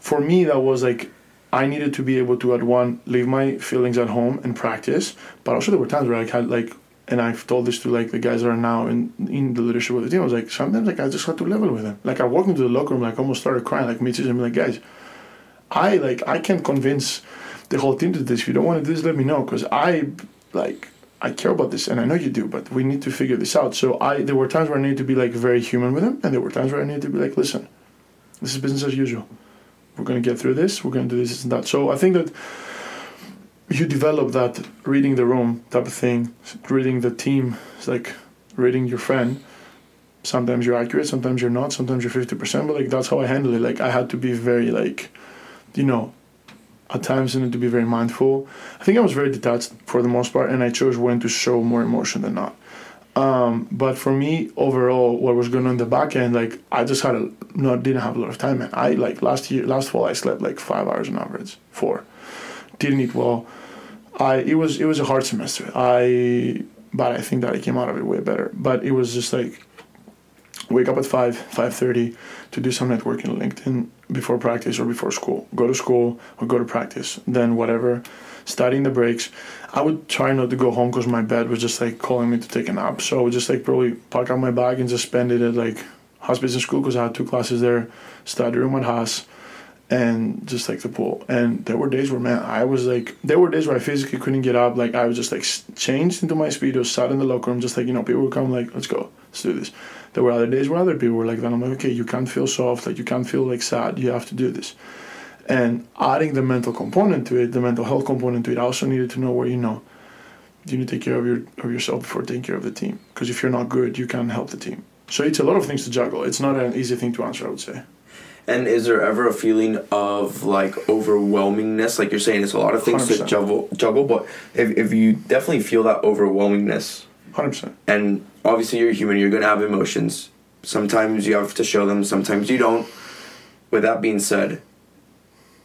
For me, that was like I needed to be able to at one leave my feelings at home and practice, but also there were times where I had like, and I've told this to like the guys that are now in in the leadership of the team. I was like, sometimes like I just had to level with them. Like I walked into the locker room, like almost started crying, like mid-season, and like, guys, I like I can convince the whole team to this. If you don't want to do this, let me know, because I like I care about this, and I know you do, but we need to figure this out. So I, there were times where I needed to be like very human with them, and there were times where I needed to be like, listen, this is business as usual. We're gonna get through this. We're gonna do this and that. So I think that you develop that reading the room type of thing, reading the team. It's like reading your friend. Sometimes you're accurate, sometimes you're not, sometimes you're fifty percent. But like that's how I handle it. Like I had to be very like, you know, at times I need to be very mindful. I think I was very detached for the most part, and I chose when to show more emotion than not. Um, but for me, overall, what was going on in the back end, like I just had a no, didn't have a lot of time. Man, I like last year, last fall, I slept like five hours on average, four. Didn't eat well. I it was it was a hard semester. I but I think that I came out of it way better. But it was just like wake up at five five thirty to do some networking on LinkedIn before practice or before school. Go to school or go to practice. Then whatever, studying the breaks. I would try not to go home because my bed was just like calling me to take a nap. So I would just like probably pack up my bag and just spend it at like Haas Business School because I had two classes there, study room at Haas, and just like the pool. And there were days where man, I was like, there were days where I physically couldn't get up. Like I was just like changed into my speedo, sat in the locker room, just like you know, people would come like, let's go, let's do this. There were other days where other people were like that. I'm like, okay, you can't feel soft, like you can't feel like sad. You have to do this. And adding the mental component to it, the mental health component to it, I also needed to know where you know you need to take care of your of yourself before taking care of the team. Because if you're not good, you can't help the team. So it's a lot of things to juggle. It's not an easy thing to answer, I would say. And is there ever a feeling of like overwhelmingness? Like you're saying, it's a lot of things 100%. to juggle, juggle. But if, if you definitely feel that overwhelmingness, Hundred percent. and obviously you're human, you're gonna have emotions. Sometimes you have to show them, sometimes you don't. With that being said,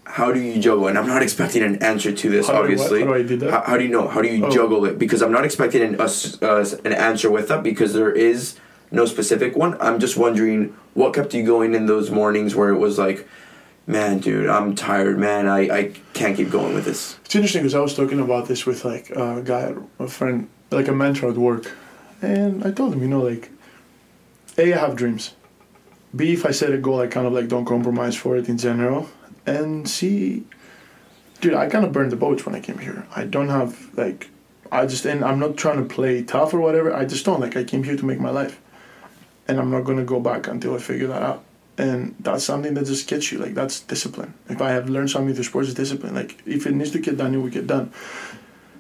how do you juggle? And I'm not expecting an answer to this, How do I obviously. How do I do that? How, how do you know? How do you Oh. juggle it? Because I'm not expecting an, a uh, an answer with that because there is no specific one. I'm just wondering what kept you going in those mornings where it was like, man, dude, I'm tired, man. I, I can't keep going with this. It's interesting because I was talking about this with like a guy, a friend, like a mentor at work, and I told him, you know, like, a I have dreams. B if I set a goal, I kind of like don't compromise for it in general, and C, dude, I kind of burned the boats when I came here. I don't have like, I just and I'm not trying to play tough or whatever. I just don't like. I came here to make my life, and I'm not gonna go back until I figure that out. And that's something that just gets you. Like that's discipline. If I have learned something through sports, it's discipline. Like if it needs to get done, it will get done.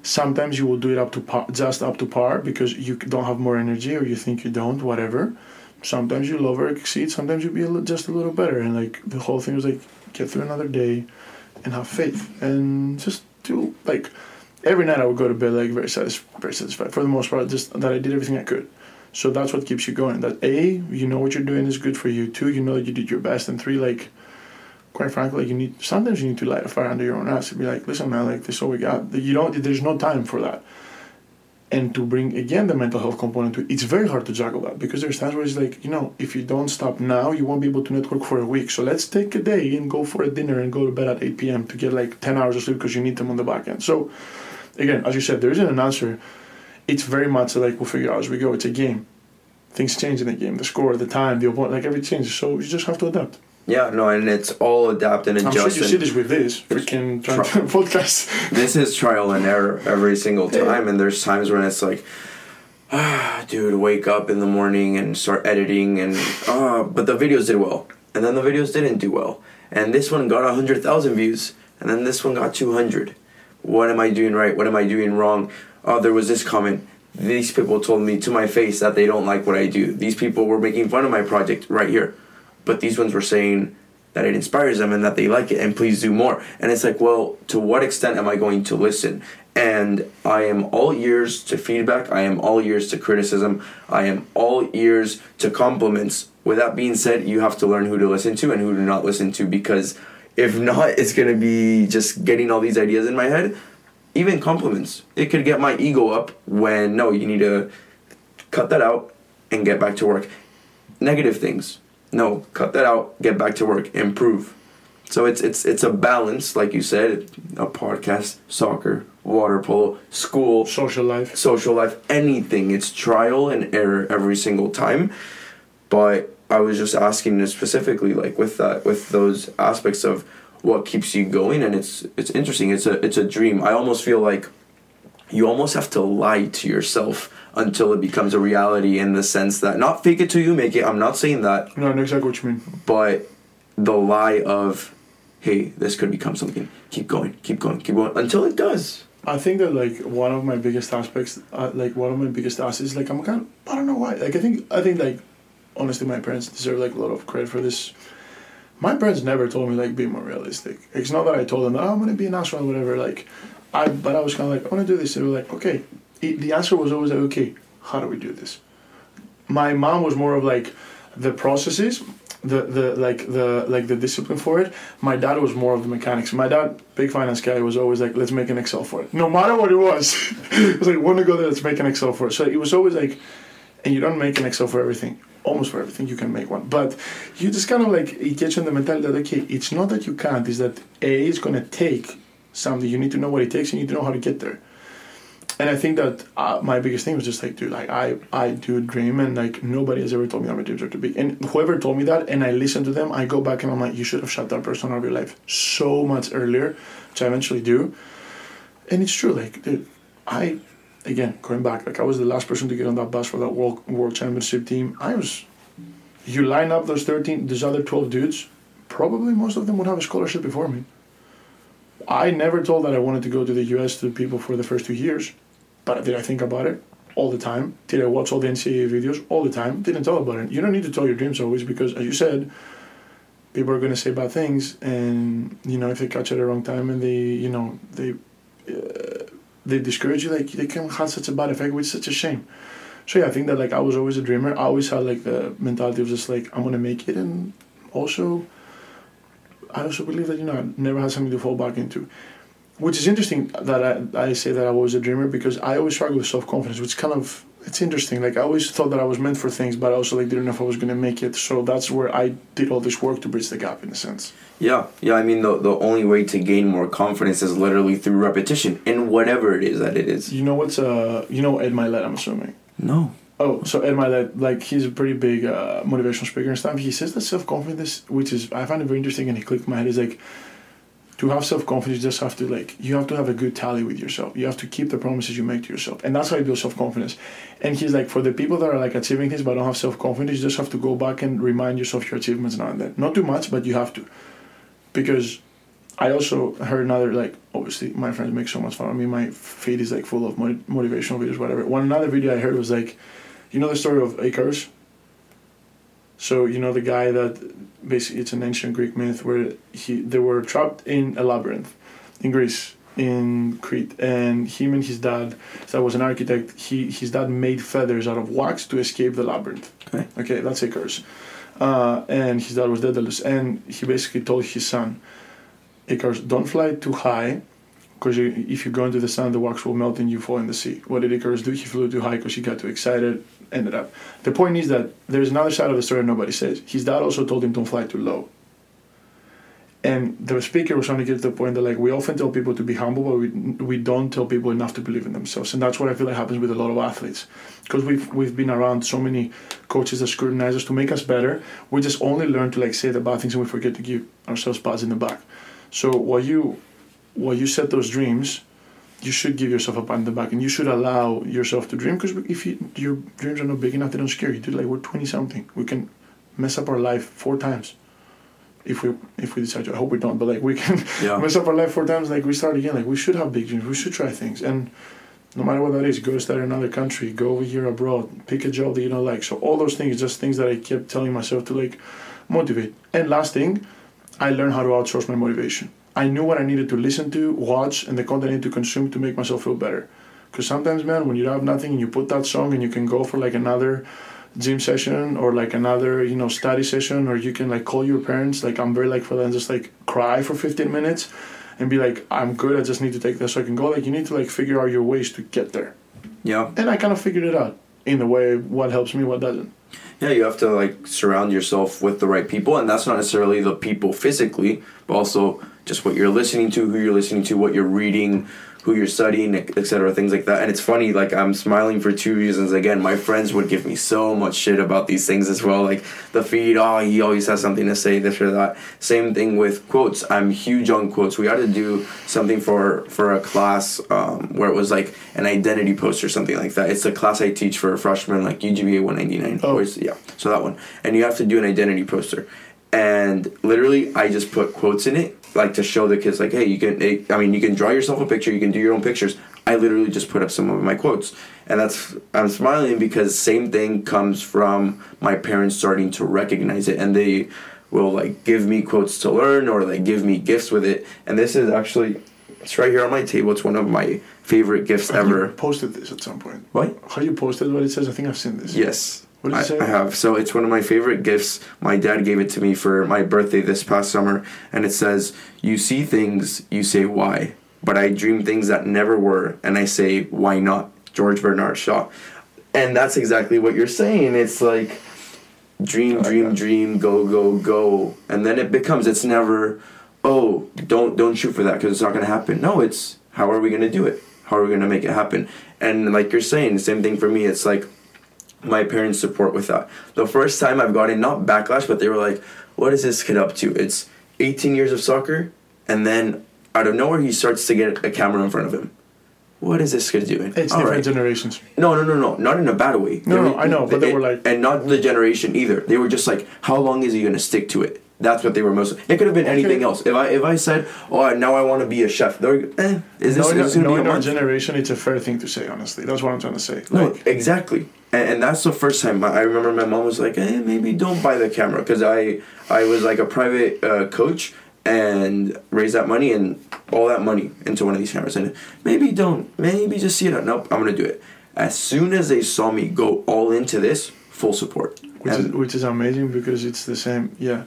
Sometimes you will do it up to par, just up to par because you don't have more energy or you think you don't, whatever. Sometimes you'll over exceed. Sometimes you'll be a li- just a little better. And like the whole thing was like get through another day, and have faith and just do like every night I would go to bed like very satis- very satisfied for the most part. Just that I did everything I could. So that's what keeps you going. That A, you know what you're doing is good for you. Two, you know that you did your best. And three, like, quite frankly, you need sometimes you need to light a fire under your own ass and be like, listen, man, like this is all we got. You don't. There's no time for that. And to bring again the mental health component to it, it's very hard to juggle that because there's times where it's like, you know, if you don't stop now, you won't be able to network for a week. So let's take a day and go for a dinner and go to bed at 8 p.m. to get like 10 hours of sleep because you need them on the back end. So, again, as you said, there isn't an answer. It's very much like we'll figure out as we go. It's a game. Things change in the game. The score, the time, the opponent, like everything changes. So you just have to adapt. Yeah, no, and it's all adapt and adjust. I'm sure you see this with this freaking Try- podcast. this is trial and error every single time and there's times when it's like ah dude wake up in the morning and start editing and ah but the videos did well and then the videos didn't do well and this one got 100000 views and then this one got 200 what am i doing right what am i doing wrong oh there was this comment these people told me to my face that they don't like what i do. These people were making fun of my project right here. But these ones were saying that it inspires them and that they like it and please do more. And it's like well to what extent am i going to listen? And i am all ears to feedback. I am all ears to criticism. I am all ears to compliments. With that being said you have to learn who to listen to and who to not listen to because if not it's going to be just getting all these ideas in my head even compliments. It could get my ego up when no you need to cut that out and get back to work. Negative things. No cut that out get back to work improve. So it's it's it's a balance like you said a podcast soccer water polo school Social life. social life anything. It's trial and error every single time. But i was just asking specifically like with that with those aspects of what keeps you going and it's it's interesting it's a it's a dream i almost feel like you almost have to lie to yourself until it becomes a reality in the sense that not fake it till you make it. I'm not saying that, No, I know exactly what you mean. but the lie of, hey, this could become something. Keep going, keep going, keep going until it does. I think that like one of my biggest aspects, uh, like one of my biggest assets, like I'm kind of I don't know why. Like I think I think like honestly, my parents deserve like a lot of credit for this. My parents never told me like be more realistic. It's not that I told them that oh, I'm gonna be an astronaut, whatever. Like, I but I was kind of like I want to do this. They were like okay. It, the answer was always like okay, how do we do this? My mom was more of like the processes the the like the like the discipline for it. My dad was more of the mechanics. My dad, big finance guy, was always like, let's make an Excel for it. No matter what it was, it was like, want to go there, let's make an Excel for it. So it was always like, and you don't make an Excel for everything. Almost for everything you can make one, but you just kind of like it gets in the mentality that okay, it's not that you can't, it's that A is gonna take something. You need to know what it takes, and you need to know how to get there and I think that uh, my biggest thing was just like, dude, like I, I do dream, and like nobody has ever told me that my dreams are too big. And whoever told me that, and I listen to them, I go back and I'm like, you should have shut that person out of your life so much earlier, which I eventually do. And it's true, like, dude, I, again, going back, like I was the last person to get on that bus for that world world championship team. I was, you line up those thirteen, those other twelve dudes, probably most of them would have a scholarship before me. I never told that I wanted to go to the U.S. to people for the first two years. But did I think about it? All the time. Did I watch all the NCAA videos? All the time. Didn't tell about it. You don't need to tell your dreams always because, as you said, people are going to say bad things, and you know if they catch it at the wrong time and they, you know, they, uh, they discourage you, like they can have such a bad effect, which is such a shame. So yeah, I think that like I was always a dreamer. I always had like the mentality of just like I'm gonna make it, and also, I also believe that you know I never had something to fall back into which is interesting that I, I say that I was a dreamer because I always struggle with self confidence, which kind of it's interesting. Like I always thought that I was meant for things, but I also like didn't know if I was gonna make it. So that's where I did all this work to bridge the gap in a sense. Yeah, yeah. I mean, the the only way to gain more confidence is literally through repetition in whatever it is that it is. You know what's uh you know Ed Mylett, I'm assuming. No. Oh, so Ed Mylett, like he's a pretty big uh, motivational speaker and stuff. He says that self confidence, which is I find it very interesting, and he clicked my head. Is like to have self confidence, you just have to like you have to have a good tally with yourself. You have to keep the promises you make to yourself, and that's how you build self confidence. And he's like, for the people that are like achieving things but don't have self confidence, you just have to go back and remind yourself your achievements now and then. Not too much, but you have to, because I also heard another like obviously my friends make so much fun of me. My feed is like full of motivational videos, whatever. One another video I heard was like, you know the story of Icarus. So you know the guy that basically it's an ancient Greek myth where he they were trapped in a labyrinth in Greece in Crete and him and his dad that was an architect he his dad made feathers out of wax to escape the labyrinth okay okay that's Icarus uh, and his dad was Daedalus and he basically told his son Icarus don't fly too high because if you go into the sun the wax will melt and you fall in the sea what did Icarus do he flew too high because he got too excited ended up. The point is that there's another side of the story nobody says. His dad also told him don't fly too low. And the speaker was trying to get to the point that like we often tell people to be humble, but we, we don't tell people enough to believe in themselves, and that's what I feel like happens with a lot of athletes, because we've we've been around so many coaches that scrutinize us to make us better. We just only learn to like say the bad things, and we forget to give ourselves pats in the back. So while you while you set those dreams, you should give yourself a pat in the back and you should allow yourself to dream. Because if you, your dreams are not big enough they don't scare you. Dude like we're 20 something. We can mess up our life four times if we if we decide to i hope we don't but like we can yeah. mess up our life four times like we start again. Like we should have big dreams. We should try things. And no matter what that is go study in another country. Go over here abroad. Pick a job that you don't like. So all those things just things that i kept telling myself to like motivate. And last thing i learned how to outsource my motivation. I knew what I needed to listen to, watch, and the content I need to consume to make myself feel better. Because sometimes, man, when you have nothing and you put that song and you can go for like another gym session or like another, you know, study session, or you can like call your parents. Like I'm very like for them, just like cry for 15 minutes and be like, I'm good. I just need to take this so I can go. Like you need to like figure out your ways to get there. Yeah. And I kind of figured it out in the way what helps me, what doesn't. Yeah, you have to like surround yourself with the right people, and that's not necessarily the people physically, but also just what you're listening to, who you're listening to, what you're reading, who you're studying, etc. Things like that. And it's funny, like I'm smiling for two reasons. Again, my friends would give me so much shit about these things as well. Like the feed, oh, he always has something to say, this or that. Same thing with quotes. I'm huge on quotes. We had to do something for for a class um, where it was like an identity post or something like that. It's a class I teach for freshmen, like UGBA 199. Oh. yeah. So that one, and you have to do an identity poster and literally i just put quotes in it like to show the kids like hey you can i mean you can draw yourself a picture you can do your own pictures i literally just put up some of my quotes and that's i'm smiling because same thing comes from my parents starting to recognize it and they will like give me quotes to learn or like give me gifts with it and this is actually it's right here on my table it's one of my favorite gifts ever posted this at some point. what How you posted what it says? I think I've seen this. Yes. What it I, say? I have. So it's one of my favorite gifts. My dad gave it to me for my birthday this past summer, and it says, "You see things, you say why, but I dream things that never were, and I say why not." George Bernard Shaw, and that's exactly what you're saying. It's like dream, dream, dream, go, go, go, and then it becomes. It's never, oh, don't don't shoot for that because it's not gonna happen. No, it's how are we gonna do it? How are we gonna make it happen? And like you're saying, the same thing for me. It's like my parents' support with that. The first time I've gotten not backlash, but they were like, "What is this kid up to?" It's 18 years of soccer, and then out of nowhere he starts to get a camera in front of him. What is this kid doing? It's All different right. generations. No, no, no, no, not in a bad way. No, They no, I know, but they were like- and not the generation either. They were just like, how long is he gonna stick to it? That's what they were most. It could have been anything else. If I if I said, oh, now I want to be a chef, they're eh, is this, is this gonna be a knowing our generation, it's a fair thing to say. Honestly, that's what I'm trying to say. No, Like, exactly. And, and that's the first time I I remember my mom was like, "Eh, maybe don't buy the camera," because I I was like a private uh, coach and raised that money and all that money into one of these cameras, and maybe don't, maybe just see it. out. Nope, I'm gonna do it. As soon as they saw me go all into this, full support. which is which is amazing because it's the same. Yeah,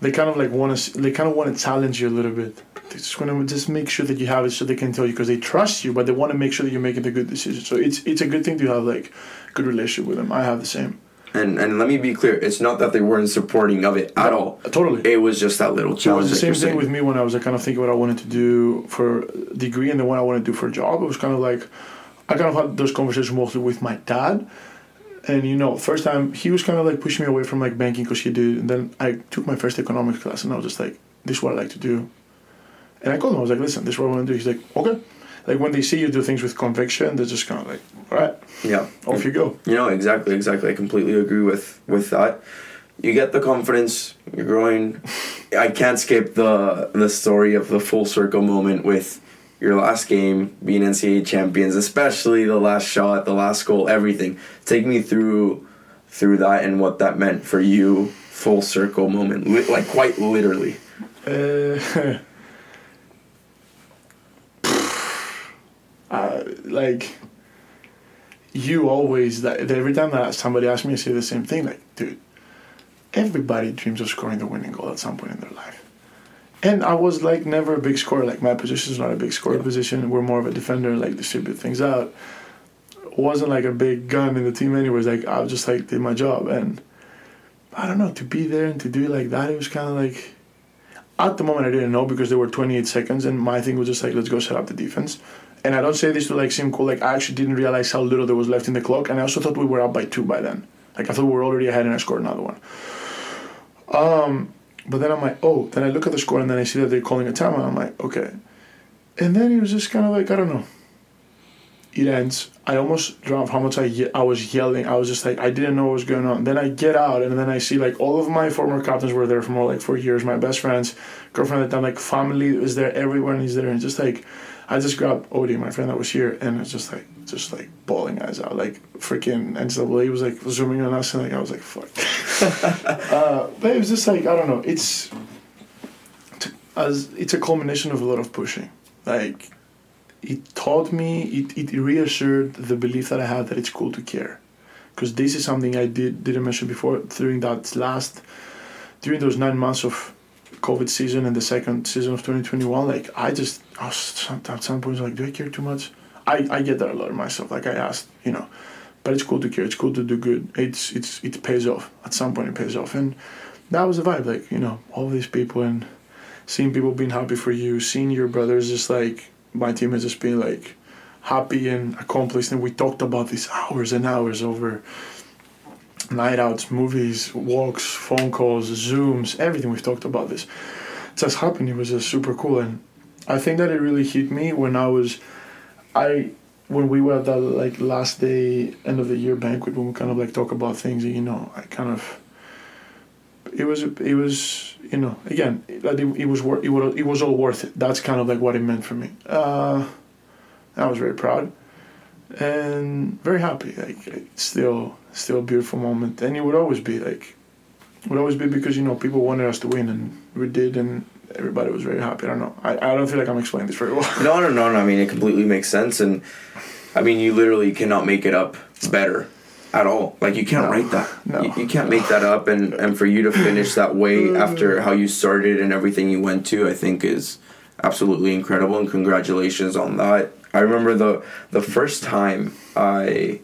they kind of like want to. They kind of want to challenge you a little bit. They just want to just make sure that you have it so they can tell you because they trust you, but they want to make sure that you're making the good decision. So it's it's a good thing to have like good relationship with them. I have the same. and and let me be clear, it's not that they weren't supporting of it at all. Totally. It was just that little It was the same thing with me when I was like, kind of thinking what I wanted to do for degree and then what I wanted to do for a job. It was kind of like I kind of had those conversations mostly with my dad. And you know, first time he was kind of like pushing me away from like banking because he did. And then I took my first economics class and I was just like, this is what I like to do. And I called him. I was like, listen, this is what I want to do. He's like, okay. Like when they see you do things with conviction, they're just kind of like, all right, Yeah. off you go. You know exactly, exactly. I completely agree with with that. You get the confidence. You're growing. I can't skip the the story of the full circle moment with your last game being NCAA champions, especially the last shot, the last goal, everything. Take me through through that and what that meant for you. Full circle moment, li- like quite literally. Uh, uh, like you always that every time that somebody asks me, I say the same thing. Like, dude, everybody dreams of scoring the winning goal at some point in their life. And I was like never a big scorer. Like my position is not a big scorer Yeah. position. We're more of a defender. Like distribute things out. Wasn't like a big gun in the team anyways. Like I just like did my job and. I don't know to be there and to do it like that. It was kind of like at the moment I didn't know because there were 28 seconds and my thing was just like let's go set up the defense. And I don't say this to like seem cool. Like I actually didn't realize how little there was left in the clock, and I also thought we were up by two by then. Like I thought we were already ahead and I scored another one. Um, but then I'm like, oh. Then I look at the score and then I see that they're calling a timeout. I'm like, okay. And then it was just kind of like I don't know. It ends. I almost dropped how much I ye- I was yelling. I was just like I didn't know what was going on. Then I get out and then I see like all of my former captains were there for more like four years. My best friends, girlfriend at the time, like family was there. Everyone is there, and just like I just grabbed Odie, my friend that was here, and it's just like just like bawling eyes out. Like freaking NCAA was like zooming on us, and like I was like fuck. uh, but it was just like I don't know. It's as it's a culmination of a lot of pushing. Like it taught me, it, it reassured the belief that I had that it's cool to care. Because this is something I did didn't mention before during that last, during those nine months of COVID season and the second season of 2021. Like I just, I was at some point like, do I care too much? I, I get that a lot of myself. Like I asked, you know, but it's cool to care. It's cool to do good. It's it's it pays off at some point. It pays off, and that was the vibe. Like you know, all these people and seeing people being happy for you, seeing your brothers just like my team has just been like happy and accomplished, and we talked about this hours and hours over night outs, movies, walks, phone calls, zooms, everything. We've talked about this. Just happened. It was just super cool, and I think that it really hit me when I was, I when we were at that like last day end of the year banquet when we kind of like talk about things. You know, I kind of. It was it was you know again it, it was worth it was it was all worth it. That's kind of like what it meant for me. Uh, I was very proud and very happy. Like it's still still a beautiful moment, and it would always be like it would always be because you know people wanted us to win, and we did, and everybody was very happy. I don't know. I, I don't feel like I'm explaining this very well. No, no, no, no. I mean, it completely makes sense, and I mean, you literally cannot make it up better at all. Like you can't No. write that. No. You, you can't make that up, and and for you to finish that way mm. after how you started and everything you went to, I think is absolutely incredible, and congratulations on that. I remember the the first time I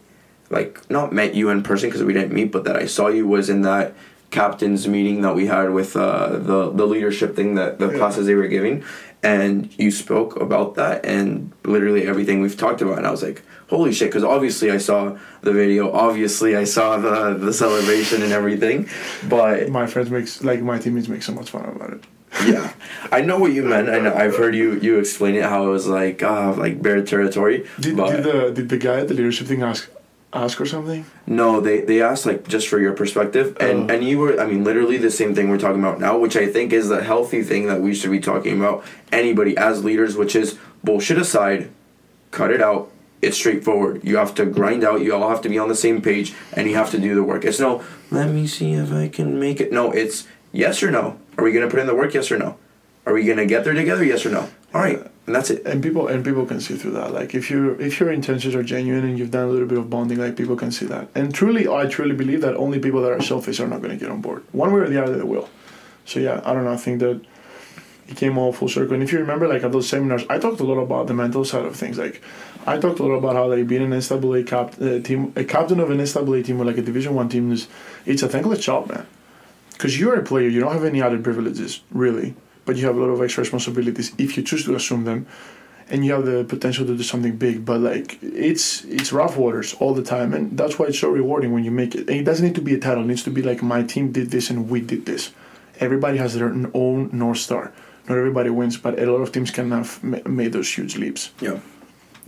like not met you in person because we didn't meet, but that I saw you was in that captains meeting that we had with uh, the the leadership thing that the Yeah. classes they were giving, and you spoke about that and literally everything we've talked about, and I was like, holy shit! Because obviously I saw the video, obviously I saw the the celebration and everything, but my friends makes like my teammates make so much fun about it. yeah, I know what you meant. I know I've heard you you explain it how it was like uh, like bare territory, Did, did the did the guy at the leadership thing ask ask or something? No, they they asked like just for your perspective, and Oh. and you were I mean literally the same thing we're talking about now, which I think is the healthy thing that we should be talking about. Anybody as leaders, which is bullshit aside, cut it out. It's straightforward. You have to grind out. You all have to be on the same page, and you have to do the work. It's no. Let me see if I can make it. No, it's yes or no. Are we gonna put in the work? Yes or no. Are we gonna get there together? Yes or no. All right, and that's it. and people and people can see through that. Like if your if your intentions are genuine and you've done a little bit of bonding like people can see that. And truly i truly believe that only people that are selfish are not going to get on board. One way or the other they will. So yeah i don't know. I think that it came all full circle. And if you remember like at those seminars i talked a lot about the mental side of things. Like i talked a lot about how like being an ncaa cap, uh, team a captain of an ncaa team or like a division one team is it's a thankless job man. Because you're a player. You don't have any other privileges really but you have a lot of extra responsibilities if you choose to assume them and you have the potential to do something big but like it's it's rough waters all the time and that's why it's so rewarding when you make it and it doesn't need to be a title it needs to be like my team did this and we did this everybody has their own north star not everybody wins but a lot of teams can have made those huge leaps Yeah.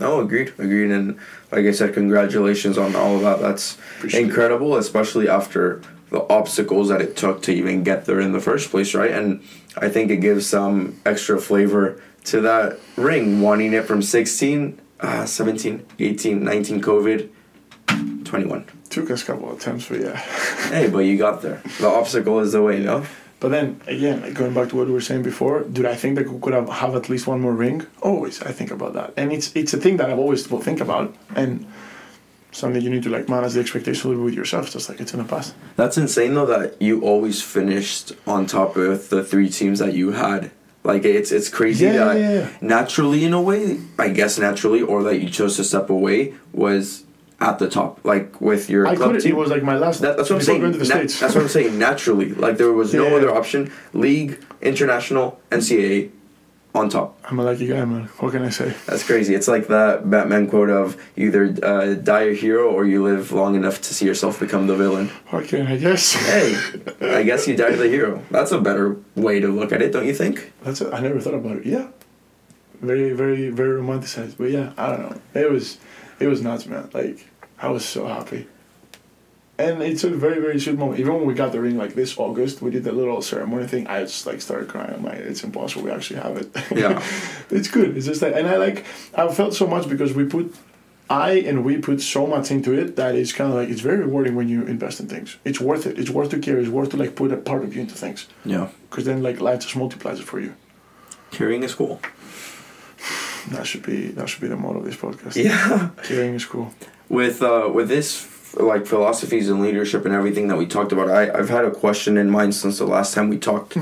No, agreed, agreed, and like I said, congratulations on all of that. That's Appreciate it. incredible, especially after the obstacles that it took to even get there in the first place, right? And I think it gives some extra flavor to that ring, wanting it from 16, uh, 17, 18, 19 COVID, 21. took us a couple of attempts but yeah Hey, but you got there. The obstacle is the way, no? But then again, going back to what we were saying before, did I think that we could have, have at least one more ring? Always, I think about that, and it's it's a thing that I've always will think about, and something you need to like manage the expectation a little bit with yourself, just like it's in the past. That's insane though that you always finished on top with the three teams that you had. Like it's it's crazy Yeah, that yeah, yeah. naturally in a way, I guess naturally, or that you chose to step away was at the top, like with your I club team. It was like my last. That, that's what I'm saying. going to the Na- states. that's what I'm saying. Naturally, like there was no other option. League, international, NCAA, on top. I'm a lucky guy, man. What can I say? That's crazy. It's like that Batman quote of either uh, die a hero or you live long enough to see yourself become the villain. Okay, I guess. Hey, I guess you died the hero. That's a better way to look at it, don't you think? That's it. I never thought about it. Yeah. Very, very, very romanticized. But yeah, I don't know. It was, it was nuts, man. Like I was so happy. And it's a very, very sweet moment. Even when we got the ring, like this August, we did the little ceremony thing. I just like started crying. I'm like, it's impossible. We actually have it. Yeah. it's good. It's just like, and I like, I felt so much because we put, I and we put so much into it that it's kind of like it's very rewarding when you invest in things. It's worth it. It's worth to care. It's worth to like put a part of you into things Yeah. because then like life just multiplies it for you. Caring is cool. That should be that should be the motto of this podcast. Yeah. Caring is cool. With uh, with this like philosophies and leadership and everything that we talked about, I I've had a question in mind since the last time we talked.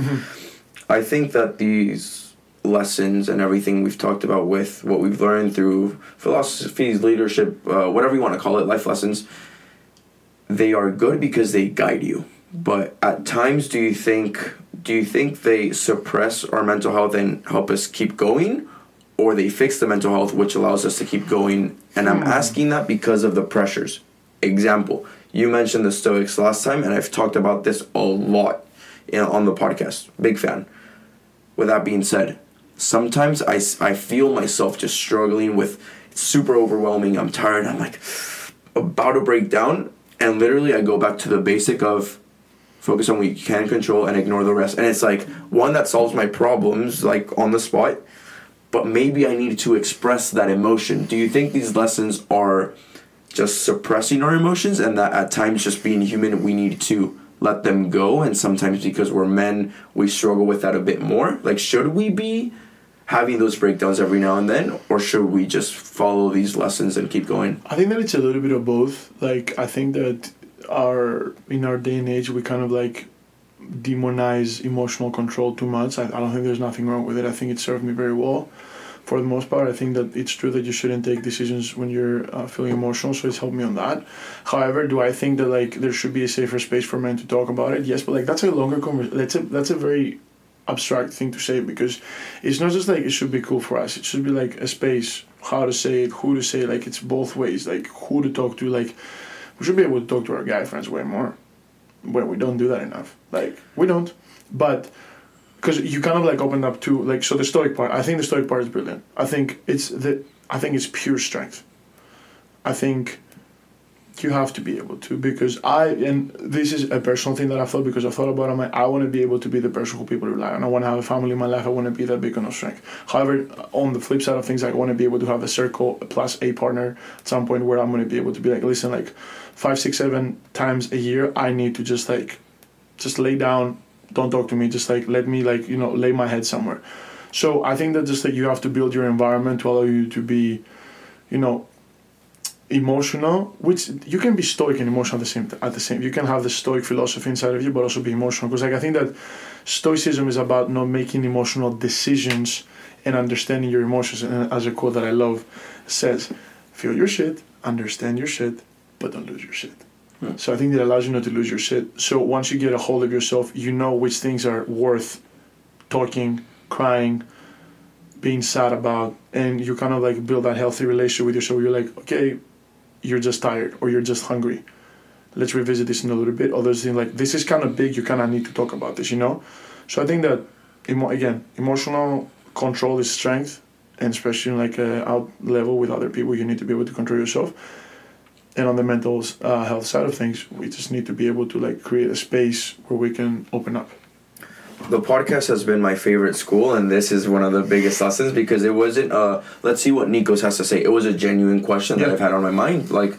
I think that these lessons and everything we've talked about with what we've learned through philosophies, leadership, uh, whatever you want to call it, life lessons, they are good because they guide you. But at times, do you think do you think they suppress our mental health and help us keep going, or they fix the mental health which allows us to keep going? And I'm asking that because of the pressures. Example: You mentioned the Stoics last time, and I've talked about this a lot in, on the podcast. Big fan. With that being said, sometimes I, I feel myself just struggling with super overwhelming. I'm tired. I'm like about to break down. And literally, I go back to the basic of focus on what you can control and ignore the rest. And it's like one that solves my problems, like on the spot, but maybe I need to express that emotion. Do you think these lessons are just suppressing our emotions and that at times, just being human, we need to let them go? And sometimes, because we're men, we struggle with that a bit more? Like, should we be having those breakdowns every now and then, or should we just follow these lessons and keep going? I think that it's a little bit of both. Like I think that our in our day and age we kind of like demonize emotional control too much. I, I don't think there's nothing wrong with it. I think it served me very well. For the most part, I think that it's true that you shouldn't take decisions when you're uh, feeling emotional. So it's helped me on that. However, do I think that like there should be a safer space for men to talk about it? Yes, but like that's a longer conversation. That's a that's a very abstract thing to say because it's not just like it should be cool for us. It should be like a space, how to say it, who to say it. Like it's both ways. Like who to talk to. Like we should be able to talk to our guy friends way more. When we don't do that enough. Like we don't. But because you kind of like opened up to like so the stoic part. I think the stoic part is brilliant. I think it's the I think it's pure strength. I think you have to be able to because I and this is a personal thing that I thought because I thought about it. I'm like, I want to be able to be the person who people rely on. I want to have a family in my life. I want to be that beacon of strength. However, on the flip side of things, I want to be able to have a circle plus a partner at some point where I'm going to be able to be like, listen, like five, six, seven times a year, I need to just like, just lay down, don't talk to me, just like let me like you know lay my head somewhere. So I think that just like you have to build your environment to allow you to be, you know, emotional which you can be stoic and emotional at the same at the same you can have the stoic philosophy inside of you but also be emotional because like i think that stoicism is about not making emotional decisions and understanding your emotions and as a quote that i love says feel your shit understand your shit but don't lose your shit Hmm. so i think that allows you not to lose your shit so once you get a hold of yourself you know which things are worth talking crying being sad about and you kind of like build that healthy relationship with yourself you're like okay you're just tired or you're just hungry. Let's revisit this in a little bit. Others think like this is kind of big. You kind of need to talk about this, you know. So I think that emo- again, emotional control is strength, and especially in like a out level with other people, you need to be able to control yourself. And on the mental uh, health side of things, we just need to be able to like create a space where we can open up. the podcast has been my favorite school and this is one of the biggest lessons because it wasn't uh let's see what Nikos has to say. It was a genuine question that I've had on my mind. Like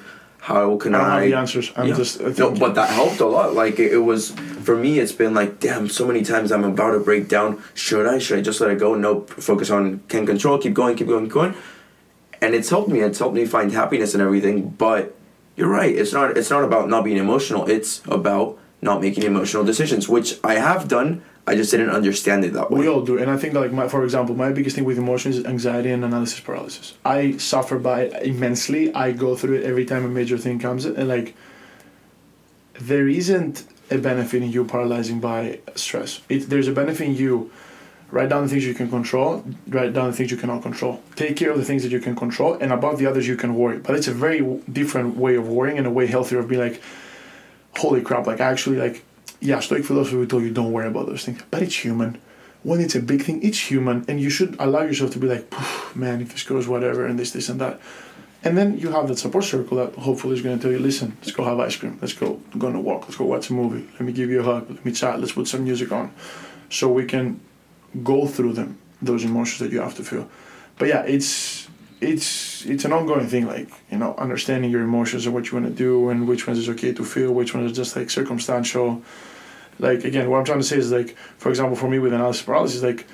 how can I I, don't have the answers. I'm Yeah. just no, but that helped a lot. Like it, it was for me. It's been like, damn, so many times I'm about to break down. Should I? Should I just let it go? Nope. Focus on can control. Keep going. Keep going. Keep going. And it's helped me. It's helped me find happiness and everything. But you're right. It's not. It's not about not being emotional. It's about not making emotional decisions, which I have done. I just didn't understand it that way. We all do, and I think like my, for example, my biggest thing with emotions is anxiety and analysis paralysis. I suffer by it immensely. I go through it every time a major thing comes, and like there isn't a benefit in you paralyzing by stress. It, there's a benefit in you. Write down the things you can control. Write down the things you cannot control. Take care of the things that you can control, and about the others you can worry. But it's a very w- different way of worrying and a way healthier of being like, holy crap! Like actually, like yeah, Stoic philosophy will tell you don't worry about those things, but it's human. When it's a big thing, it's human, and you should allow yourself to be like, man, if this goes whatever, and this, this, and that. And then you have that support circle that hopefully is going to tell you, listen, let's go have ice cream, let's go, go on a walk, let's go watch a movie, let me give you a hug, let me chat, let's put some music on, so we can go through them, those emotions that you have to feel. But yeah, it's it's it's an ongoing thing, like you know, understanding your emotions and what you want to do, and which ones is okay to feel, which ones are just like circumstantial. Like again, what I'm trying to say is like, for example, for me with analysis paralysis, like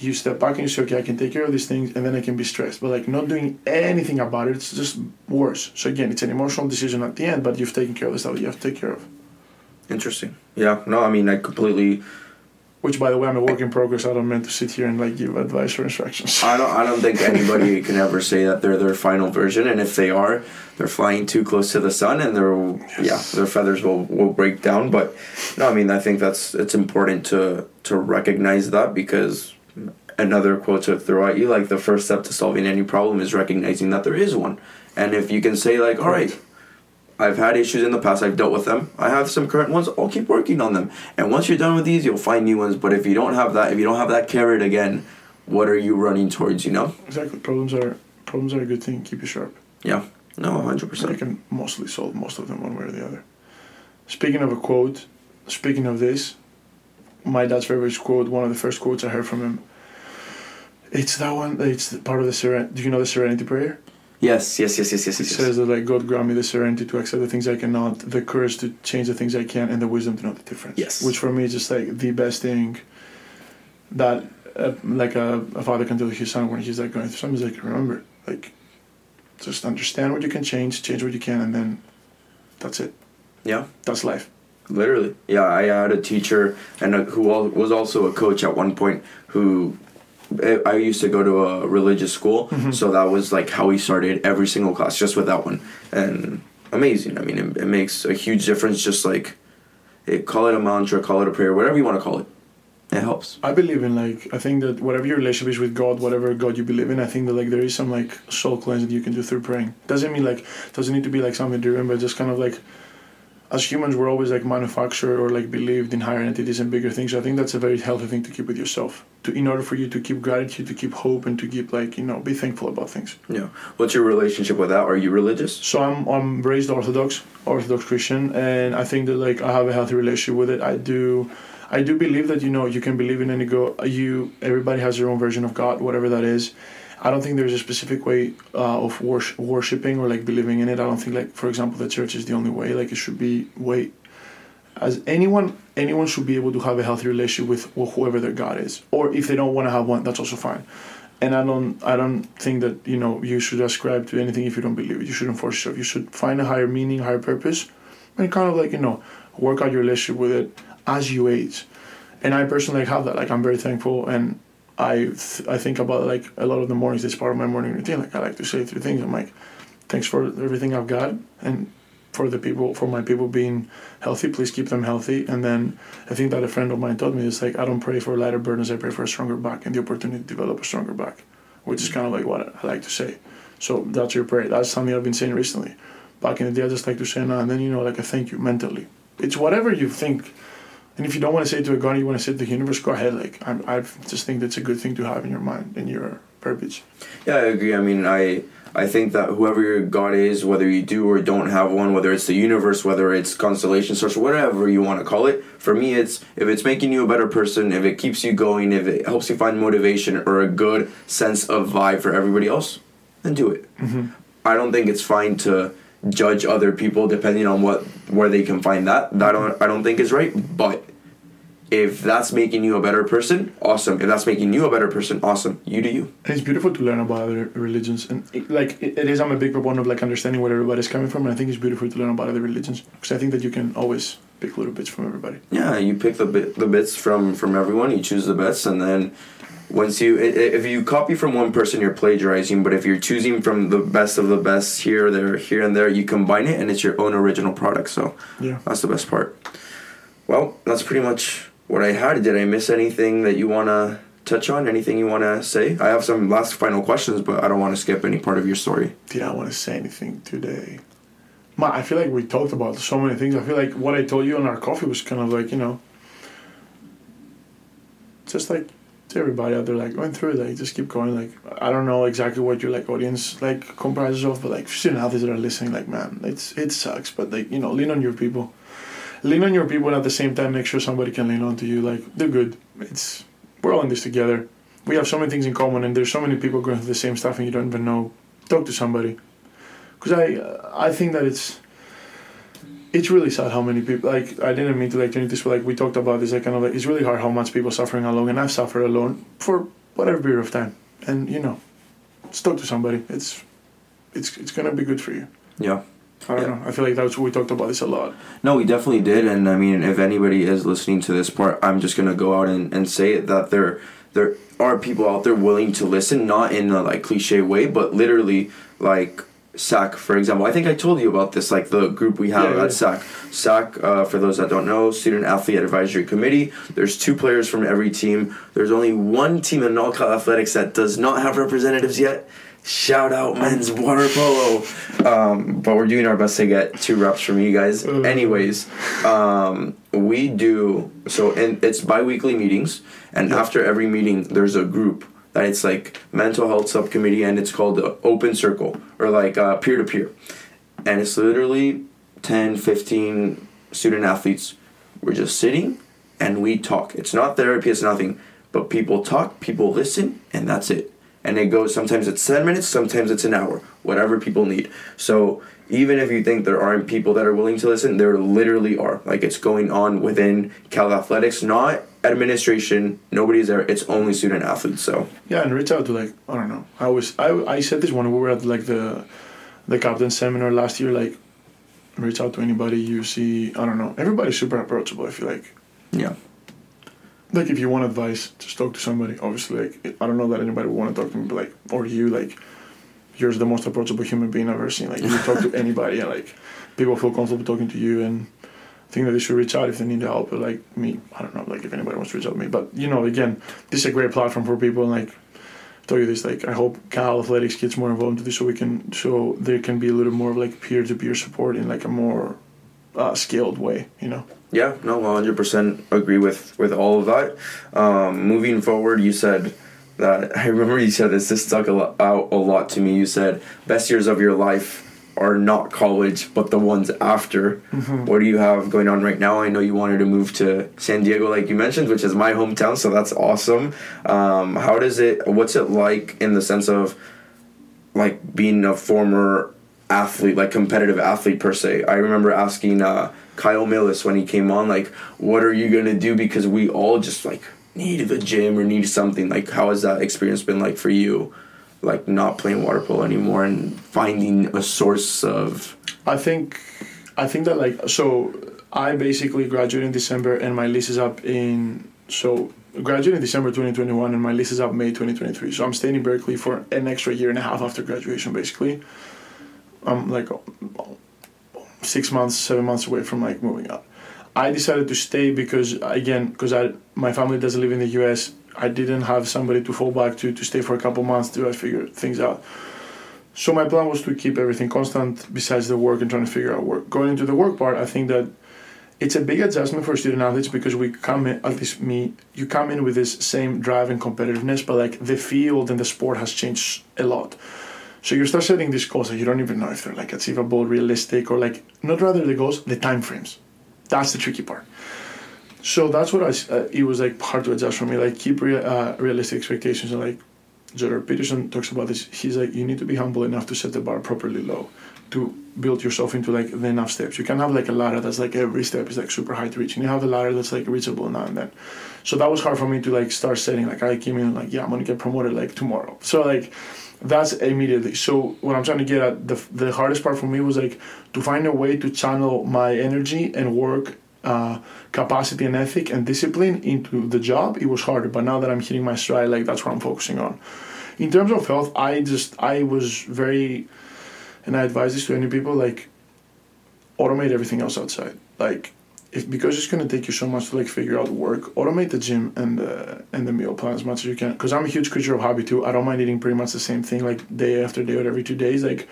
you step back and you say, okay, I can take care of these things, and then I can be stressed. But like not doing anything about it, it's just worse. So again, it's an emotional decision at the end, but you've taken care of the stuff you have to take care of. Interesting. Yeah. No. I mean, I completely. Which, by the way, I'm a work in progress. I don't mean to sit here and like give advice or instructions. I don't I don't think anybody can ever say that they're their final version, and if they are, they're flying too close to the sun, and their yeah their feathers will, will break down. But no, I mean I think that's it's important to to recognize that because another quote to throw at you like the first step to solving any problem is recognizing that there is one, and if you can say like all right. I've had issues in the past. I've dealt with them. I have some current ones. I'll keep working on them. And once you're done with these, you'll find new ones. But if you don't have that, if you don't have that carrot again, what are you running towards? You know? Exactly. Problems are problems are a good thing. Keep you sharp. Yeah. No, hundred You percent. can mostly solve most of them one way or the other. Speaking of a quote, speaking of this, my dad's favorite quote. One of the first quotes I heard from him. It's that one. It's part of the Seren. Do you know the Serenity Prayer? Yes, yes, yes, yes, yes, It yes. says that like God grant me the serenity to accept the things I cannot, the courage to change the things I can, and the wisdom to know the difference. Yes. Which for me is just like the best thing that uh, like a, a father can tell his son when he's like going through something. He's like, remember, like, just understand what you can change, change what you can, and then that's it. Yeah. That's life. Literally, yeah. I had a teacher and a, who was also a coach at one point. Who I I used to go to a religious school, mm-hmm. so that was like how we started every single class, just with that one. And amazing. I mean, it, it makes a huge difference. Just like, it, call it a mantra, call it a prayer, whatever you want to call it. It helps. I believe in like I think that whatever your relationship is with God, whatever God you believe in, I think that like there is some like soul cleanse that you can do through praying. Doesn't mean like doesn't need to be like something driven, but just kind of like as humans we're always like manufactured or like believed in higher entities and bigger things. So I think that's a very healthy thing to keep with yourself. To in order for you to keep gratitude, to keep hope and to keep like, you know, be thankful about things. Yeah. What's your relationship with that? Are you religious? So I'm I'm raised Orthodox, Orthodox Christian, and I think that like I have a healthy relationship with it. I do, I do believe that you know you can believe in any go. You everybody has their own version of God, whatever that is. I don't think there's a specific way uh, of wors- worshiping or like believing in it. I don't think like for example the church is the only way. Like it should be way. As anyone, anyone should be able to have a healthy relationship with whoever their God is, or if they don't want to have one, that's also fine and I don't I don't think that you know you should ascribe to anything if you don't believe it. You shouldn't force yourself. You should find a higher meaning, higher purpose, and kind of like you know work out your relationship with it as you age. And I personally have that. Like I'm very thankful, and I th- I think about like a lot of the mornings. It's part of my morning routine. Like I like to say three things. I'm like, thanks for everything I've got, and for the people for my people being healthy. Please keep them healthy. And then I think that a friend of mine told me is like I don't pray for lighter burdens. I pray for a stronger back and the opportunity to develop a stronger back, which is kind of like what I like to say. So that's your prayer. That's something I've been saying recently. Back in the day, I just like to say no, and then you know like a thank you mentally. It's whatever you think. And if you don't want to say it to a God, you want to say it to the universe, go ahead. Like I, I just think that's a good thing to have in your mind, in your verbiage. Yeah, I agree. I mean, I I think that whoever your God is, whether you do or don't have one, whether it's the universe, whether it's constellation source, whatever you want to call it, for me, it's if it's making you a better person, if it keeps you going, if it helps you find motivation or a good sense of vibe for everybody else, then do it. Mm-hmm. I don't think it's fine to judge other people depending on what where they can find that. That I don't I don't think is right, but if that's making you a better person, awesome. If that's making you a better person, awesome. You do you. It's beautiful to learn about other religions, and it, like it, it is. I'm a big proponent of like understanding where everybody's coming from, and I think it's beautiful to learn about other religions because I think that you can always pick little bits from everybody. Yeah, you pick the bit, the bits from from everyone. You choose the best, and then once you if you copy from one person, you're plagiarizing. But if you're choosing from the best of the best here, there, here, and there, you combine it, and it's your own original product. So Yeah. that's the best part. Well, that's pretty much what I had. Did I miss anything that you wanna touch on? Anything you wanna say? I have some last final questions, but I don't want to skip any part of your story. Did I want to say anything today? Ma, I feel like we talked about so many things. I feel like what I told you on our coffee was kind of like you know, just like to everybody out there, like going through like just keep going. Like I don't know exactly what your like audience like comprises of, but like student athletes that are listening, like man, it's it sucks, but like you know, lean on your people, lean on your people, and at the same time, make sure somebody can lean on to you. Like they're good. It's we're all in this together. We have so many things in common, and there's so many people going through the same stuff, and you don't even know. Talk to somebody because I I think that it's it's really sad how many people like I didn't mean to like turn this but like we talked about this like kind of like it's really hard how much people suffering alone and I've suffered alone for whatever period of time and you know just talk to somebody it's it's it's gonna be good for you Yeah, I don't Yeah. know. I feel like that's what we talked about this a lot. No, we definitely did, and I mean, if anybody is listening to this part, I'm just gonna go out and, and say it that there there are people out there willing to listen, not in a like cliche way, but literally like SAC, for example. I think I told you about this, like the group we have Yeah, at. SAC. SAC, uh, for those that don't know, Student Athlete Advisory Committee. There's two players from every team. There's only one team in NOLCA Athletics that does not have representatives yet. Shout out men's water polo. Um, but we're doing our best to get two reps from you guys. Uh. Anyways, um, we do so, and it's bi-weekly meetings. And after every meeting, there's a group that it's like mental health subcommittee, and it's called the open circle or like uh, peer-to-peer. And it's literally 10, 15 student athletes. We're just sitting and we talk. It's not therapy, it's nothing. But people talk, people listen, and that's it. And it goes sometimes it's 10 minutes, sometimes it's an hour, whatever people need. So even if you think there aren't people that are willing to listen, there literally are. Like it's going on within Cal Athletics, not administration. Nobody's there. It's only student athletes. So Yeah, and reach out to like I don't know. I was I I said this when we were at like the the captain seminar last year. Like, reach out to anybody you see. I don't know. Everybody's super approachable. I feel like yeah. Like if you want advice, just talk to somebody. Obviously, like I don't know that anybody would want to talk to me, but like or you like you're the most approachable human being I've ever seen. Like you talk to anybody and like people feel comfortable talking to you and think that they should reach out if they need help. But like me, I don't know, like if anybody wants to reach out to me. But you know, again, this is a great platform for people and like I tell you this, like I hope Cal Athletics gets more involved into this so we can so there can be a little more of like peer to peer support in like a more uh, scaled way, you know. Yeah, no, 100% agree with, with all of that. Um, moving forward, you said that, I remember you said this, this stuck a lot, out a lot to me. You said, best years of your life are not college, but the ones after. What do you have going on right now? I know you wanted to move to San Diego, like you mentioned, which is my hometown, so that's awesome. Um, how does it, what's it like in the sense of, like being a former athlete, like competitive athlete per se. I remember asking uh, Kyle Millis when he came on, like, what are you gonna do? Because we all just like need the gym or need something. Like, how has that experience been like for you? Like not playing water polo anymore and finding a source of I think I think that like so I basically graduated in December and my lease is up in so graduated in December 2021 and my lease is up May 2023. So I'm staying in Berkeley for an extra year and a half after graduation basically. I'm like six months, seven months away from like moving out. I decided to stay because again, because I my family doesn't live in the U.S. I didn't have somebody to fall back to to stay for a couple months to I figure things out. So my plan was to keep everything constant besides the work and trying to figure out work. Going into the work part, I think that it's a big adjustment for student athletes because we come in, at least me, you come in with this same drive and competitiveness, but like the field and the sport has changed a lot. So you start setting these goals that you don't even know if they're like achievable, realistic, or like not rather the goals, the time frames. That's the tricky part. So that's what I. Uh, it was like hard to adjust for me. Like keep uh, realistic expectations and like Jordan Peterson talks about this. He's like, you need to be humble enough to set the bar properly low, to build yourself into like the enough steps. You can have like a ladder that's like every step is like super high to reach, and you have a ladder that's like reachable now and then. So that was hard for me to like start setting. Like I came in like, yeah, I'm gonna get promoted like tomorrow. So like, that's immediately. So what I'm trying to get at the the hardest part for me was like to find a way to channel my energy and work uh, capacity and ethic and discipline into the job, it was harder. But now that I'm hitting my stride, like that's what I'm focusing on. In terms of health, I just I was very, and I advise this to any people like, automate everything else outside. Like, if because it's gonna take you so much to like figure out work, automate the gym and the and the meal plan as much as you can. Because I'm a huge creature of habit too. I don't mind eating pretty much the same thing like day after day or every two days. Like,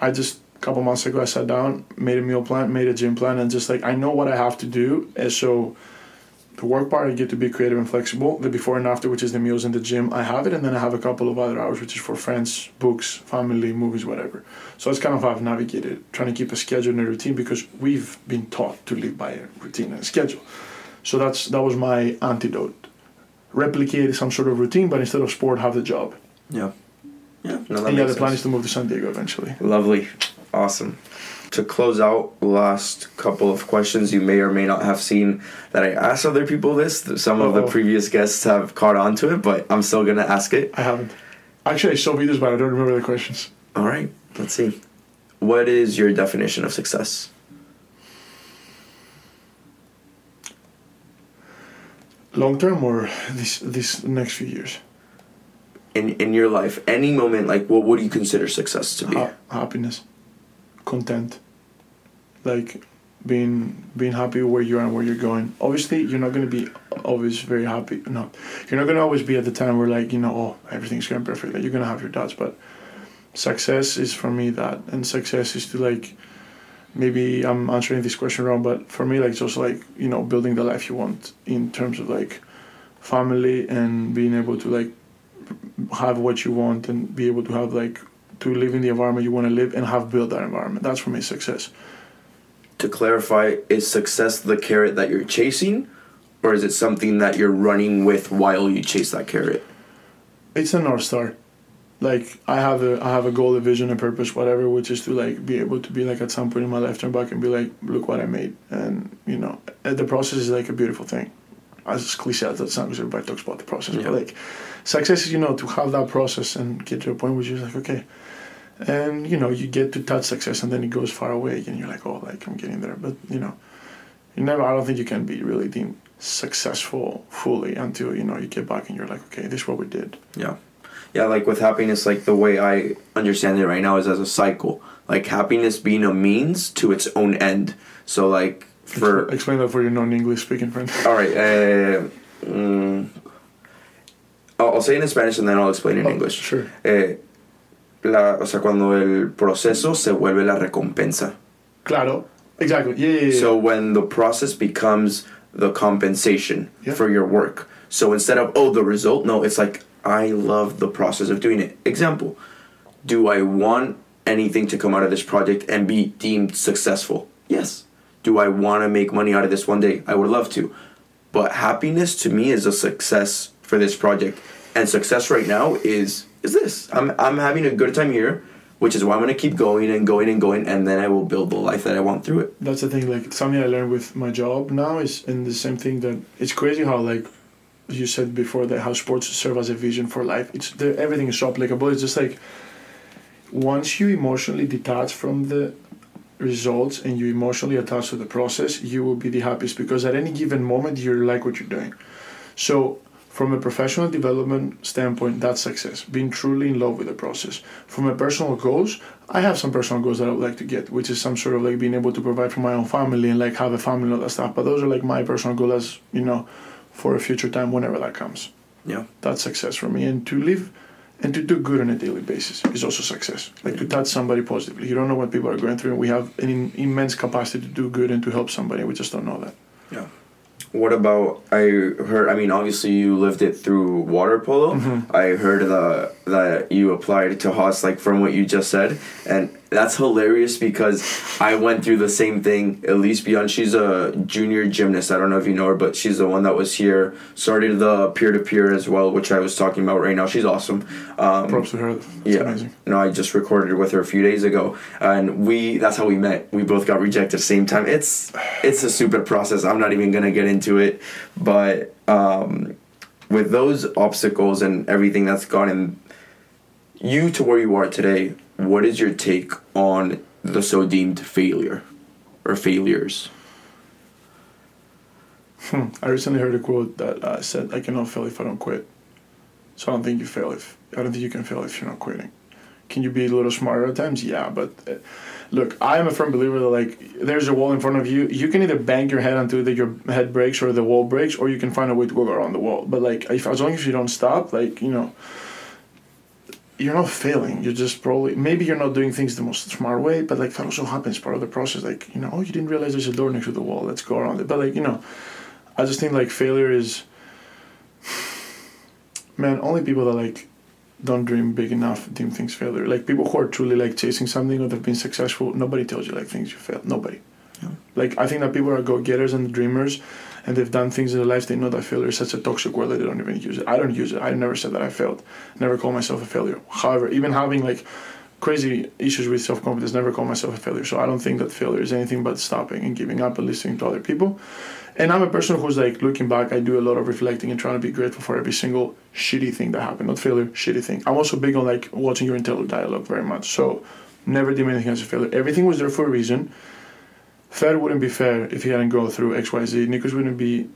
I just a couple months ago I sat down, made a meal plan, made a gym plan, and just like I know what I have to do, and so the work part I get to be creative and flexible. The before and after, which is the meals and the gym, I have it, and then I have a couple of other hours, which is for friends, books, family, movies, whatever. So that's kind of how I've navigated, trying to keep a schedule and a routine because we've been taught to live by a routine and a schedule. So that's that was my antidote. Replicate some sort of routine, but instead of sport, have the job. yeah. Yeah, no, and yeah, makes the plan sense. is to move to San Diego eventually. Lovely. Awesome. To close out, last couple of questions you may or may not have seen that I asked other people this. Some of the previous guests have caught on to it, but I'm still going to ask it. I haven't. Actually, I saw this but I don't remember the questions. All right, let's see. what is your definition of success? Long term or this this next few years? In in your life, any moment, like what what do you consider success to be? Ha- happiness, content, like being being happy where you are and where you're going. Obviously, you're not gonna be always very happy. No, you're not gonna always be at the time where like you know oh everything's going perfectly. You're gonna have your doubts, but success is for me that, and success is to like maybe I'm answering this question wrong, but for me like it's also like you know building the life you want in terms of like family and being able to like have what you want and be able to have like to live in the environment you want to live and have built that environment. That's for me success. To clarify, is success the carrot that you're chasing, or is it something that you're running with while you chase that carrot? It's a north star. Like I have a I have a goal, a vision, a purpose, whatever, which is to like be able to be like at some point in my life turn back and be like, look what I made, and you know, eh, the process is like a beautiful thing. As cliche as that sounds, everybody talks about the process, Yeah. but like success is you know to have that process and get to a point where you're like okay, and you know you get to touch success and then it goes far away and you're like oh like I'm getting there, but you know, you never. I don't think you can be really deemed successful fully until you know you get back and you're like okay, this is what we did. Yeah. Yeah, like with happiness, like the way I understand it right now is as a cycle. Like happiness being a means to its own end. So like for explain that for your non-English speaking friend. all right, uh, mm, I'll, I'll say it in Spanish and then I'll explain it in Oh, English. Sure. Eh, la, o sea, cuando el proceso se vuelve la recompensa. Claro. Exactly. Yeah, yeah, yeah. So when the process becomes the compensation for your work. So instead of oh the result, no, it's like I love the process of doing it. Example, do I want anything to come out of this project and be deemed successful? Yes. Do I want to make money out of this one day? I would love to. But happiness to me is a success for this project. And success right now is is this. I'm I'm having a good time here, which is why I'm gonna keep going and going and going and then I will build the life that I want through it. that's the thing. Like something I learned with my job now is, and the same thing that it's crazy how like you said before that how sports serve as a vision for life. It's everything is so applicable. It's just like once you emotionally detach from the results and you emotionally attach to the process, you will be the happiest because at any given moment you like what you're doing. So from a professional development standpoint, that's success. Being truly in love with the process. From a personal goals, I have some personal goals that I would like to get, which is some sort of like being able to provide for my own family and like have a family and all that stuff. But those are like my personal goals, you know, for a future time whenever that comes. Yeah. That's success for me. And to live and to do good on a daily basis is also success. Like to touch somebody positively. You don't know what people are going through, and we have an in, immense capacity to do good and to help somebody. We just don't know that. Yeah. What about I heard? I mean, obviously you lived it through water polo. Mm-hmm. I heard the that you applied to Haas, like from what you just said, and that's hilarious because I went through the same thing. Elise Beyond, she's a junior gymnast. I don't know if you know her, but she's the one that was here, started the peer to peer as well, which I was talking about right now. She's awesome. Um, Props to her. It's yeah. amazing. No, I just recorded with her a few days ago, and we that's how we met. We both got rejected at the same time. It's it's a stupid process. I'm not even gonna get into it, but um, with those obstacles and everything that's gotten you to where you are today, what is your take on the so deemed failure or failures? Hmm. I recently heard a quote that uh, said, "I cannot fail if I don't quit." So I don't think you fail if I don't think you can fail if you're not quitting. Can you be a little smarter at times? Yeah, but uh, look, I am a firm believer that like there's a wall in front of you. You can either bang your head until your head breaks or the wall breaks, or you can find a way to go around the wall. But like, if as long as you don't stop, like you know, you're not failing. You're just probably maybe you're not doing things the most smart way, but like that also happens part of the process. Like you know, oh, you didn't realize there's a door next to the wall. Let's go around it. But like you know, I just think like failure is. Man, only people that like don't dream big enough deem things failure. Like people who are truly like chasing something or they've been successful, nobody tells you like things you failed. Nobody. Yeah. Like I think that people are go getters and dreamers and they've done things in their life, they know that failure is such a toxic word that they don't even use it. I don't use it. I never said that I failed. Never call myself a failure. However, even having like crazy issues with self confidence, never call myself a failure. So I don't think that failure is anything but stopping and giving up and listening to other people. And I'm a person who's like looking back, I do a lot of reflecting and trying to be grateful for every single shitty thing that happened. Not failure, shitty thing. I'm also big on like watching your internal dialogue very much. So Never deem anything as a failure. Everything was there for a reason. Fer wouldn't be Fer if he hadn't gone through X, Y, Z. Nikos wouldn't be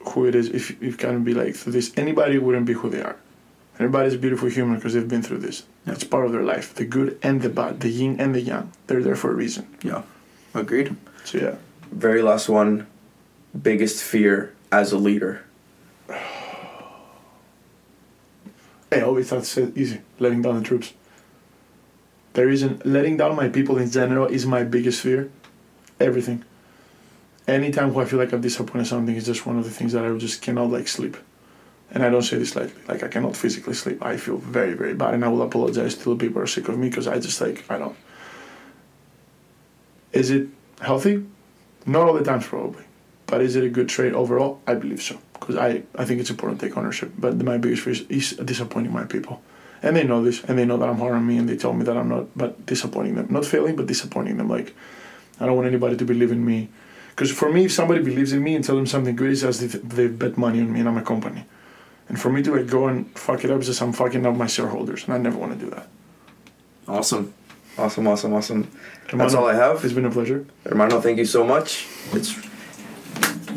who it is if if can't be like through this. Anybody wouldn't be who they are. Everybody's a beautiful human because they've been through this. Yeah. It's part of their life. The good and the bad, the yin and the yang. They're there for a reason. Yeah. Agreed. So yeah. Very last one. Biggest fear as a leader. I always thought it's easy, letting down the troops. There isn't letting down my people in general is my biggest fear. Everything. Anytime I feel like I've disappointed something is just one of the things that I just cannot like sleep. And I don't say this lightly. Like I cannot physically sleep. I feel very, very bad and I will apologize to the people who are sick of me because I just like I don't Is it healthy? Not all the times probably. But is it a good trade overall? I believe so. Because I, I think it's important to take ownership. But my biggest fear is, is disappointing my people. And they know this, and they know that I'm hard on me, and they tell me that I'm not, but disappointing them. Not failing, but disappointing them. Like, I don't want anybody to believe in me. Because for me, if somebody believes in me and tell them something good, it's as if they bet money on me and I'm a company. And for me to like go and fuck it up is just I'm fucking up my shareholders, and I never want to do that. Awesome. Awesome, awesome, awesome. That's all I have. It's been a pleasure. Hermano, thank you so much. It's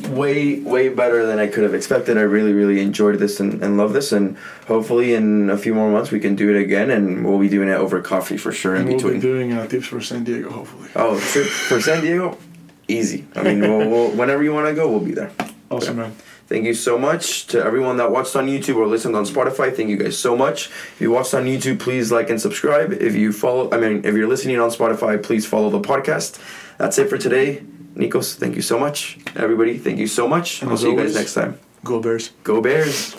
way, way better than I could have expected. I really, really enjoyed this and, and love this. And hopefully, in a few more months, we can do it again. And we'll be doing it over coffee for sure in And we'll between. be doing uh, tips for San Diego, hopefully. oh, trip for San Diego? Easy. I mean, we'll, we'll, whenever you want to go, we'll be there. Awesome, man. Thank you so much to everyone that watched on YouTube or listened on Spotify. Thank you guys so much. If you watched on YouTube, please like and subscribe. If you follow, I mean, if you're listening on Spotify, please follow the podcast. That's it for today. Nikos, thank you so much. Everybody, thank you so much. And I'll see you guys next time. Go Bears. Go Bears.